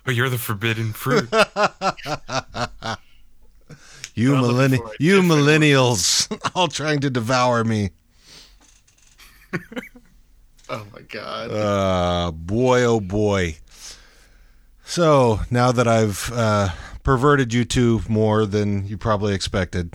But you're the forbidden fruit. You millenni- you millennials all trying to devour me. Oh my god. Uh, boy, oh boy. So now that I've uh, perverted you two more than you probably expected,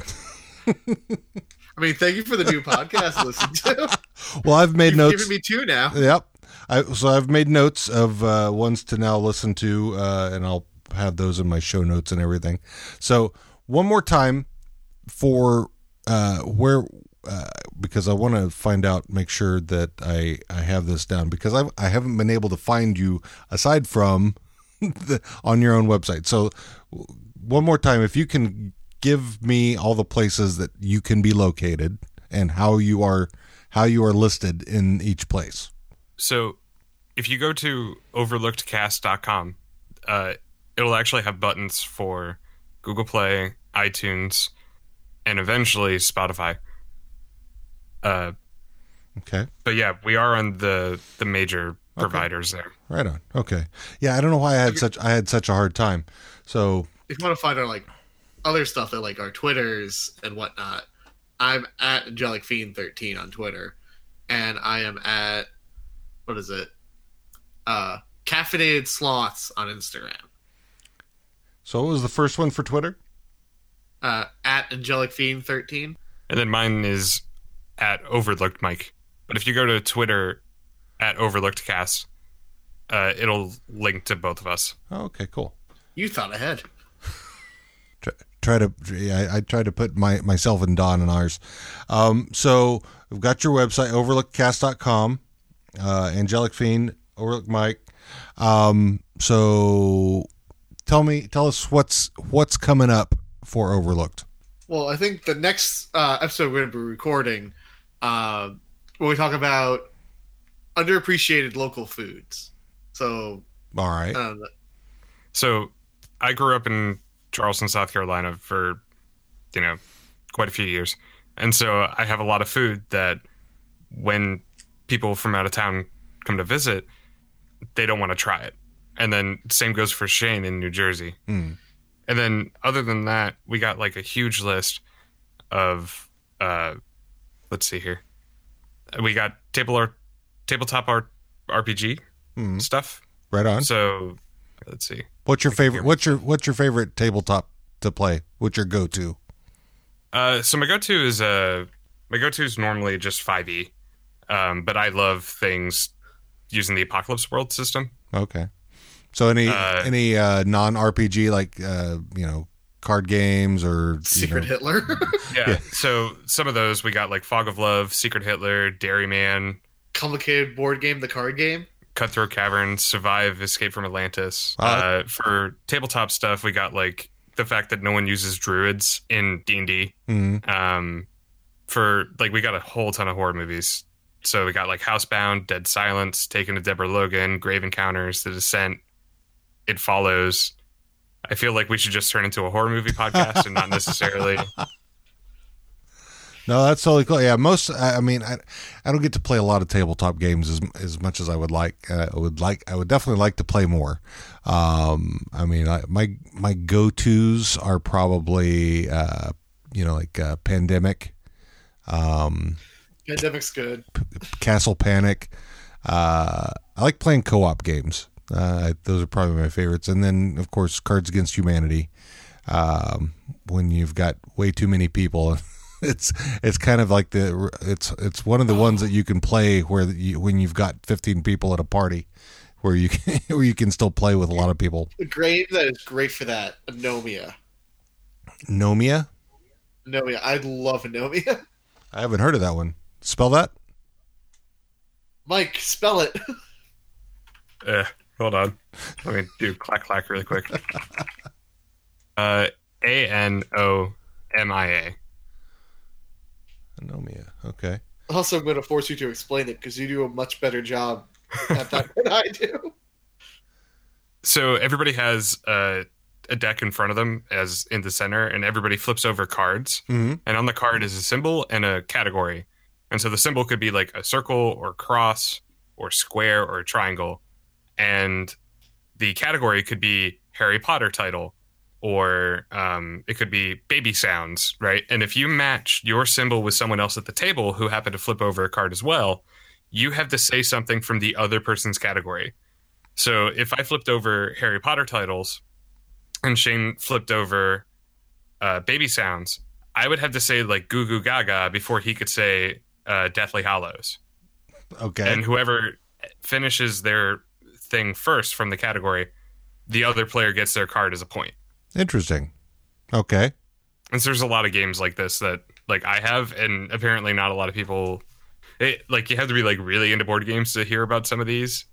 I mean, thank you for the new podcast listen to. well, I've made You've notes. given me two now. Yep. I, so I've made notes of uh, ones to now listen to, uh, and I'll have those in my show notes and everything. So one more time for uh, where, uh, because I want to find out, make sure that I I have this down because I I haven't been able to find you aside from the, on your own website. So one more time, if you can give me all the places that you can be located and how you are how you are listed in each place. So if you go to overlookedcast.com, uh, it'll actually have buttons for Google Play, iTunes, and eventually Spotify. Uh, Okay. but yeah, we are on the the major providers there. Right on. Okay. Yeah, I don't know why I had such I had such a hard time. So if you want to find our like other stuff that like our Twitters and whatnot, I'm at Angelic Fiend thirteen on Twitter, and I am at what is it? Uh, Caffeinated Sloths on Instagram. so what was the first one for Twitter? Uh, at Angelic Fiend thirteen. And then mine is at Overlooked Mike. But if you go to Twitter at Overlooked Cast, uh, it'll link to both of us. Oh, okay, cool. You thought ahead. Try, try to I, I try to put my myself and Don in ours. Um, so we've got your website overlookcast.com, uh, Angelic Fiend, Overlook Mike. Um, so tell me, tell us what's what's coming up for Overlooked. Well, I think the next uh, episode we're going to be recording, uh, when we talk about underappreciated local foods. So, All right. um, So I grew up in Charleston, South Carolina for, you know, quite a few years. And so I have a lot of food that when people from out of town come to visit, they don't want to try it. And then same goes for Shane in New Jersey. Hmm. And then other than that, we got like a huge list of uh let's see here. We got table art tabletop art RPG Hmm. stuff. Right on. So let's see. What's your favorite? What's your what's your favorite tabletop to play? What's your go to? Uh, so my go-to is uh, my go-to is normally just 5e, um, but I love things using the Apocalypse World system. Okay. So any Uh, any uh, non RPG like uh, you know card games or you Secret know- Hitler. Yeah. So some of those we got like Fog of Love, Secret Hitler, Dairyman, Complicated board game, the card game. Cutthroat Cavern, Survive, Escape from Atlantis. Wow. Uh, for tabletop stuff, we got like the fact that no one uses druids in D and D. Mhm. Um, for like we got a whole ton of horror movies. So we got like Housebound, Dead Silence, Taking of Deborah Logan, Grave Encounters, The Descent. It follows. I feel like we should just turn into a horror movie podcast and not necessarily. No, that's totally cool. Yeah, most. I mean, I, I don't get to play a lot of tabletop games as as much as I would like. Uh, I would like. I would definitely like to play more. Um, I mean, I, my my go tos are probably uh, you know like uh, Pandemic, um, Pandemic's good. Castle Panic. Uh, I like playing co op games. Uh, those are probably my favorites. And then, of course, Cards Against Humanity. Um, when you've got way too many people, it's it's kind of like the it's it's one of the ones that you can play where you, when you've got 15 people at a party, where you can, where you can still play with a lot of people. The game that is great for that, Anomia. Nomia, Anomia. I love Anomia. I haven't heard of that one. Spell that. Mike, spell it. Uh, hold on. Let me do clack clack really quick. Uh, A N O M I A. Nomia. Okay. Also, I'm going to force you to explain it because you do a much better job at that than I do. So everybody has uh, a deck in front of them, as in the center, and everybody flips over cards. hmm And on the card is a symbol and a category. And so the symbol could be like a circle or cross or square or triangle. And the category could be Harry Potter title or um, it could be baby sounds, right? And if you match your symbol with someone else at the table who happened to flip over a card as well, you have to say something from the other person's category. So if I flipped over Harry Potter titles and Shane flipped over uh, baby sounds, I would have to say like goo goo gaga before he could say uh, Deathly Hallows. Okay. And whoever finishes their thing first from the category, the other player gets their card as a point. Interesting. Okay. And so there's a lot of games like this that like I have, and apparently not a lot of people. It, like you have to be like really into board games to hear about some of these,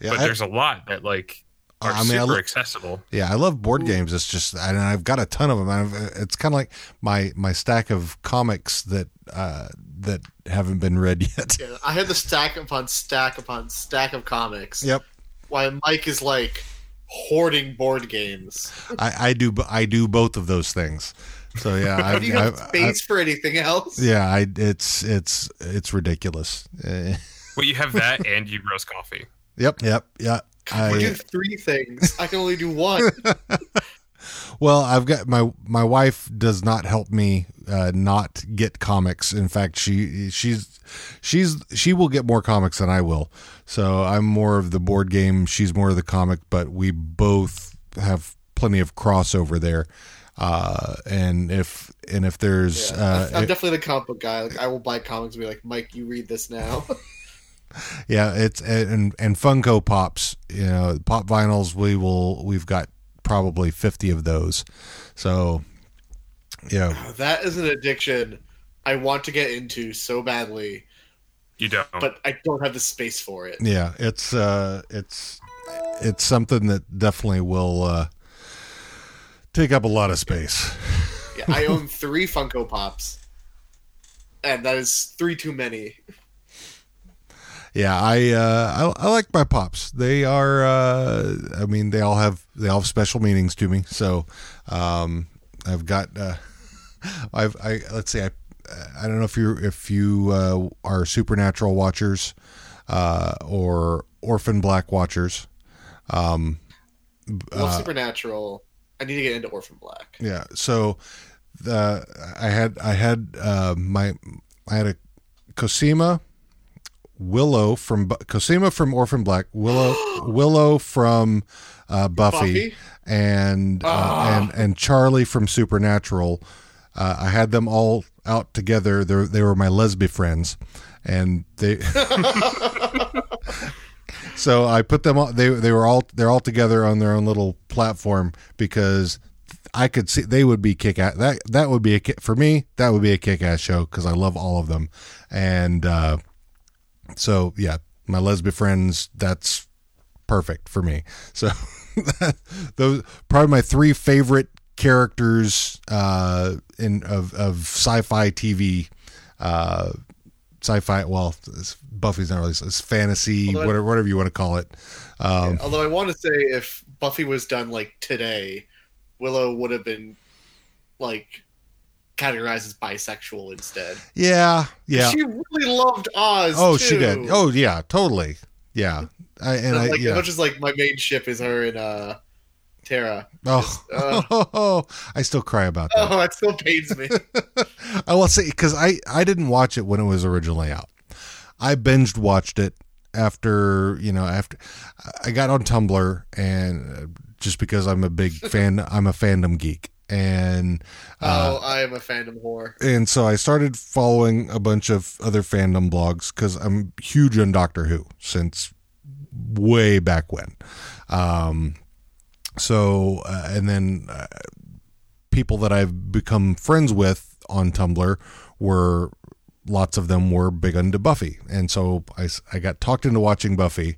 Yeah. but I- there's a lot that like are I mean, I super lo- accessible. Yeah, I love board games. It's just, and I've got a ton of them. I've, it's kind of like my my stack of comics that uh, that haven't been read yet. Yeah, I had the stack upon stack upon stack of comics. Yep, Why Mike is like hoarding board games. I, I do. I do both of those things. So yeah, I, do you have I- I- space for anything else? yeah, I it's it's it's ridiculous. Well, you have that, and you roast coffee. yep, yep, yeah. We do three things. I can only do one. well, I've got my my wife does not help me uh, not get comics. In fact, she she's she's she will get more comics than I will. So I'm more of the board game. She's more of the comic, but we both have plenty of crossover there. Uh, and if and if there's uh, I'm definitely the comic book guy. Like, I will buy comics and be like, Mike, you read this now. Yeah, it's and and Funko Pops, you know, pop vinyls. We will. We've got probably fifty of those. So, yeah, that is an addiction I want to get into so badly, You don't. but I don't have the space for it. yeah, it's uh, it's it's something that definitely will uh, take up a lot of space. Yeah, I own three Funko Pops, and that is three too many. Yeah, I uh, I, I like my pops. They are. Uh, I mean, they all have they all have special meanings to me. So, um, I've got. Uh, I've I let's see. I I don't know if you if you uh, are supernatural watchers uh, or orphan black watchers. Um, Love Supernatural. I need to get into Orphan Black. yeah. So the I had I had uh, my I had a Cosima, Willow from Cosima from Orphan Black, Willow Willow from uh, Buffy, Buffy? and uh, and and Charlie from Supernatural. Uh, I had them all out together. They they were my lesbian friends, and they. so I put them all. They they were all they're all together on their own little platform because I could see they would be kick ass. That that would be a for me. That would be a kick ass show because I love all of them, and uh, so yeah, my lesbian friends. That's perfect for me. So those probably my three favorite characters uh, in of of sci-fi TV. Uh, sci-fi. Well, it's, Buffy's not really. It's fantasy, Although I- whatever whatever you want to call it. Um, Although I want to say, if Buffy was done like today, Willow would have been like categorized as bisexual instead. yeah, yeah. She really loved Oz. Oh, too. she did. Oh, yeah, totally. Yeah, I, and I like, yeah. as much as like my main ship is her and uh Tara. Oh, uh, I still cry about that. Oh, that still pains me. I will say because I I didn't watch it when it was originally out. I binged watched it after you know after I got on Tumblr and uh, just because I'm a big fan, I'm a fandom geek, and uh, oh, I am a fandom whore. and so I started following a bunch of other fandom blogs because I'm huge on Doctor Who since way back when. Um, so uh, and then uh, people that I've become friends with on Tumblr were lots of them were big into Buffy, and so I, I got talked into watching Buffy,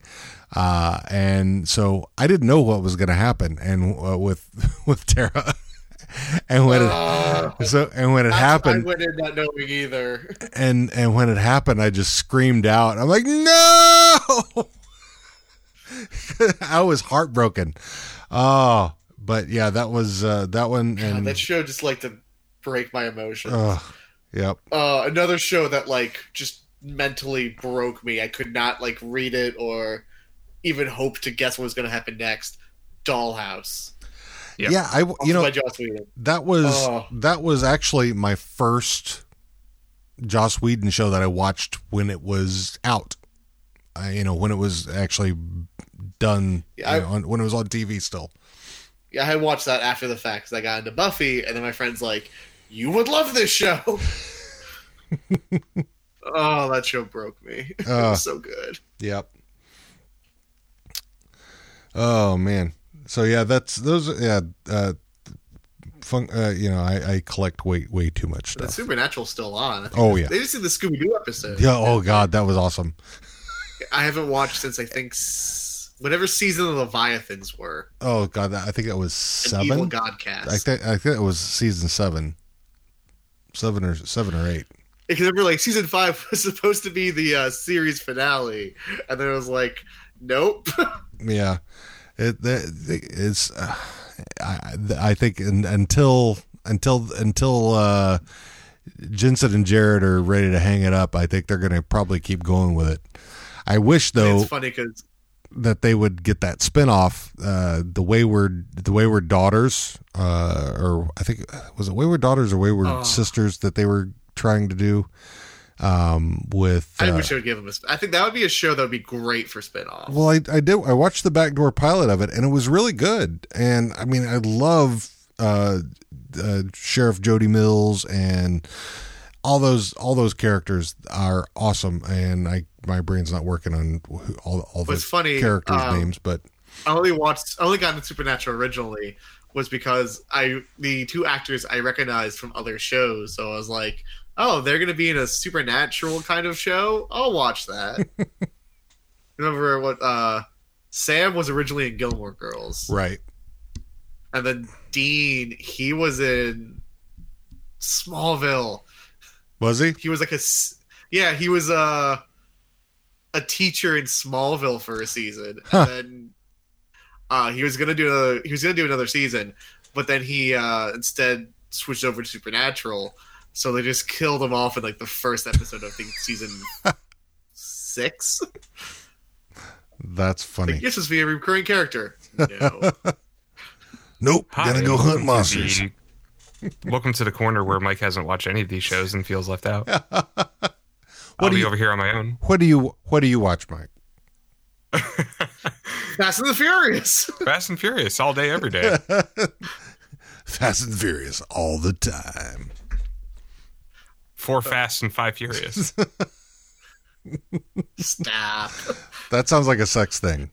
uh, and so I didn't know what was going to happen, and uh, with with Tara, and when Uh, it so and when it That's- happened, I went in not knowing either. and and when it happened, I just screamed out. I'm like, no! I was heartbroken. Oh, but yeah, that was uh, that one, God, and that show just like to break my emotions. uh, yep, uh, another show that like just mentally broke me. I could not like read it or even hope to guess what was going to happen next. Dollhouse. Yep. yeah. I Also you know by Joss Whedon. that was Oh. that was actually my first Joss Whedon show that I watched when it was out. I, you know, when it was actually done, Yeah, you I- know, on, when it was on TV still. Yeah, I had watched that after the fact because I got into Buffy, and then my friend's like, "You would love this show." oh, that show broke me. it Uh. was so good. Yep. Oh man. So yeah, that's those. Yeah. Uh, fun, uh, you know, I, I collect way way too much The stuff. Supernatural's still on. Oh yeah. They just did the Scooby Doo episode. Yeah. Oh god, that was awesome. I haven't watched since I think whatever season the Leviathans were. Oh god, I think that was An evil seven. god cast. I think I think it was season seven, seven or seven or eight. because remember, like season five was supposed to be the uh, series finale, and then it was like, nope. Yeah, it the- it's. Uh, I I think un, until until until uh, Jensen and Jared are ready to hang it up, I think they're going to probably keep going with it. I wish though it's funny because that they would get that spinoff, uh, the wayward the wayward daughters, uh, or I think was it wayward daughters or wayward Oh. sisters that they were trying to do um, with. I uh, wish I would give them a. Sp- I think that would be a show that would be great for spinoff. Well, I, I did. I watched the backdoor pilot of it, and it was really good. And I mean, I love uh, uh, Sheriff Jody Mills and all those all those characters are awesome. And I my brain's not working on who- all all the funny, characters' um, names, but I only watched, I only got into Supernatural originally was because I the two actors I recognized from other shows. So I was like, oh, they're gonna be in a supernatural kind of show. I'll watch that. Remember what uh, Sam was originally in Gilmore Girls, right. and then Dean he was in Smallville. Was he? He was like a yeah, he was a a teacher in Smallville for a season, Huh. and then uh, he was gonna do a, he was gonna do another season, but then he uh, instead switched over to Supernatural, so they just killed him off in like the first episode of I think season six. That's funny. Like, this is be a recurring character. No, Nope. Hi, gonna go hunt monsters. The- welcome to the corner where Mike hasn't watched any of these shows and feels left out. I'll do be you- over here on my own. What do you What do you watch, Mike? Fast and the Furious. Fast and Furious all day, every day. Fast and Furious all the time. Four Fast and Five Furious. Stop. That sounds like a sex thing.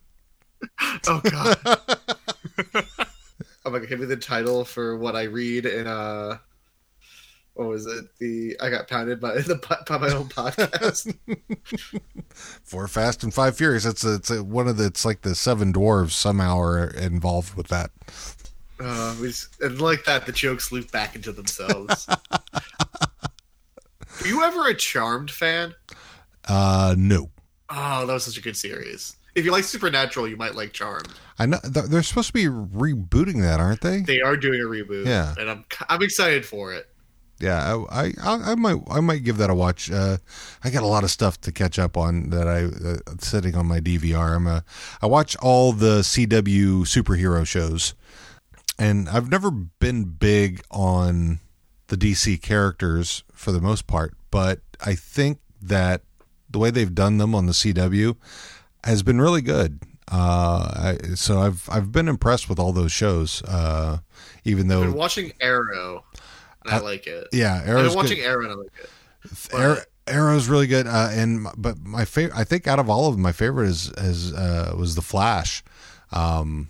Oh god. I'm like, give me the title for what I read in uh what was it? The I got pounded by the by my own podcast. Four Fast and Five Furious, it's a, it's a, one of the it's like the seven dwarves somehow are involved with that. uh, we just, and like that, the jokes loop back into themselves. Were you ever a Charmed fan? Uh, no, Oh, that was such a good series. If you like Supernatural, you might like Charmed. I know th- they're supposed to be rebooting that, aren't they? They are doing a reboot, Yeah. and I'm I'm excited for it. Yeah, I, I I I might I might give that a watch. Uh, I got a lot of stuff to catch up on that I uh, sitting on my DVR. I'm a I watch all the CW superhero shows, and I've never been big on the DC characters for the most part, but I think that the way they've done them on the CW has been really good. Uh, I, so I've I've been impressed with all those shows. Uh, even I've though been watching Arrow, and I Uh, like it. yeah, I've been watching good. Arrow, and I like it. But- Arrow, Arrow's really good, uh, and but my favorite, I think, out of all of them, my favorite is is uh, was the Flash. Um,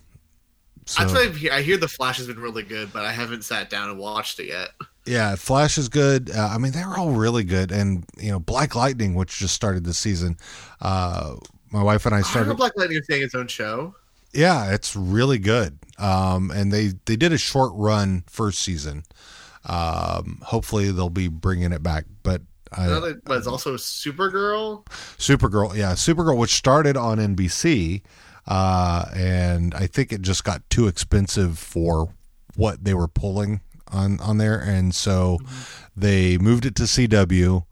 so I, hear, I hear the Flash has been really good, but I haven't sat down and watched it yet. yeah, Flash is good. Uh, I mean, they're all really good, and you know, Black Lightning, which just started this season. Uh, my wife and I I started. Black Lightning is getting its own show. Yeah, it's really good. Um, and they they did a short run first season. Um, hopefully they'll be bringing it back, but. I, but it's also Supergirl. Supergirl, yeah, Supergirl, which started on NBC, uh, and I think it just got too expensive for what they were pulling on on there, and so they moved it to CW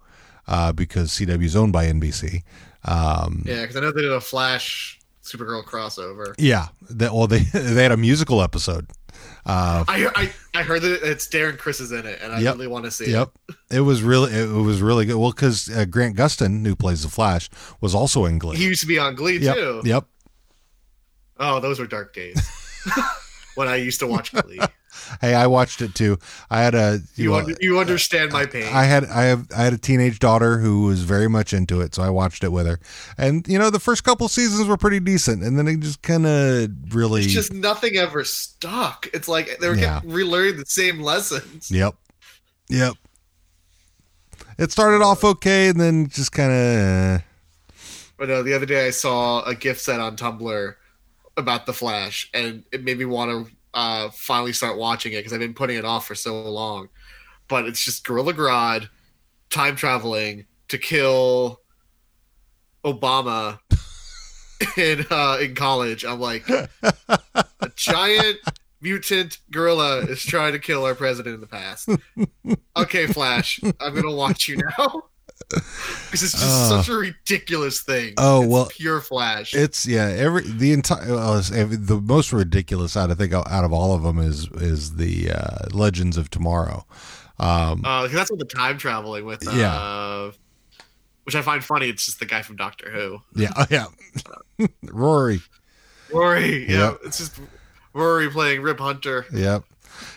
uh, because CW is owned by NBC. Um, Yeah, because I know they did a Flash Supergirl crossover. yeah, that well, they they had a musical episode. Uh, I, I I heard that it's Darren Criss is in it, and I Yep. really want to see it. Yep, it was really it was really good. Well, because uh, Grant Gustin, who plays the Flash, was also in. Glee. He used to be on Glee yep, too. yep. Oh, those were dark days when I used to watch Glee. Hey, I watched it too. I had a You under, you understand my pain. I had I have I had a teenage daughter who was very much into it, so I watched it with her. And you know, the first couple seasons were pretty decent, and then it just kind of really. it's just nothing ever stuck. It's like they were Yeah. relearning the same lessons. Yep, yep. It started off okay, and then just kind of. Eh. But no, the other day I saw a gift set on Tumblr about the Flash, and it made me want to uh, finally start watching it because I've been putting it off for so long. But it's just Gorilla Grodd time traveling to kill Obama in uh, in college. I'm like, a giant mutant gorilla is trying to kill our president in the past. Okay, Flash, I'm gonna watch you now. Because it's just Oh. such a ridiculous thing. Oh, It's well, pure Flash. It's yeah. Every the entire well, the most ridiculous out I think out of all of them is is the uh, Legends of Tomorrow. Um, Uh, that's what the time traveling with. Uh, Yeah. Which I find funny. It's just the guy from Doctor Who. yeah, oh, yeah. Rory. Rory. Yeah. Yep. It's just Rory playing Rip Hunter. Yep.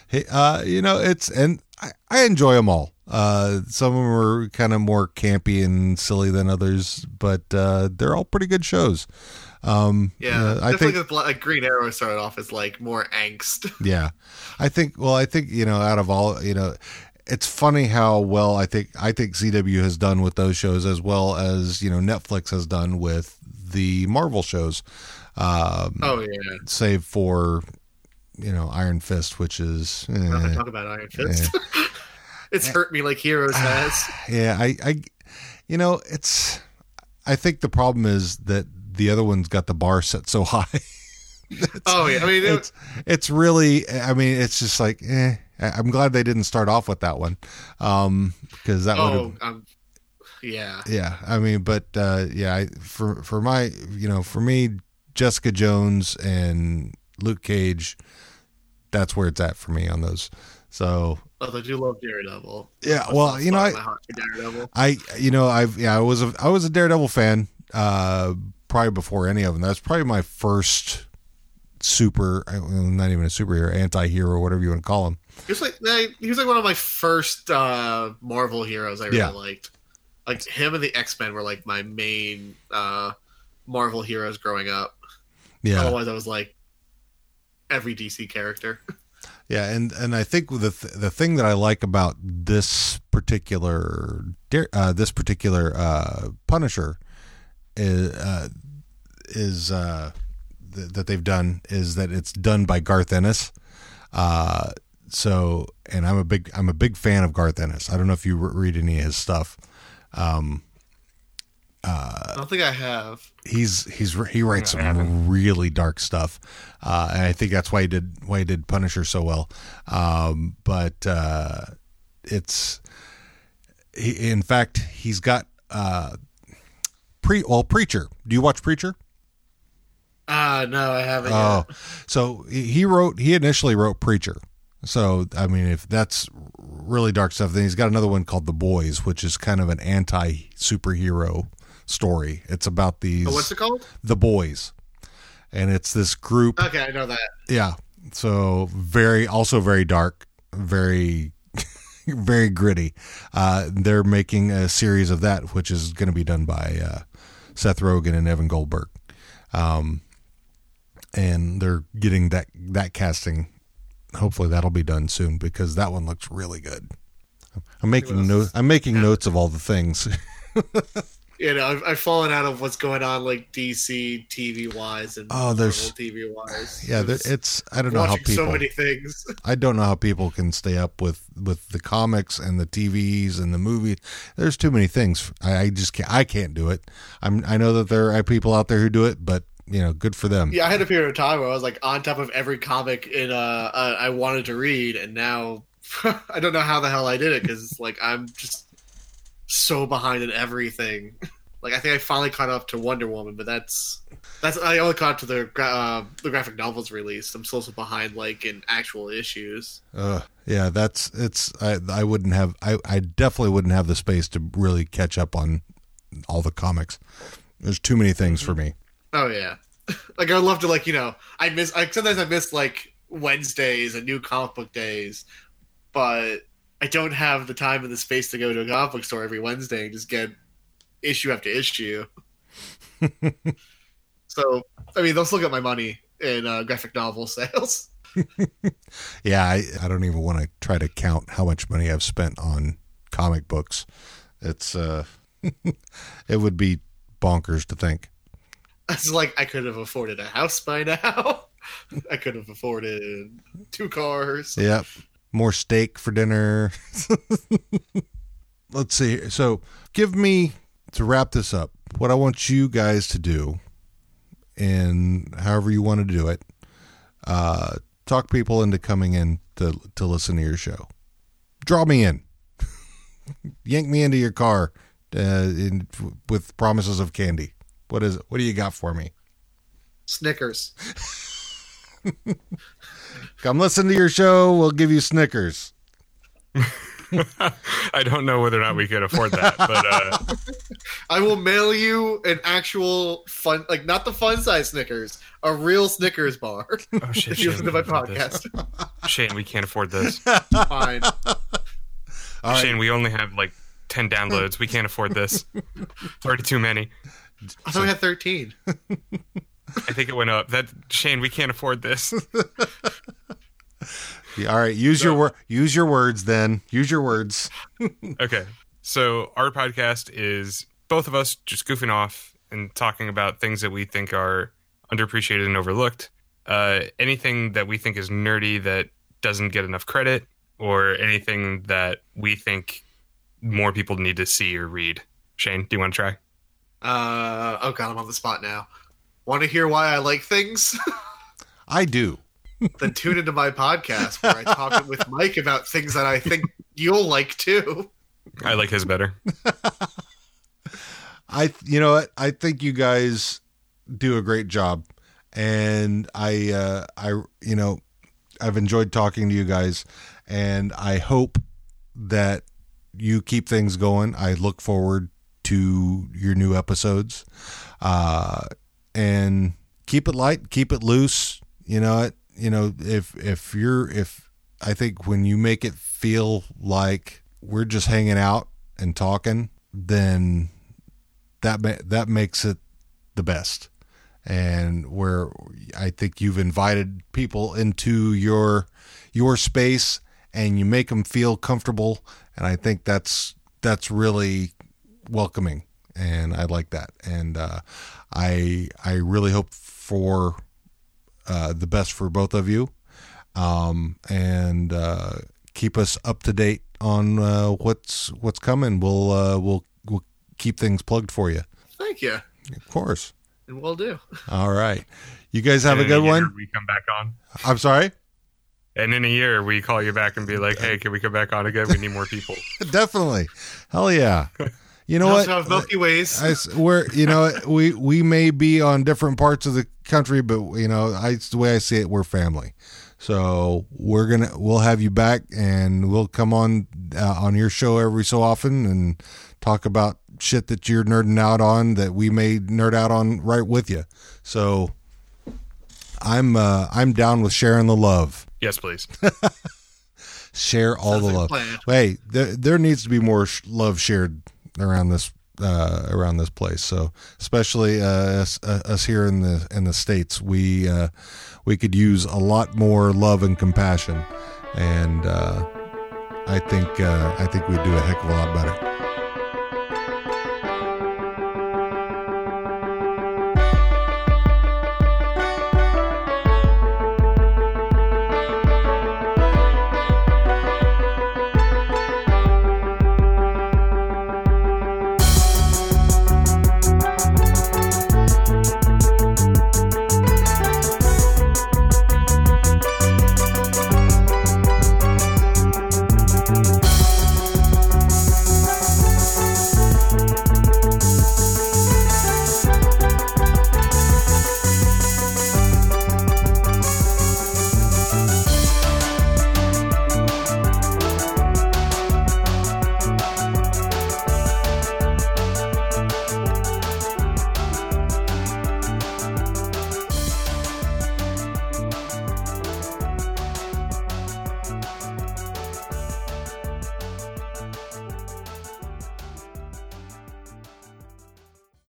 Hey, uh, you know, it's and I, I enjoy them all. Uh, some of them are kind of more campy and silly than others, but uh, they're all pretty good shows. Um, Yeah. uh, I think like, like Green Arrow started off as like more angst. Yeah, I think. Well, I think you know, out of all, you know, it's funny how well I think I think CW has done with those shows as well as you know Netflix has done with the Marvel shows. Um, Oh yeah. save for you know Iron Fist, which is eh, talk about Iron Fist. it's hurt me like Heroes has. yeah, I, I, you know, it's. I think the problem is that the other one's got the bar set so high. oh yeah. I mean, it, it's it's really i mean it's just like eh i'm glad they didn't start off with that one um because that would oh, have um, yeah. yeah i mean but uh yeah I, for for my you know for me jessica jones and luke cage that's where it's at for me on those so I do love Daredevil. Yeah, That's well, you know, I- my heart for Daredevil. I you know I've yeah I was a I was a Daredevil fan uh probably before any of them. That's probably my first super not even a superhero anti-hero whatever you want to call him. He was like he was like one of my first uh, Marvel heroes I really Yeah. liked. Like him and the X Men were like my main uh, Marvel heroes growing up. Yeah. Otherwise, I was like every DC character. Yeah, and and I think the th- the thing that I like about this particular uh, this particular uh, Punisher is uh, is uh, th- that they've done is that it's done by Garth Ennis. Uh, so, and I'm a big I'm a big fan of Garth Ennis. I don't know if you re- read any of his stuff. Um, I don't think I have. he's he's he writes I some really dark stuff, uh, and I think that's why he did why he did Punisher so well. Um, but uh, it's he, in fact he's got uh, pre well Preacher. Do you watch Preacher? Ah, no, I haven't. Oh, yet. so he he wrote he initially wrote Preacher. So I mean, if that's really dark stuff, then he's got another one called The Boys, which is kind of an anti superhero story. It's about these Oh, what's it called? the boys. And it's this group Okay, I know that. yeah. So very also very dark very very gritty. Uh they're making a series of that which is going to be done by uh seth rogen and evan goldberg. Um and they're getting that that casting. Hopefully that'll be done soon because that one looks really good. I'm making notes i'm making notes of all the things You know, I've, I've fallen out of what's going on like DC TV wise and Oh, there's- TV wise. yeah there, it's i don't know how people so many things. I don't know how people can stay up with with the comics and the TVs and the movies. There's too many things. I, I just can't. I can't do it. I'm. I know that there are people out there who do it, but you know, good for them. Yeah, I had a period of time where I was like on top of every comic in uh, uh I wanted to read, and now I don't know how the hell I did it because like I'm just so behind in everything. Like I think I finally caught up to Wonder Woman, but that's that's I only caught up to the gra- uh, the graphic novels released. I'm still so behind like in actual issues. Uh, yeah, that's it's. I I wouldn't have. I I definitely wouldn't have the space to really catch up on all the comics. There's too many things for me. Oh yeah, like I'd love to like you know I miss like sometimes I miss like Wednesdays and new comic book days, but I don't have the time and the space to go to a comic book store every Wednesday and just get issue after issue. so I mean they'll still get my money in uh, graphic novel sales. Yeah, I I don't even want to try to count how much money I've spent on comic books. It's uh, it would be bonkers to think. It's like I could have afforded a house by now. I could have afforded two cars. Yep. More steak for dinner. Let's see. So, give me to wrap this up. What I want you guys to do, and however you want to do it, uh, talk people into coming in to to listen to your show. Draw me in. Yank me into your car uh, in, with promises of candy. What is it? What do you got for me? Snickers. Come listen to your show. We'll give you Snickers. I don't know whether or not we could afford that, but uh, I will mail you an actual fun, like not the fun size Snickers, a real Snickers bar. oh shit, if you listen to my we can't afford this. podcast, Shane, we can't afford this. fine. All right. Shane, we only have like ten downloads. We can't afford this. It's already too many. I thought we had thirteen. I think it went up. That Shane, we can't afford this. Yeah, All right. Use your wor- use your words. Then use your words. Okay. So our podcast is both of us just goofing off and talking about things that we think are underappreciated and overlooked. Uh, anything that we think is nerdy that doesn't get enough credit, or anything that we think more people need to see or read. Shane, do you want to try? Uh, oh god, I'm on the spot now. Want to hear why I like things? I do. then tune into my podcast where I talk with Mike about things that I think you'll like too. I like his better. I you know what? I think you guys do a great job, and I uh, I you know I've enjoyed talking to you guys, and I hope that you keep things going. I look forward to your new episodes, uh, and keep it light, keep it loose. You know it. You know if if you're if I think when you make it feel like we're just hanging out and talking, then that that makes it the best and where I think you've invited people into your your space and you make them feel comfortable and I think that's that's really welcoming and I like that and uh, I I really hope for uh, the best for both of you um, and uh, keep us up to date on uh, what's what's coming we'll uh, we'll we'll keep things plugged for you Thank you, of course and we'll do. all right. You guys have And a good one? We come back on. I'm sorry? And in a year, we call you back and be like, "Hey, can we come back on again? We need more people." Definitely. Hell yeah. You know what? Milky Ways. I, we're, you know, we, we may be on different parts of the country, but, you know, I, it's the way I see it, we're family. So we're to, we'll have you back and we'll come on, uh, on your show every so often and talk about shit that you're nerding out on that we may nerd out on right with you. So I'm, uh, I'm down with sharing the love. yes, please. share all Sounds the like love. Hey, there there needs to be more sh- love shared around this uh, around this place. So especially uh, us, uh, us here in the in the states, we uh, we could use a lot more love and compassion, and uh, I think uh, I think we'd do a heck of a lot better.